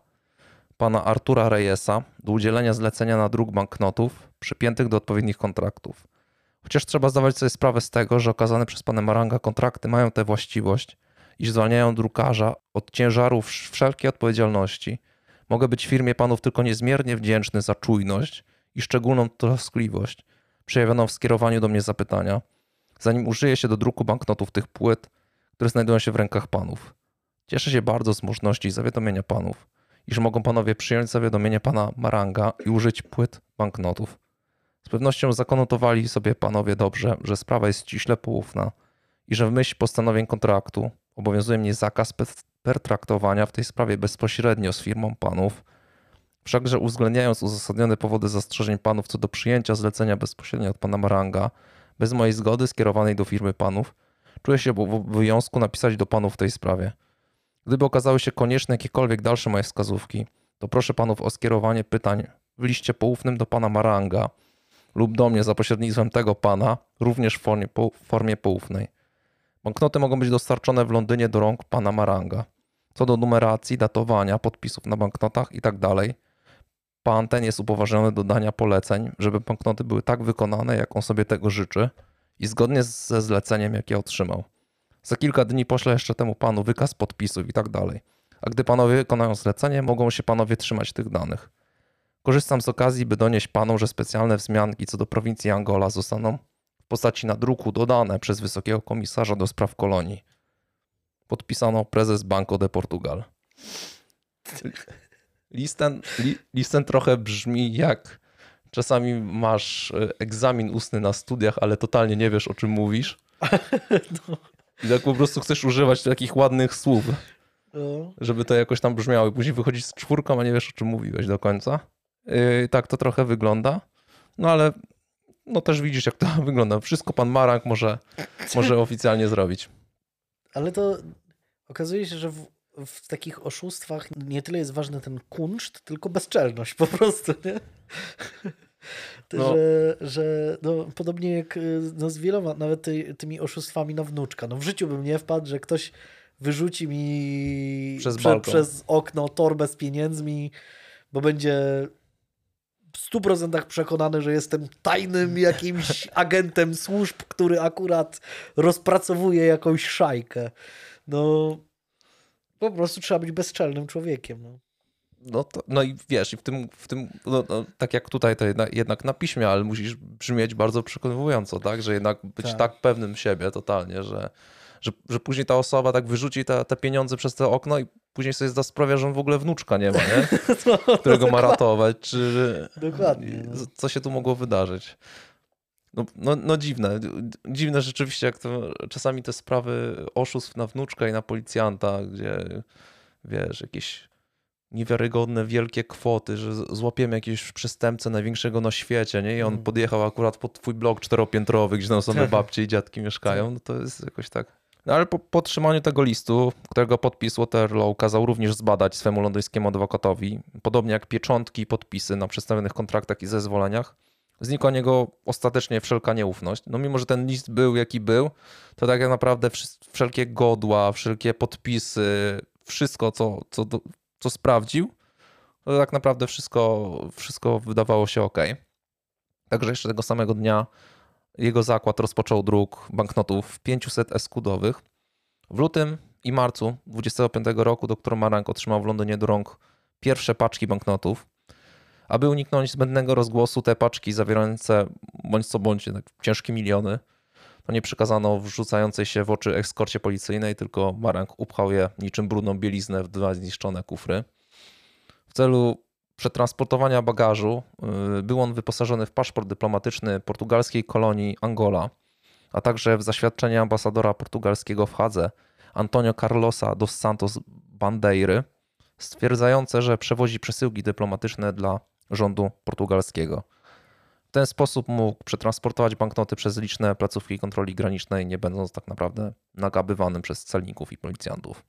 pana Artura Reyesa do udzielenia zlecenia na druk banknotów przypiętych do odpowiednich kontraktów. Chociaż trzeba zdawać sobie sprawę z tego, że okazane przez pana Maranga kontrakty mają tę właściwość, iż zwalniają drukarza od ciężarów wszelkiej odpowiedzialności. Mogę być firmie panów tylko niezmiernie wdzięczny za czujność i szczególną troskliwość, przejawioną w skierowaniu do mnie zapytania, zanim użyje się do druku banknotów tych płyt, które znajdują się w rękach panów. Cieszę się bardzo z możliwości zawiadomienia panów, iż mogą panowie przyjąć zawiadomienie pana Maranga i użyć płyt banknotów. Z pewnością zakonotowali sobie panowie dobrze, że sprawa jest ściśle poufna i że w myśl postanowień kontraktu obowiązuje mnie zakaz pertraktowania w tej sprawie bezpośrednio z firmą panów, wszakże uwzględniając uzasadnione powody zastrzeżeń panów co do przyjęcia zlecenia bezpośrednio od pana Maranga, bez mojej zgody skierowanej do firmy panów, czuję się w obowiązku napisać do panów w tej sprawie. Gdyby okazały się konieczne jakiekolwiek dalsze moje wskazówki, to proszę panów o skierowanie pytań w liście poufnym do pana Maranga lub do mnie za pośrednictwem tego pana, również w formie, w formie poufnej. Banknoty mogą być dostarczone w Londynie do rąk pana Maranga. Co do numeracji, datowania, podpisów na banknotach itd., tak pan ten jest upoważniony do dania poleceń, żeby banknoty były tak wykonane, jak on sobie tego życzy i zgodnie ze zleceniem, jakie otrzymał. Za kilka dni poślę jeszcze temu panu wykaz podpisów i tak. A gdy panowie wykonają zlecenie, mogą się panowie trzymać tych danych. Korzystam z okazji, by donieść panom, że specjalne wzmianki co do prowincji Angola zostaną postaci nadruku dodane przez wysokiego komisarza do spraw kolonii. Podpisano prezes Banco de Portugal. Listen, li, listen trochę brzmi jak czasami masz e, egzamin ustny na studiach, ale totalnie nie wiesz o czym mówisz. No. I tak po prostu chcesz używać takich ładnych słów, no. żeby to jakoś tam brzmiało. Później wychodzisz z czwórką, a nie wiesz o czym mówiłeś do końca. Yy, tak to trochę wygląda. No ale no też widzisz, jak to wygląda. Wszystko pan Marank może, może oficjalnie zrobić. Ale to okazuje się, że w, w, takich oszustwach nie tyle jest ważny ten kunszt, tylko bezczelność po prostu, nie? No. Że, że no, podobnie jak y, no, z wieloma, nawet ty, tymi oszustwami na wnuczka. No w życiu bym nie wpadł, że ktoś wyrzuci mi przez, prze, przez okno torbę z pieniędzmi, bo będzie 100% przekonany, że jestem tajnym jakimś agentem służb, który akurat rozpracowuje jakąś szajkę. No, po prostu trzeba być bezczelnym człowiekiem. No. No, to, no i wiesz, i w tym, w tym no, no, tak jak tutaj, to jednak, jednak, na piśmie, ale musisz brzmieć bardzo przekonująco, tak? Że jednak być tak, tak pewnym siebie totalnie, że, że, że później ta osoba tak wyrzuci te, te pieniądze przez to okno i później sobie zda sprawia, że on w ogóle wnuczka nie ma, nie? no, którego ma ratować, czy dokładnie. No. Co się tu mogło wydarzyć? No, no, no, dziwne, dziwne rzeczywiście, jak to czasami te sprawy oszustw na wnuczka i na policjanta, gdzie wiesz, jakieś niewiarygodne, wielkie kwoty, że złapiemy jakiegoś przestępcę największego na świecie, nie? I on mm. podjechał akurat pod twój blok czteropiętrowy, gdzie tam same tak. babcie i dziadki mieszkają, no to jest jakoś tak... No ale po podtrzymaniu tego listu, którego podpis Waterloo kazał również zbadać swemu londyńskiemu adwokatowi, podobnie jak pieczątki i podpisy na przedstawionych kontraktach i zezwoleniach, znikła niego ostatecznie wszelka nieufność. No mimo, że ten list był jaki był, to tak naprawdę wszelkie godła, wszelkie podpisy, wszystko, co, co co sprawdził, to tak naprawdę wszystko, wszystko wydawało się ok. Także jeszcze tego samego dnia jego zakład rozpoczął druk banknotów 500 eskudowych. W lutym i marcu 25 roku dr Marank otrzymał w Londynie do rąk pierwsze paczki banknotów. Aby uniknąć zbędnego rozgłosu, te paczki zawierające bądź co bądź tak ciężkie miliony, to nie przykazano wrzucającej się w oczy ekskorcie policyjnej, tylko Marank upchał je niczym brudną bieliznę w dwa zniszczone kufry. W celu przetransportowania bagażu y, był on wyposażony w paszport dyplomatyczny portugalskiej kolonii Angola, a także w zaświadczenie ambasadora portugalskiego w Hadze Antonio Carlosa dos Santos Bandeiry, stwierdzające, że przewozi przesyłki dyplomatyczne dla rządu portugalskiego. W ten sposób mógł przetransportować banknoty przez liczne placówki kontroli granicznej, nie będąc tak naprawdę nagabywanym przez celników i policjantów.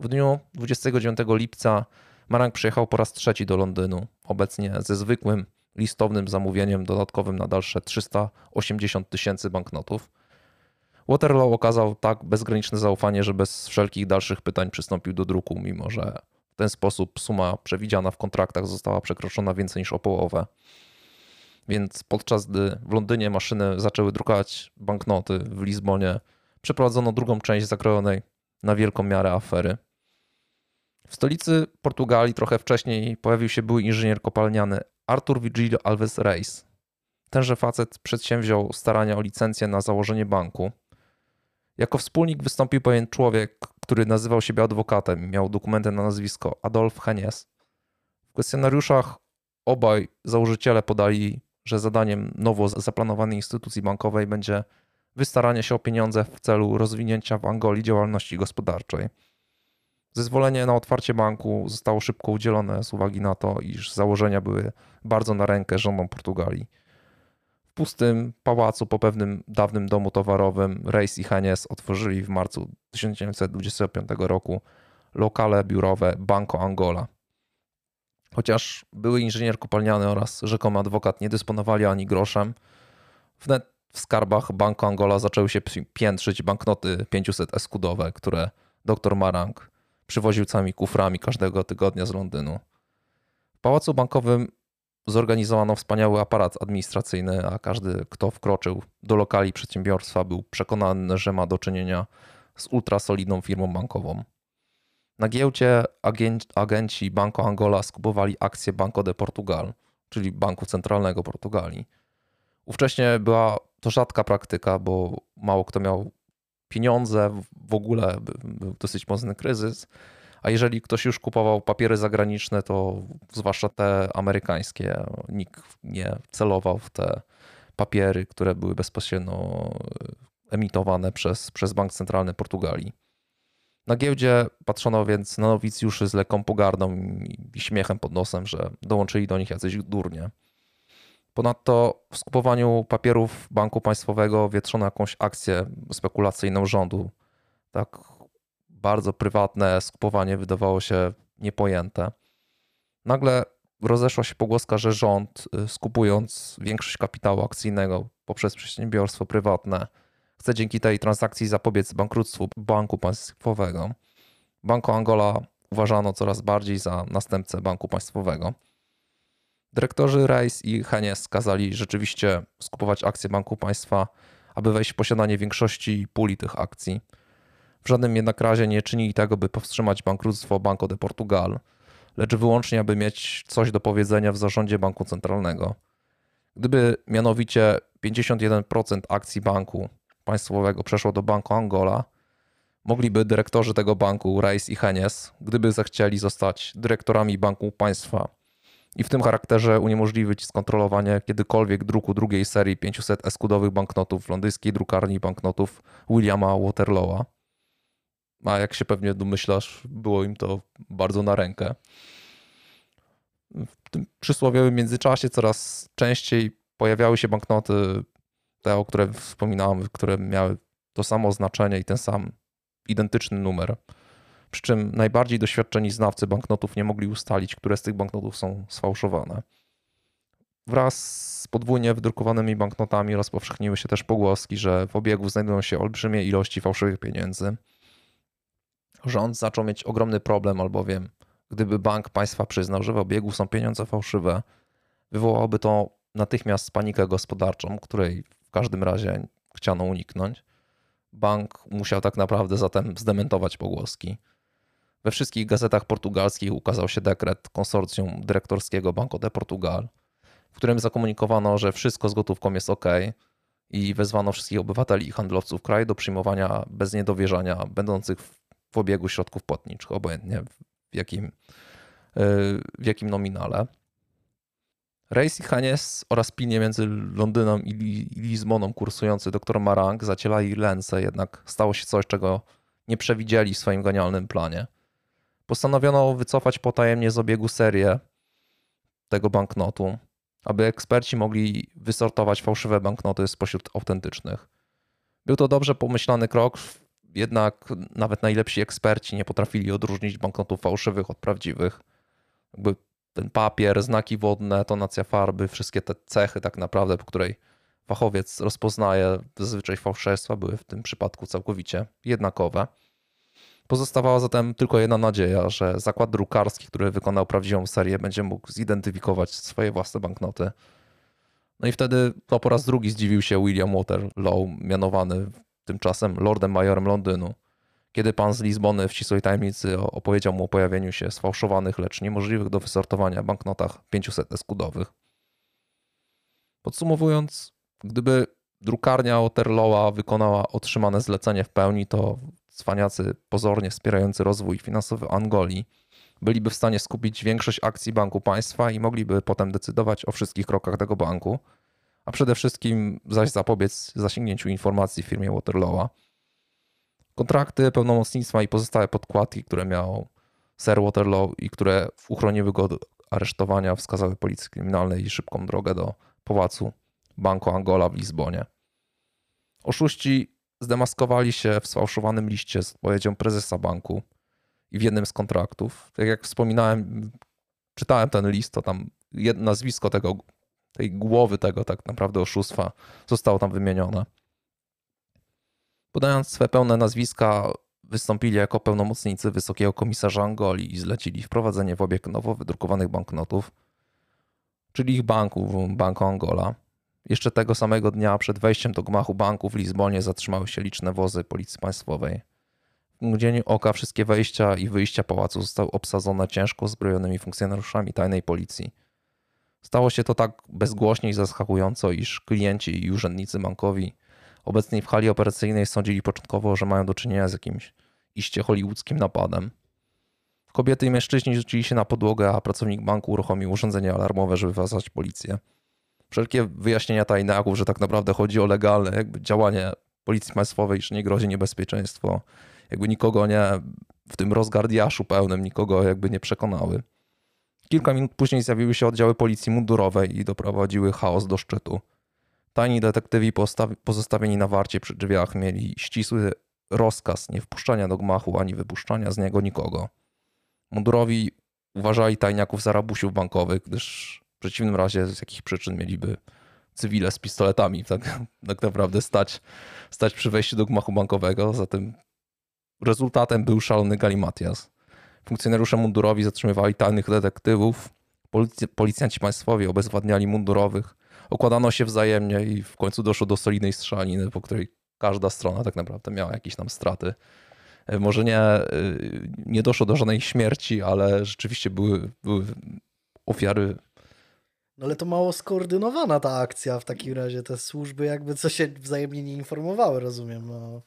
W dniu 29 lipca Marank przyjechał po raz trzeci do Londynu, obecnie ze zwykłym listownym zamówieniem dodatkowym na dalsze 380 tysięcy banknotów. Waterloo okazał tak bezgraniczne zaufanie, że bez wszelkich dalszych pytań przystąpił do druku, mimo że w ten sposób suma przewidziana w kontraktach została przekroczona więcej niż o połowę. Więc podczas gdy w Londynie maszyny zaczęły drukować banknoty, w Lizbonie przeprowadzono drugą część zakrojonej na wielką miarę afery. W stolicy Portugalii trochę wcześniej pojawił się były inżynier kopalniany Artur Virgilio Alves Reis. Tenże facet przedsięwziął starania o licencję na założenie banku. Jako wspólnik wystąpił pewien człowiek, który nazywał siebie adwokatem, miał dokumenty na nazwisko Adolf Henies. W kwestionariuszach obaj założyciele podali, że zadaniem nowo zaplanowanej instytucji bankowej będzie wystaranie się o pieniądze w celu rozwinięcia w Angolii działalności gospodarczej. Zezwolenie na otwarcie banku zostało szybko udzielone z uwagi na to, iż założenia były bardzo na rękę rządom Portugalii. W pustym pałacu po pewnym dawnym domu towarowym Reis i Henies otworzyli w marcu 1925 roku lokale biurowe Banco Angola. Chociaż były inżynier kopalniany oraz rzekomy adwokat nie dysponowali ani groszem, wnet w skarbach Banco Angola zaczęły się piętrzyć banknoty 500 eskudowe, które dr Marang przywoził całymi kuframi każdego tygodnia z Londynu. W pałacu bankowym zorganizowano wspaniały aparat administracyjny, a każdy, kto wkroczył do lokali przedsiębiorstwa, był przekonany, że ma do czynienia z ultrasolidną firmą bankową. Na giełdzie agenci Banco Angola skupowali akcje Banco de Portugal, czyli Banku Centralnego Portugalii. Ówcześnie była to rzadka praktyka, bo mało kto miał pieniądze, w ogóle był dosyć mocny kryzys. A jeżeli ktoś już kupował papiery zagraniczne, to zwłaszcza te amerykańskie, nikt nie celował w te papiery, które były bezpośrednio emitowane przez, przez Bank Centralny Portugalii. Na giełdzie patrzono więc na nowicjuszy z lekką pogardą i śmiechem pod nosem, że dołączyli do nich jacyś durnie. Ponadto w skupowaniu papierów banku państwowego wietrzono jakąś akcję spekulacyjną rządu. Tak bardzo prywatne skupowanie wydawało się niepojęte. Nagle rozeszła się pogłoska, że rząd, y, skupując większość kapitału akcyjnego poprzez przedsiębiorstwo prywatne, chce dzięki tej transakcji zapobiec bankructwu banku państwowego. Banko Angola uważano coraz bardziej za następcę banku państwowego. Dyrektorzy Reis i Henies skazali rzeczywiście skupować akcje Banku Państwa, aby wejść w posiadanie większości puli tych akcji. W żadnym jednak razie nie czynili tego, by powstrzymać bankructwo Banco de Portugal, lecz wyłącznie, aby mieć coś do powiedzenia w zarządzie Banku Centralnego. Gdyby mianowicie 51% akcji banku państwowego przeszło do Banku Angola, mogliby dyrektorzy tego banku, Reis i Henies, gdyby zechcieli zostać dyrektorami Banku Państwa, i w tym charakterze uniemożliwić skontrolowanie kiedykolwiek druku drugiej serii 500 eskudowych banknotów w londyńskiej drukarni banknotów Williama Waterlowa. A jak się pewnie domyślasz, było im to bardzo na rękę. W tym przysłowiowym międzyczasie coraz częściej pojawiały się banknoty, te, o które wspominałem, które miały to samo znaczenie i ten sam identyczny numer. Przy czym najbardziej doświadczeni znawcy banknotów nie mogli ustalić, które z tych banknotów są sfałszowane. Wraz z podwójnie wydrukowanymi banknotami rozpowszechniły się też pogłoski, że w obiegu znajdują się olbrzymie ilości fałszywych pieniędzy. Rząd zaczął mieć ogromny problem, albowiem gdyby bank państwa przyznał, że w obiegu są pieniądze fałszywe, wywołałoby to natychmiast panikę gospodarczą, której w każdym razie chciano uniknąć. Bank musiał tak naprawdę zatem zdementować pogłoski. We wszystkich gazetach portugalskich ukazał się dekret konsorcjum dyrektorskiego Banco de Portugal, w którym zakomunikowano, że wszystko z gotówką jest ok i wezwano wszystkich obywateli i handlowców kraju do przyjmowania bez niedowierzania będących w obiegu środków płatniczych, obojętnie w jakim, w jakim nominale. Rejs i Hanies oraz pinie między Londynem i Lizboną kursujący dr Marang zacielali ręce, jednak stało się coś, czego nie przewidzieli w swoim genialnym planie postanowiono wycofać potajemnie z obiegu serię tego banknotu, aby eksperci mogli wysortować fałszywe banknoty spośród autentycznych. Był to dobrze pomyślany krok, jednak nawet najlepsi eksperci nie potrafili odróżnić banknotów fałszywych od prawdziwych. Jakby ten papier, znaki wodne, tonacja farby, wszystkie te cechy tak naprawdę, po której fachowiec rozpoznaje zazwyczaj fałszerstwa, były w tym przypadku całkowicie jednakowe. Pozostawała zatem tylko jedna nadzieja, że zakład drukarski, który wykonał prawdziwą serię, będzie mógł zidentyfikować swoje własne banknoty. No i wtedy to po raz drugi zdziwił się William Waterlow, mianowany tymczasem Lordem Majorem Londynu, kiedy pan z Lizbony w ścisłej tajemnicy opowiedział mu o pojawieniu się sfałszowanych, lecz niemożliwych do wysortowania banknotach 500 eskudowych. Podsumowując, gdyby drukarnia Waterlowa wykonała otrzymane zlecenie w pełni, to cwaniacy pozornie wspierający rozwój finansowy Angolii byliby w stanie skupić większość akcji banku państwa i mogliby potem decydować o wszystkich krokach tego banku, a przede wszystkim zaś zapobiec zasięgnięciu informacji w firmie Waterloo'a. Kontrakty, pełnomocnictwa i pozostałe podkładki, które miał Sir Waterloo i które uchroniły go od aresztowania, wskazały policji kryminalnej szybką drogę do pałacu Banku Angola w Lizbonie. Oszuści zdemaskowali się w sfałszowanym liście z odpowiedzią prezesa banku i w jednym z kontraktów. Tak jak wspominałem, czytałem ten list, to tam nazwisko tego, tej głowy tego tak naprawdę oszustwa zostało tam wymienione. Podając swe pełne nazwiska, wystąpili jako pełnomocnicy Wysokiego Komisarza Angolii i zlecili wprowadzenie w obieg nowo wydrukowanych banknotów, czyli ich banku, Banku Angola. Jeszcze tego samego dnia przed wejściem do gmachu banku w Lizbonie zatrzymały się liczne wozy policji państwowej. W mgnieniu oka wszystkie wejścia i wyjścia pałacu zostały obsadzone ciężko uzbrojonymi funkcjonariuszami tajnej policji. Stało się to tak bezgłośnie i zaskakująco, iż klienci i urzędnicy bankowi obecni w hali operacyjnej sądzili początkowo, że mają do czynienia z jakimś iście hollywoodzkim napadem. Kobiety i mężczyźni rzucili się na podłogę, a pracownik banku uruchomił urządzenie alarmowe, żeby wezwać policję. Wszelkie wyjaśnienia tajniaków, że tak naprawdę chodzi o legalne jakby działanie policji państwowej, że nie grozi niebezpieczeństwo, jakby nikogo nie, w tym rozgardiaszu pełnym, nikogo jakby nie przekonały. Kilka minut później zjawiły się oddziały policji mundurowej i doprowadziły chaos do szczytu. Tajni detektywi pozostawieni na warcie przy drzwiach mieli ścisły rozkaz nie wpuszczania do gmachu ani wypuszczania z niego nikogo. Mundurowi uważali tajniaków za rabusiów bankowych, gdyż przeciwnym razie z jakich przyczyn mieliby cywile z pistoletami tak, tak naprawdę stać, stać przy wejściu do gmachu bankowego. Zatem rezultatem był szalony galimatias. Funkcjonariusze mundurowi zatrzymywali tajnych detektywów, policjanci państwowi obezwładniali mundurowych, okładano się wzajemnie i w końcu doszło do solidnej strzelaniny, po której każda strona tak naprawdę miała jakieś tam straty. E, może nie, e, nie doszło do żadnej śmierci, ale rzeczywiście były, były ofiary. No ale to mało skoordynowana ta akcja w takim razie. Te służby jakby co się wzajemnie nie informowały, rozumiem, o,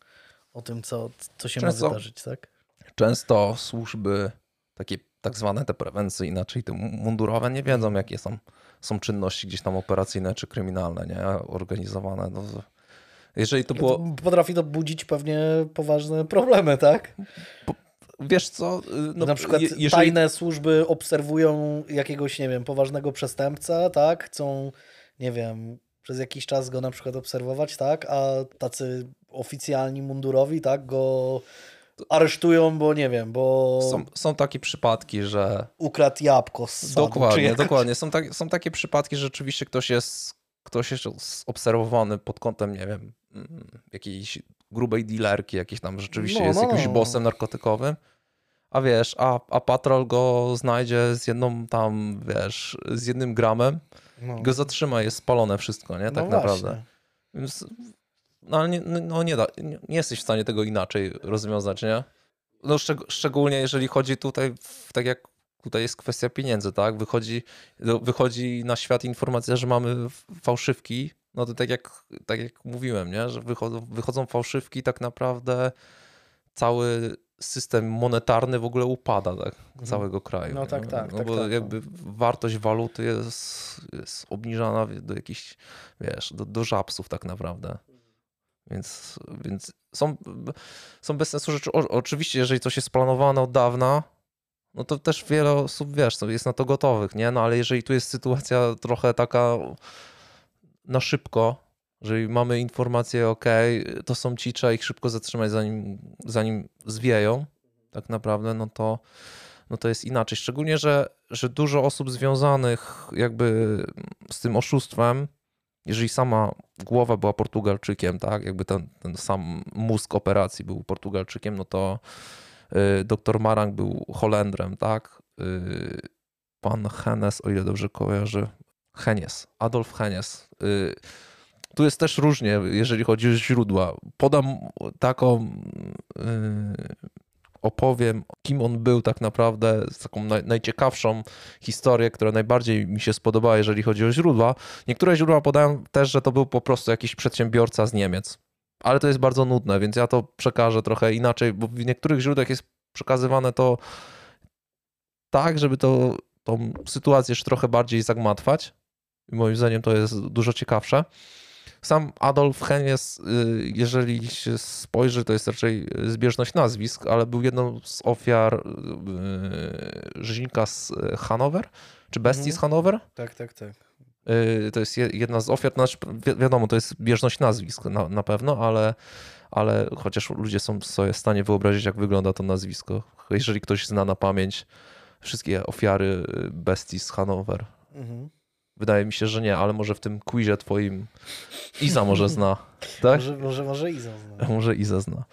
o tym, co, co się często, ma wydarzyć, tak? Często służby takie tak zwane te prewencyjne, czyli te mundurowe, nie wiedzą, jakie są, są czynności gdzieś tam operacyjne czy kryminalne, nie? Organizowane. No, jeżeli to było... Potrafi to budzić pewnie poważne problemy, tak? Po, wiesz co? No, Na przykład jeżeli... tajne służby obserwują jakiegoś, nie wiem, poważnego przestępcę, tak? Chcą, nie wiem, przez jakiś czas go na przykład obserwować, tak? A tacy oficjalni mundurowi, tak? Go aresztują, bo nie wiem, bo... Są, są takie przypadki, że... Ukradł jabłko z sadu, Dokładnie, dokładnie. Są, tak, są takie przypadki, że rzeczywiście ktoś jest, ktoś jest obserwowany pod kątem, nie wiem, mm, jakiejś grubej dealerki, jakiejś tam rzeczywiście no, jest no. jakimś no. bossem narkotykowym, a wiesz, a, a patrol go znajdzie z jedną tam, wiesz, z jednym gramem, no. go zatrzyma, jest spalone wszystko, nie? Tak no naprawdę. Więc no ale nie, no nie, da, nie, nie, jesteś w stanie tego inaczej rozwiązać, nie? No szczeg szczególnie jeżeli chodzi tutaj, tak jak tutaj jest kwestia pieniędzy, tak? Wychodzi, wychodzi na świat informacja, że mamy fałszywki, no to tak jak, tak jak mówiłem, nie? Że wychodzą, wychodzą fałszywki, tak naprawdę cały system monetarny w ogóle upada tak, mhm. całego kraju. No tak, tak. No tak, bo tak, jakby no. wartość waluty jest, jest obniżana do jakichś, wiesz, do, do żabsów tak naprawdę. Więc, więc są, są bez sensu rzeczy. O, oczywiście, jeżeli coś jest planowane od dawna, no to też wiele osób, wiesz, jest na to gotowych, nie? No ale jeżeli tu jest sytuacja trochę taka na szybko, jeżeli mamy informację, ok, to są ci, trzeba ich szybko zatrzymać, zanim, zanim zwieją, tak naprawdę, no to, no to jest inaczej. Szczególnie, że, że dużo osób związanych jakby z tym oszustwem jeżeli sama głowa była Portugalczykiem, tak, jakby ten, ten sam mózg operacji był Portugalczykiem, no to y, dr Marang był Holendrem, tak, y, pan Hennes, o ile dobrze kojarzy, Henies, Adolf Henies. Y, tu jest też różnie, jeżeli chodzi o źródła. Podam taką opowiem, kim on był tak naprawdę, taką naj, najciekawszą historię, która najbardziej mi się spodobała, jeżeli chodzi o źródła. Niektóre źródła podają też, że to był po prostu jakiś przedsiębiorca z Niemiec. ale to jest bardzo nudne, więc ja to przekażę trochę inaczej, bo w niektórych źródłach jest przekazywane to tak, żeby to, tą sytuację jeszcze trochę bardziej zagmatwać. Moim zdaniem to jest dużo ciekawsze. Sam Adolf Hennies, y, jeżeli się spojrzy, to jest raczej zbieżność nazwisk, ale był jedną z ofiar y, rzeźnika z Hanower, czy bestii mhm. z Hanower. Tak, tak, tak. Y, to jest jedna z ofiar, znaczy wiadomo, to jest bieżność nazwisk na, na pewno, ale, ale chociaż ludzie są sobie w stanie wyobrazić, jak wygląda to nazwisko. Jeżeli ktoś zna na pamięć wszystkie ofiary bestii z Hanower. Mhm. Wydaje mi się, że nie, ale może w tym quizie twoim Iza może zna. Tak? Może, może, może Iza zna. Może Iza zna.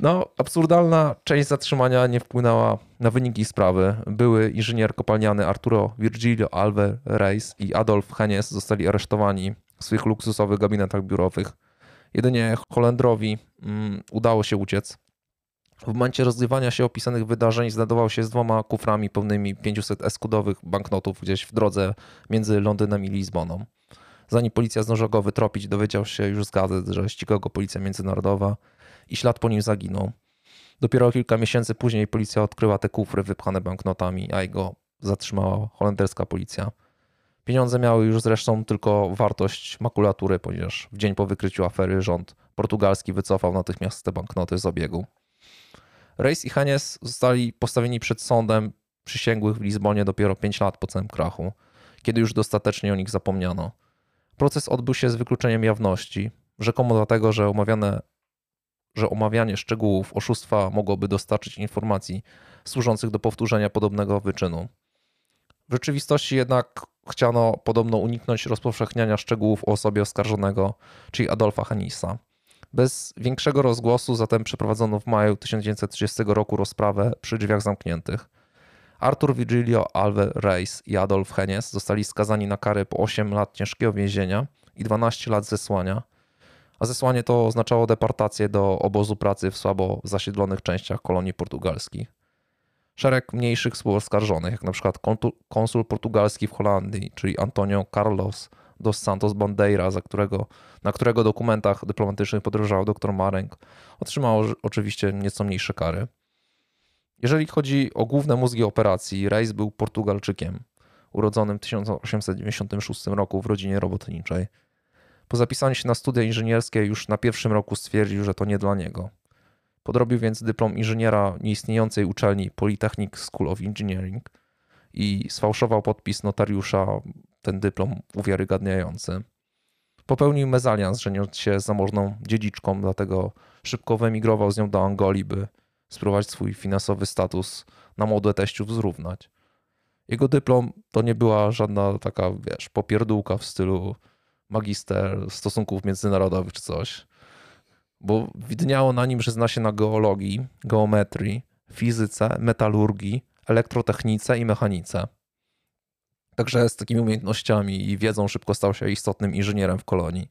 No, absurdalna część zatrzymania nie wpłynęła na wyniki sprawy. Były inżynier kopalniany Arturo Virgilio Alve Reis i Adolf Hennies zostali aresztowani w swych luksusowych gabinetach biurowych. Jedynie Holendrowi mm, udało się uciec. W momencie rozgrywania się opisanych wydarzeń znajdował się z dwoma kuframi pełnymi 500 eskudowych banknotów gdzieś w drodze między Londynem i Lizboną. Zanim policja zdążyła go wytropić, dowiedział się już z gazet, że ściga go policja międzynarodowa i ślad po nim zaginął. Dopiero kilka miesięcy później policja odkryła te kufry wypchane banknotami, a jego zatrzymała holenderska policja. Pieniądze miały już zresztą tylko wartość makulatury, ponieważ w dzień po wykryciu afery rząd portugalski wycofał natychmiast te banknoty z obiegu. Reis i Henies zostali postawieni przed sądem przysięgłych w Lizbonie dopiero 5 lat po całym krachu, kiedy już dostatecznie o nich zapomniano. Proces odbył się z wykluczeniem jawności, rzekomo dlatego, że, omawiane, że omawianie szczegółów oszustwa mogłoby dostarczyć informacji służących do powtórzenia podobnego wyczynu. W rzeczywistości jednak chciano podobno uniknąć rozpowszechniania szczegółów o osobie oskarżonego, czyli Adolfa Henisa. Bez większego rozgłosu zatem przeprowadzono w maju 1930 roku rozprawę przy drzwiach zamkniętych. Artur Virgilio Alve Reis i Adolf Hennies zostali skazani na kary po 8 lat ciężkiego więzienia i 12 lat zesłania, a zesłanie to oznaczało deportację do obozu pracy w słabo zasiedlonych częściach kolonii portugalskich. Szereg mniejszych współoskarżonych, jak na przykład konsul portugalski w Holandii, czyli Antonio Carlos dos Santos Bandeira, za którego, na którego dokumentach dyplomatycznych podróżował dr Marek, otrzymał oczywiście nieco mniejsze kary. Jeżeli chodzi o główne mózgi operacji, Reis był Portugalczykiem, urodzonym w 1896 roku w rodzinie robotniczej. Po zapisaniu się na studia inżynierskie już na pierwszym roku stwierdził, że to nie dla niego. Podrobił więc dyplom inżyniera nieistniejącej uczelni Polytechnic School of Engineering i sfałszował podpis notariusza ten dyplom uwiarygadniający. Popełnił mezalians, żeniąc się z zamożną dziedziczką, dlatego szybko wyemigrował z nią do Angolii, by spróbować swój finansowy status na młode teściów zrównać. Jego dyplom to nie była żadna taka, wiesz, popierdółka w stylu magister stosunków międzynarodowych czy coś, bo widniało na nim, że zna się na geologii, geometrii, fizyce, metalurgii, elektrotechnice i mechanice. Także z takimi umiejętnościami i wiedzą szybko stał się istotnym inżynierem w kolonii.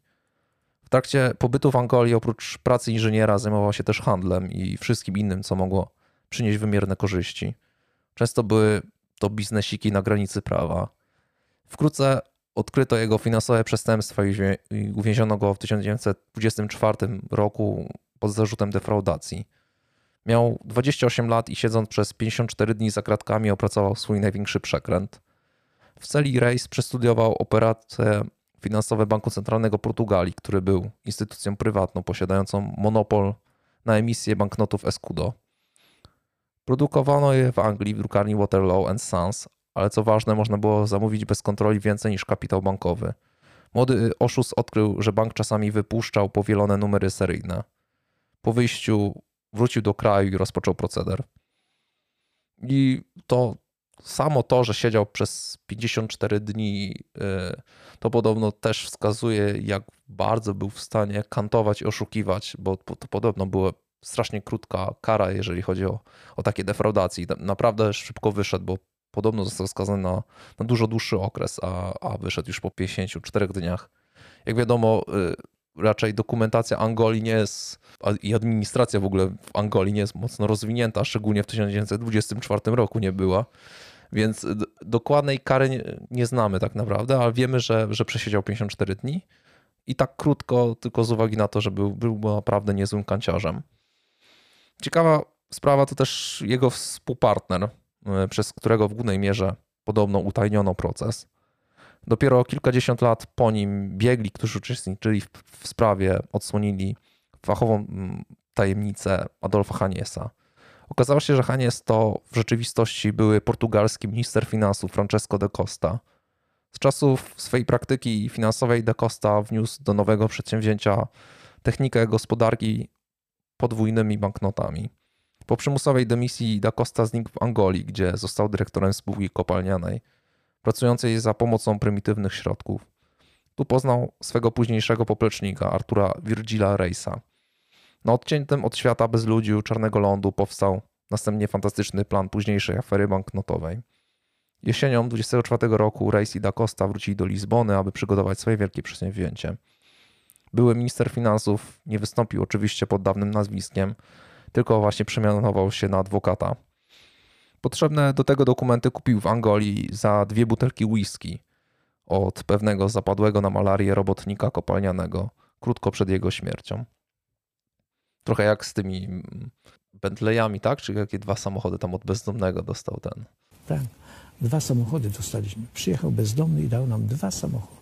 W trakcie pobytu w Angolii oprócz pracy inżyniera zajmował się też handlem i wszystkim innym, co mogło przynieść wymierne korzyści. Często były to biznesiki na granicy prawa. Wkrótce odkryto jego finansowe przestępstwa i uwięziono go w 1924 roku pod zarzutem defraudacji. Miał 28 lat i siedząc przez 54 dni za kratkami opracował swój największy przekręt – w celi Reis przestudiował operacje finansowe Banku Centralnego Portugalii, który był instytucją prywatną posiadającą monopol na emisję banknotów Escudo. Produkowano je w Anglii w drukarni Waterloo Sons, ale co ważne, można było zamówić bez kontroli więcej niż kapitał bankowy. Młody oszust odkrył, że bank czasami wypuszczał powielone numery seryjne. Po wyjściu wrócił do kraju i rozpoczął proceder. I to samo to, że siedział przez 54 dni, y, to podobno też wskazuje, jak bardzo był w stanie kantować i oszukiwać, bo to podobno była strasznie krótka kara, jeżeli chodzi o, o takie defraudacje. Naprawdę szybko wyszedł, bo podobno został skazany na, na dużo dłuższy okres, a, a wyszedł już po 54 dniach. Jak wiadomo, y, raczej dokumentacja Angolii nie jest i administracja w ogóle w Angolii nie jest mocno rozwinięta, szczególnie w 1924 roku nie była. Więc dokładnej kary nie, nie, znamy tak naprawdę, ale wiemy, że, że przesiedział 54 dni I tak krótko, tylko z uwagi na to, że był, był naprawdę niezłym kanciarzem. Ciekawa sprawa to też jego współpartner, e, przez którego w głównej mierze podobno utajniono proces. Dopiero kilkadziesiąt lat po nim biegli, którzy uczestniczyli w, w sprawie, odsłonili fachową mm, tajemnicę Adolfa Haniesa. Okazało się, że Hanies to w rzeczywistości były portugalski minister finansów Francesco de Costa. Z czasów swojej praktyki finansowej de Costa wniósł do nowego przedsięwzięcia technikę gospodarki podwójnymi banknotami. Po przymusowej dymisji da Costa znikł w Angolii, gdzie został dyrektorem spółki kopalnianej, pracującej za pomocą prymitywnych środków. Tu poznał swego późniejszego poplecznika, Artura Virgila Reisa. Na odciętym od świata bezludziu Czarnego Lądu powstał następnie fantastyczny plan późniejszej afery banknotowej. Jesienią 24 roku Reis i da Costa wrócili do Lizbony, aby przygotować swoje wielkie przedsięwzięcie. Były minister finansów nie wystąpił oczywiście pod dawnym nazwiskiem, tylko właśnie przemianował się na adwokata. Potrzebne do tego dokumenty kupił w Angolii za dwie butelki whisky od pewnego zapadłego na malarię robotnika kopalnianego krótko przed jego śmiercią. Trochę jak z tymi Bentleyami, tak? Czy jakie dwa samochody tam od bezdomnego dostał ten? Tak, dwa samochody dostaliśmy. Przyjechał bezdomny i dał nam dwa samochody.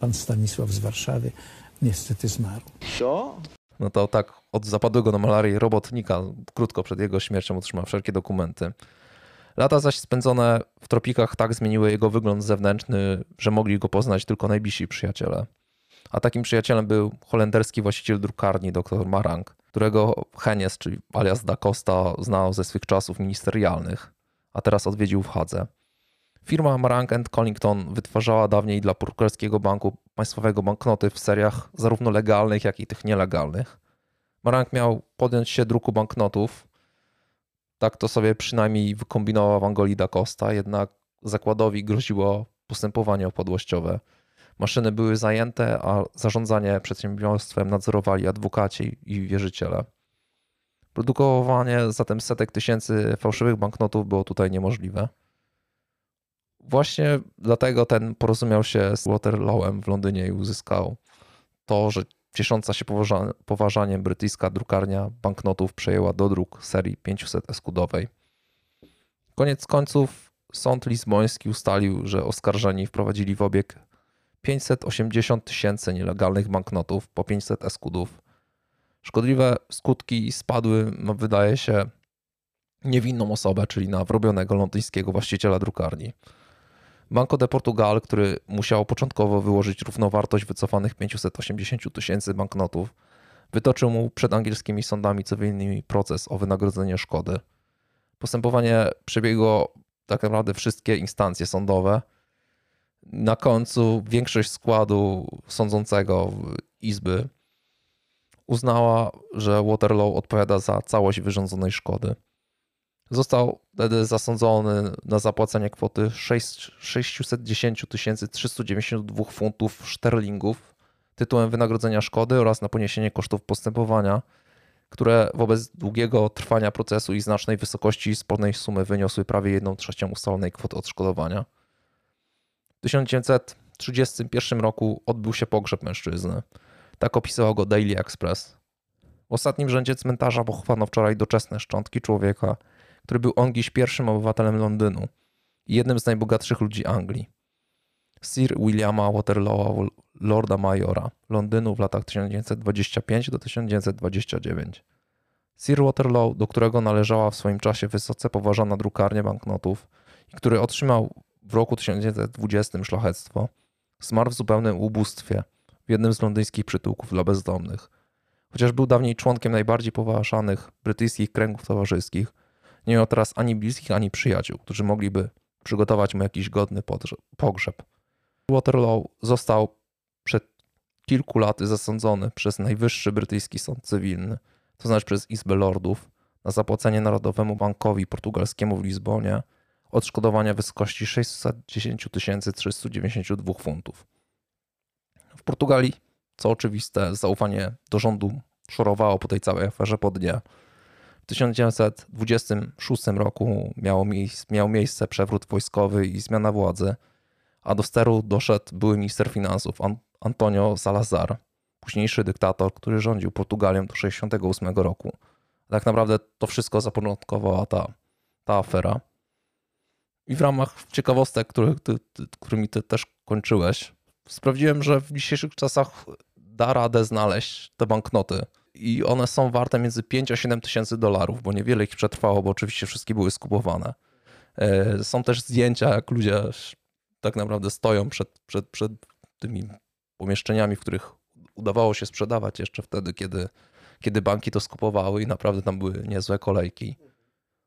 Pan Stanisław z Warszawy niestety zmarł. Co? No to tak od zapadłego na malarię robotnika krótko przed jego śmiercią otrzymał wszelkie dokumenty. Lata zaś spędzone w tropikach tak zmieniły jego wygląd zewnętrzny, że mogli go poznać tylko najbliżsi przyjaciele. A takim przyjacielem był holenderski właściciel drukarni dr Marang, którego Henies, czyli alias da Costa, znał ze swych czasów ministerialnych, a teraz odwiedził w Hadze. Firma Marang Collington wytwarzała dawniej dla portugalskiego banku państwowego banknoty w seriach zarówno legalnych, jak i tych nielegalnych. Marang miał podjąć się druku banknotów. Tak to sobie przynajmniej wykombinował w Angolii da Costa, jednak zakładowi groziło postępowanie upadłościowe. Maszyny były zajęte, a zarządzanie przedsiębiorstwem nadzorowali adwokaci i wierzyciele. Produkowanie zatem setek tysięcy fałszywych banknotów było tutaj niemożliwe. Właśnie dlatego ten porozumiał się z Waterlowem w Londynie i uzyskał to, że ciesząca się poważaniem brytyjska drukarnia banknotów przejęła do druk serii 500 eskudowej. Koniec końców sąd lizboński ustalił, że oskarżeni wprowadzili w obieg 580 tysięcy nielegalnych banknotów po 500 eskudów. Szkodliwe skutki spadły, wydaje się, niewinną osobę, czyli na wrobionego londyńskiego właściciela drukarni. Banco de Portugal, który musiał początkowo wyłożyć równowartość wycofanych 580 tysięcy banknotów, wytoczył mu przed angielskimi sądami cywilnymi proces o wynagrodzenie szkody. Postępowanie przebiegło tak naprawdę wszystkie instancje sądowe. Na końcu większość składu sądzącego Izby uznała, że Waterloo odpowiada za całość wyrządzonej szkody. Został wtedy zasądzony na zapłacenie kwoty 6, 610 392 funtów szterlingów tytułem wynagrodzenia szkody oraz na poniesienie kosztów postępowania, które wobec długiego trwania procesu i znacznej wysokości spornej sumy wyniosły prawie 1 trzecią ustalonej kwoty odszkodowania. W 1931 roku odbył się pogrzeb mężczyzny. Tak opisywał go Daily Express. W ostatnim rzędzie cmentarza pochowano wczoraj doczesne szczątki człowieka, który był ongiś pierwszym obywatelem Londynu i jednym z najbogatszych ludzi Anglii. Sir Williama Waterloo, Lorda Majora Londynu w latach 1925 do 1929. Sir Waterloo, do którego należała w swoim czasie wysoce poważana drukarnia banknotów i który otrzymał w roku 1920 szlachectwo, zmarł w zupełnym ubóstwie w jednym z londyńskich przytułków dla bezdomnych. Chociaż był dawniej członkiem najbardziej poważanych brytyjskich kręgów towarzyskich, nie miał teraz ani bliskich, ani przyjaciół, którzy mogliby przygotować mu jakiś godny pogrzeb. Waterloo został przed kilku laty zasądzony przez najwyższy brytyjski sąd cywilny, to znaczy przez Izbę Lordów, na zapłacenie Narodowemu Bankowi Portugalskiemu w Lizbonie odszkodowania w wysokości 610 392 funtów. W Portugalii, co oczywiste, zaufanie do rządu szorowało po tej całej aferze po dnie. W 1926 roku miało miejsce, miał miejsce przewrót wojskowy i zmiana władzy, a do steru doszedł były minister finansów Antonio Salazar, późniejszy dyktator, który rządził Portugalią do 1968 roku. Tak naprawdę to wszystko zapoczątkowała ta, ta afera. I w ramach ciekawostek, który, ty, ty, którymi ty też kończyłeś, sprawdziłem, że w dzisiejszych czasach da radę znaleźć te banknoty. I one są warte między 5 a 7 tysięcy dolarów, bo niewiele ich przetrwało, bo oczywiście wszystkie były skupowane. E, są też zdjęcia, jak ludzie tak naprawdę stoją przed, przed, przed tymi pomieszczeniami, w których udawało się sprzedawać jeszcze wtedy, kiedy, kiedy banki to skupowały i naprawdę tam były niezłe kolejki.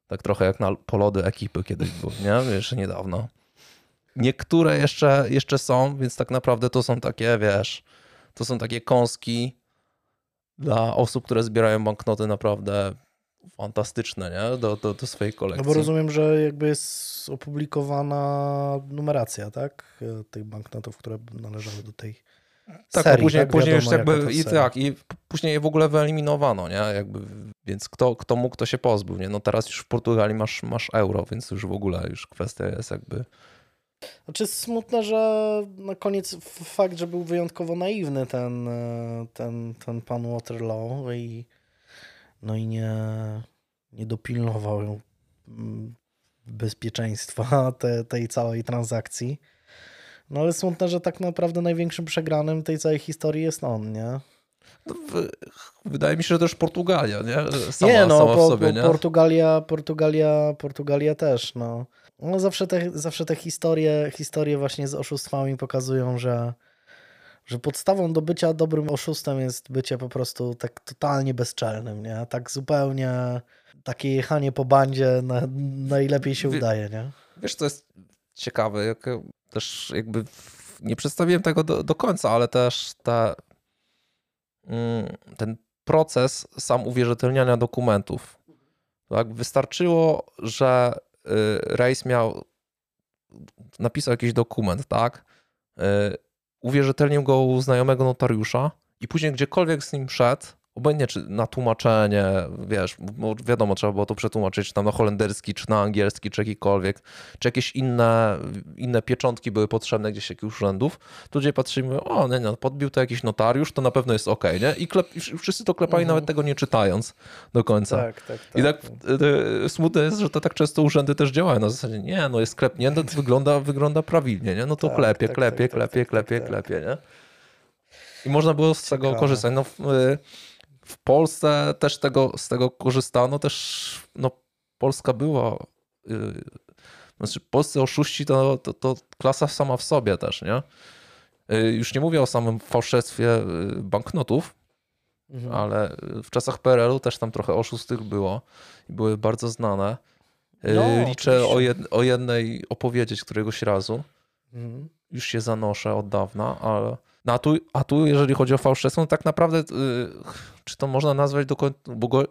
Tak trochę jak na polody ekipy kiedyś było, nie? Jeszcze niedawno. Niektóre jeszcze, jeszcze są, więc tak naprawdę to są takie, wiesz, to są takie kąski dla osób, które zbierają banknoty naprawdę fantastyczne, nie? Do, do, do swojej kolekcji. No bo rozumiem, że jakby jest opublikowana numeracja, tak? Tych banknotów, które należały do tej tak, serii, później, tak? później już jakby i tak, i później je w ogóle wyeliminowano, nie? Jakby, więc kto, kto mógł, to się pozbył, nie? No teraz już w Portugalii masz, masz euro, więc już w ogóle już kwestia jest jakby znaczy smutne, że na koniec fakt, że był wyjątkowo naiwny ten, e, ten, ten pan Waterloo i no i nie, nie dopilnował mm, bezpieczeństwa te, tej całej transakcji. No ale smutne, że tak naprawdę największym przegranym tej całej historii jest on, nie? No, wydaje mi się, że też Portugalia, nie? Sama, nie, no, sama po, sobie, nie? Portugalia, Portugalia, Portugalia też, no. No zawsze te, zawsze te historie, historie właśnie z oszustwami pokazują, że, że podstawą do bycia dobrym oszustem jest bycie po prostu tak totalnie bezczelnym, nie? Tak zupełnie takie jechanie po bandzie na, najlepiej się udaje, nie? Wiesz, to jest ciekawe, jak też jakby nie przedstawiłem tego do, do końca, ale też ta, mm, ten proces sam uwierzytelniania dokumentów. Tak? Wystarczyło, że Rejs miał, napisał jakiś dokument, tak? Y, uwierzytelnił go u znajomego notariusza i później gdziekolwiek z nim szedł, obojętnie czy na tłumaczenie, wiesz, bo wiadomo, trzeba było to przetłumaczyć, czy tam na holenderski, czy na angielski, czy jakikolwiek, czy jakieś inne, inne pieczątki były potrzebne gdzieś jakichś urzędów, to ludzie patrzyli mówią, o nie, nie, podbił to jakiś notariusz, to na pewno jest ok, nie? I, klep, wszyscy to klepali mhm. nawet tego nie czytając do końca. Tak, tak, tak. I tak e, smutne jest, że to tak często urzędy też działają na zasadzie, nie, no jest klepnięte, to wygląda, wygląda prawidłnie, nie? No to tak, klepie, tak, klepie, tak, klepie, klepie, tak, klepie, klepie, nie? I można było z tego korzystać. No, w Polsce też tego, z tego korzystano, też no, Polska była, yy, znaczy polscy oszuści to, to, to, klasa sama w sobie też, nie? Yy, już nie mówię o samym fałszerstwie yy, banknotów, mhm. ale w czasach PRL-u też tam trochę oszustw tych było i były bardzo znane. Yy, no, Liczę o, jed, o, jednej opowiedzieć któregoś razu. Mhm. Już się zanoszę od dawna, ale no a tu, a tu jeżeli chodzi o fałszerstwo, no tak naprawdę yy, czy to można nazwać do końca, bo, go,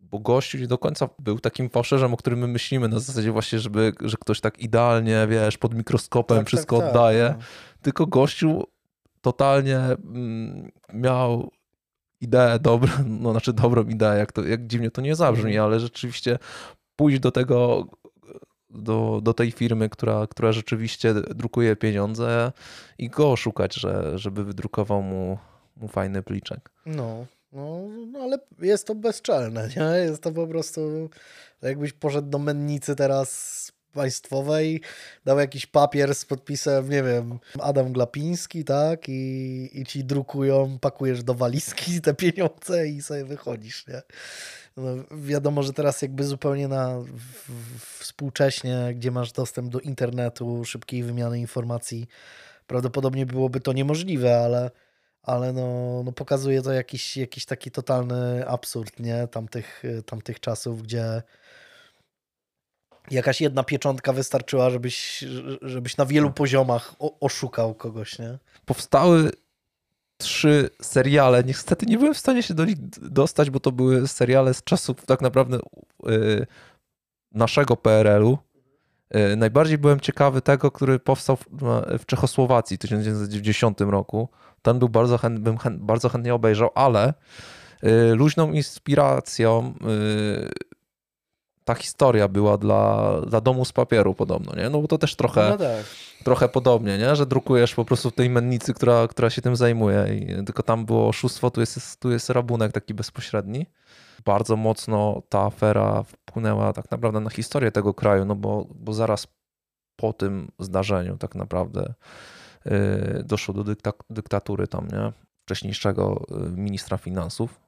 bo gościu nie do końca był takim fałszerzem, o którym my myślimy. Na zasadzie właśnie, żeby, że ktoś tak idealnie, wiesz, pod mikroskopem tak, wszystko tak, tak oddaje, tak, tylko gościu totalnie mm, miał ideę dobrą, no znaczy dobrą ideę, jak, to, jak dziwnie to nie zabrzmi, mhm. ale rzeczywiście pójść do tego do, do tej firmy, która, która rzeczywiście drukuje pieniądze i go oszukać, że, żeby wydrukował mu, mu fajny pliczek. No, no, no, ale jest to bezczelne, nie? Jest to po prostu, jakbyś poszedł do mennicy teraz państwowej, dał jakiś papier z podpisem, nie wiem, Adam Glapiński, tak? I, i ci drukują, pakujesz do walizki te pieniądze i sobie wychodzisz, nie? No, wiadomo, że teraz jakby zupełnie na w, współcześnie, gdzie masz dostęp do internetu, szybkiej wymiany informacji, prawdopodobnie byłoby to niemożliwe, ale, ale no, no pokazuje to jakiś, jakiś taki totalny absurd, nie? Tamtych, tamtych czasów, gdzie jakaś jedna pieczątka wystarczyła, żebyś, żebyś na wielu poziomach oszukał kogoś, nie? Powstały trzy seriale. Niestety nie byłem w stanie się do nich dostać, bo to były seriale z czasów tak naprawdę yy, naszego PRL-u. Yy, najbardziej byłem ciekawy tego, który powstał w, w Czechosłowacji w 1990 roku. Ten był bardzo chęt, bym chęt, bardzo chętnie obejrzał, ale yy, luźną inspiracją y, ta historia była dla, dla domu z papieru podobno, nie? No bo to też trochę, no tak. trochę podobnie, nie? Że drukujesz po prostu w tej mennicy, która, która się tym zajmuje i tylko tam było oszustwo, tu jest, tu jest rabunek taki bezpośredni. Bardzo mocno ta afera wpłynęła tak naprawdę na historię tego kraju, no bo, bo zaraz po tym zdarzeniu tak naprawdę yy, doszło do dykta dyktatury tam, nie? Wcześniejszego y, ministra finansów,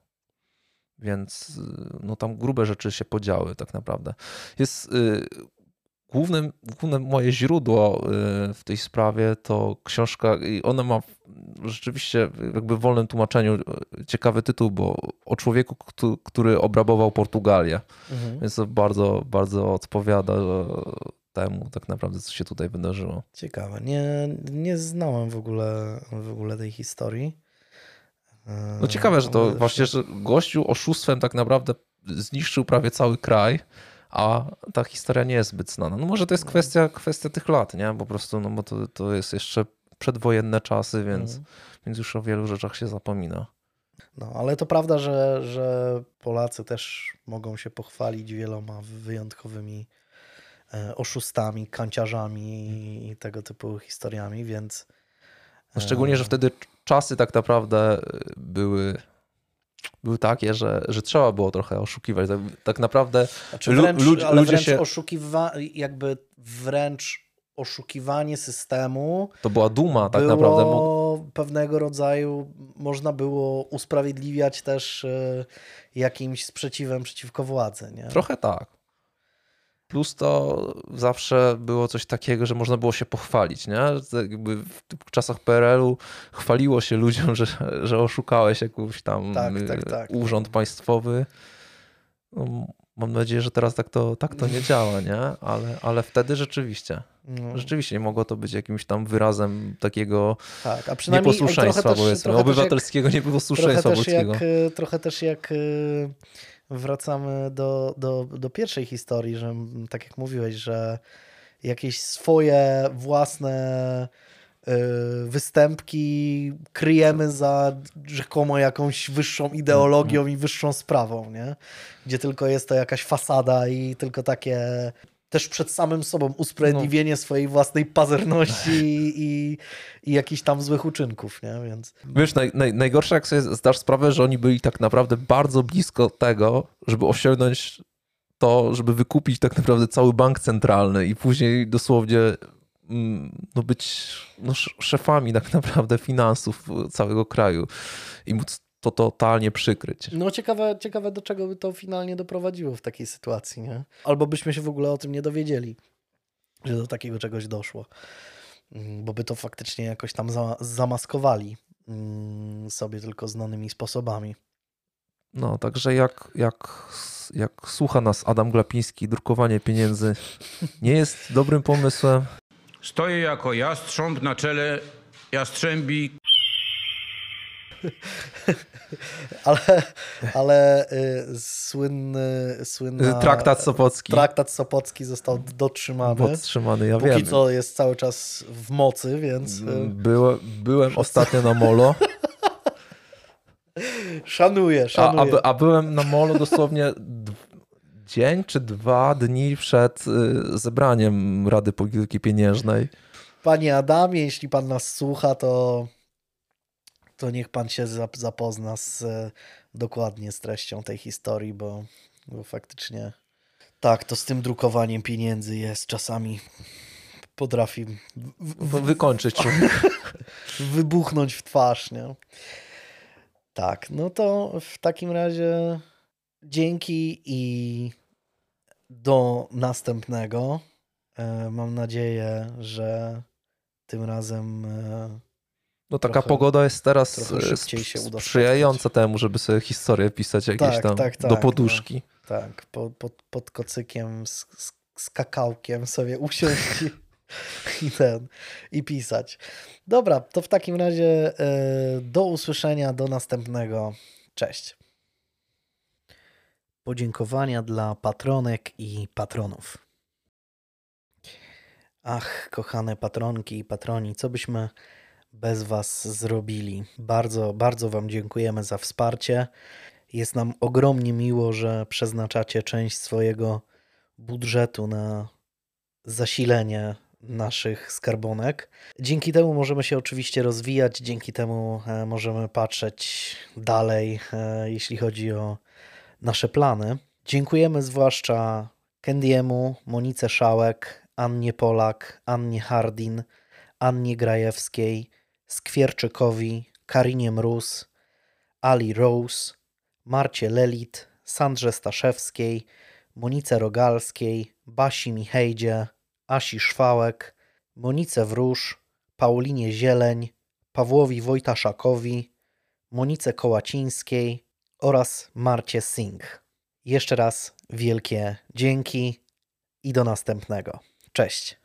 więc y, no tam grube rzeczy się podziały tak naprawdę. Jest y, głównym, główne moje źródło y, w tej sprawie to książka i ona ma rzeczywiście jakby w wolnym tłumaczeniu ciekawy tytuł, bo o człowieku, który obrabował Portugalię. Mhm. Więc to bardzo, bardzo odpowiada temu tak naprawdę, co się tutaj wydarzyło. Ciekawe. Nie, nie znałem w ogóle, w ogóle tej historii. No ciekawe, że to właśnie, że gościu oszustwem tak naprawdę zniszczył prawie cały kraj, a ta historia nie jest zbyt znana. No może to jest kwestia, kwestia tych lat, nie? Po prostu, no bo to, to jest jeszcze przedwojenne czasy, więc, mm. więc już o wielu rzeczach się zapomina. No, ale to prawda, że, że Polacy też mogą się pochwalić wieloma wyjątkowymi e, oszustami, kanciarzami i tego typu historiami, więc. No szczególnie, że e, wtedy czasy tak naprawdę y, były były takie, że, że trzeba było trochę oszukiwać. Tak, tak naprawdę znaczy wręcz, lu, ale ludzie wręcz się... oszukiwa, jakby wręcz oszukiwanie systemu. To była duma tak naprawdę. Pewnego rodzaju można było usprawiedliwiać też y, jakimś sprzeciwem przeciwko władzy. Nie? Trochę tak. Plus to zawsze było coś takiego, że można było się pochwalić, nie? Jakby w czasach PRL-u chwaliło się ludziom, że, że oszukałeś jakiś tam tak, tak, tak. urząd państwowy. No, mam nadzieję, że teraz tak to, tak to nie działa, nie? Ale, ale wtedy rzeczywiście. No. Rzeczywiście nie mogło to być jakimś tam wyrazem takiego tak, a przynajmniej nieposłuszeństwa, też, powiedzmy, obywatelskiego jak, nieposłuszeństwa trochę też Jak, trochę też jak y, wracamy do, do, do pierwszej historii, że tak jak mówiłeś, że jakieś swoje własne y, występki kryjemy za rzekomo jakąś wyższą ideologią mm. i wyższą sprawą, nie? Gdzie tylko jest to jakaś fasada i tylko takie też przed samym sobą usprawiedliwienie no. swojej własnej pazerności i, i jakichś tam złych uczynków, nie? Więc... Wiesz, naj, naj, najgorsze jak sobie zdasz sprawę, że oni byli tak naprawdę bardzo blisko tego, żeby osiągnąć to, żeby wykupić tak naprawdę cały bank centralny i później dosłownie mm, no być no, szefami tak naprawdę finansów całego kraju i móc to totalnie przykryć. No ciekawe, ciekawe do czego by to finalnie doprowadziło w takiej sytuacji, nie? Albo byśmy się w ogóle o tym nie dowiedzieli, że do takiego czegoś doszło. Mm, bo by to faktycznie jakoś tam za, zamaskowali mm, sobie tylko znanymi sposobami. No, także jak, jak, jak słucha nas Adam Glapiński, drukowanie pieniędzy nie jest dobrym pomysłem. Stoję jako jastrząb na czele jastrzębi ale ale y, słynny, słynny Traktat Sopocki. Traktat Sopocki został dotrzymany. Podtrzymany, ja Póki wiem. co jest cały czas w mocy, więc... Y, byłem, byłem ostatnio na molo. Szanuję, szanuję. A, a, a byłem na molo dosłownie dzień czy dwa dni przed y, zebraniem Rady Polityki Pieniężnej. Panie Adamie, jeśli pan nas słucha, to to niech pan się zapozna z, e, dokładnie z treścią tej historii, bo, bo faktycznie tak, to z tym drukowaniem pieniędzy jest czasami potrafi w, wykończyć wybuchnąć w twarz, nie? Tak, no to w takim razie dzięki i do następnego. E, mam nadzieję, że tym razem e, no taka trochę, pogoda jest teraz e, sprzyjająca temu, żeby sobie historię pisać jakieś tak, tam tak, tak, do poduszki. No, tak, po, pod, pod kocykiem z, z, z kakałkiem sobie usiąść i, ten, i pisać. Dobra, to w takim razie y, do usłyszenia, do następnego. Cześć. Podziękowania dla patronek i patronów. Ach, kochane patronki i patroni, co byśmy bez Was zrobili. Bardzo, bardzo Wam dziękujemy za wsparcie. Jest nam ogromnie miło, że przeznaczacie część swojego budżetu na zasilenie naszych skarbonek. Dzięki temu możemy się oczywiście rozwijać, dzięki temu e, możemy patrzeć dalej, e, jeśli chodzi o nasze plany. Dziękujemy zwłaszcza Kendiemu, Monice Szałek, Annie Polak, Annie Hardin, Annie Grajewskiej, Skwierczykowi, Karinie Mróz, Ali Rose, Marcie Lelit, Sandrze Staszewskiej, Monice Rogalskiej, Basi Michejdzie, Asi Szwałek, Monice Wróż, Paulinie Zieleń, Pawłowi Wojtaszakowi, Monice Kołacińskiej oraz Marcie Singh. Jeszcze raz wielkie dzięki i do następnego. Cześć.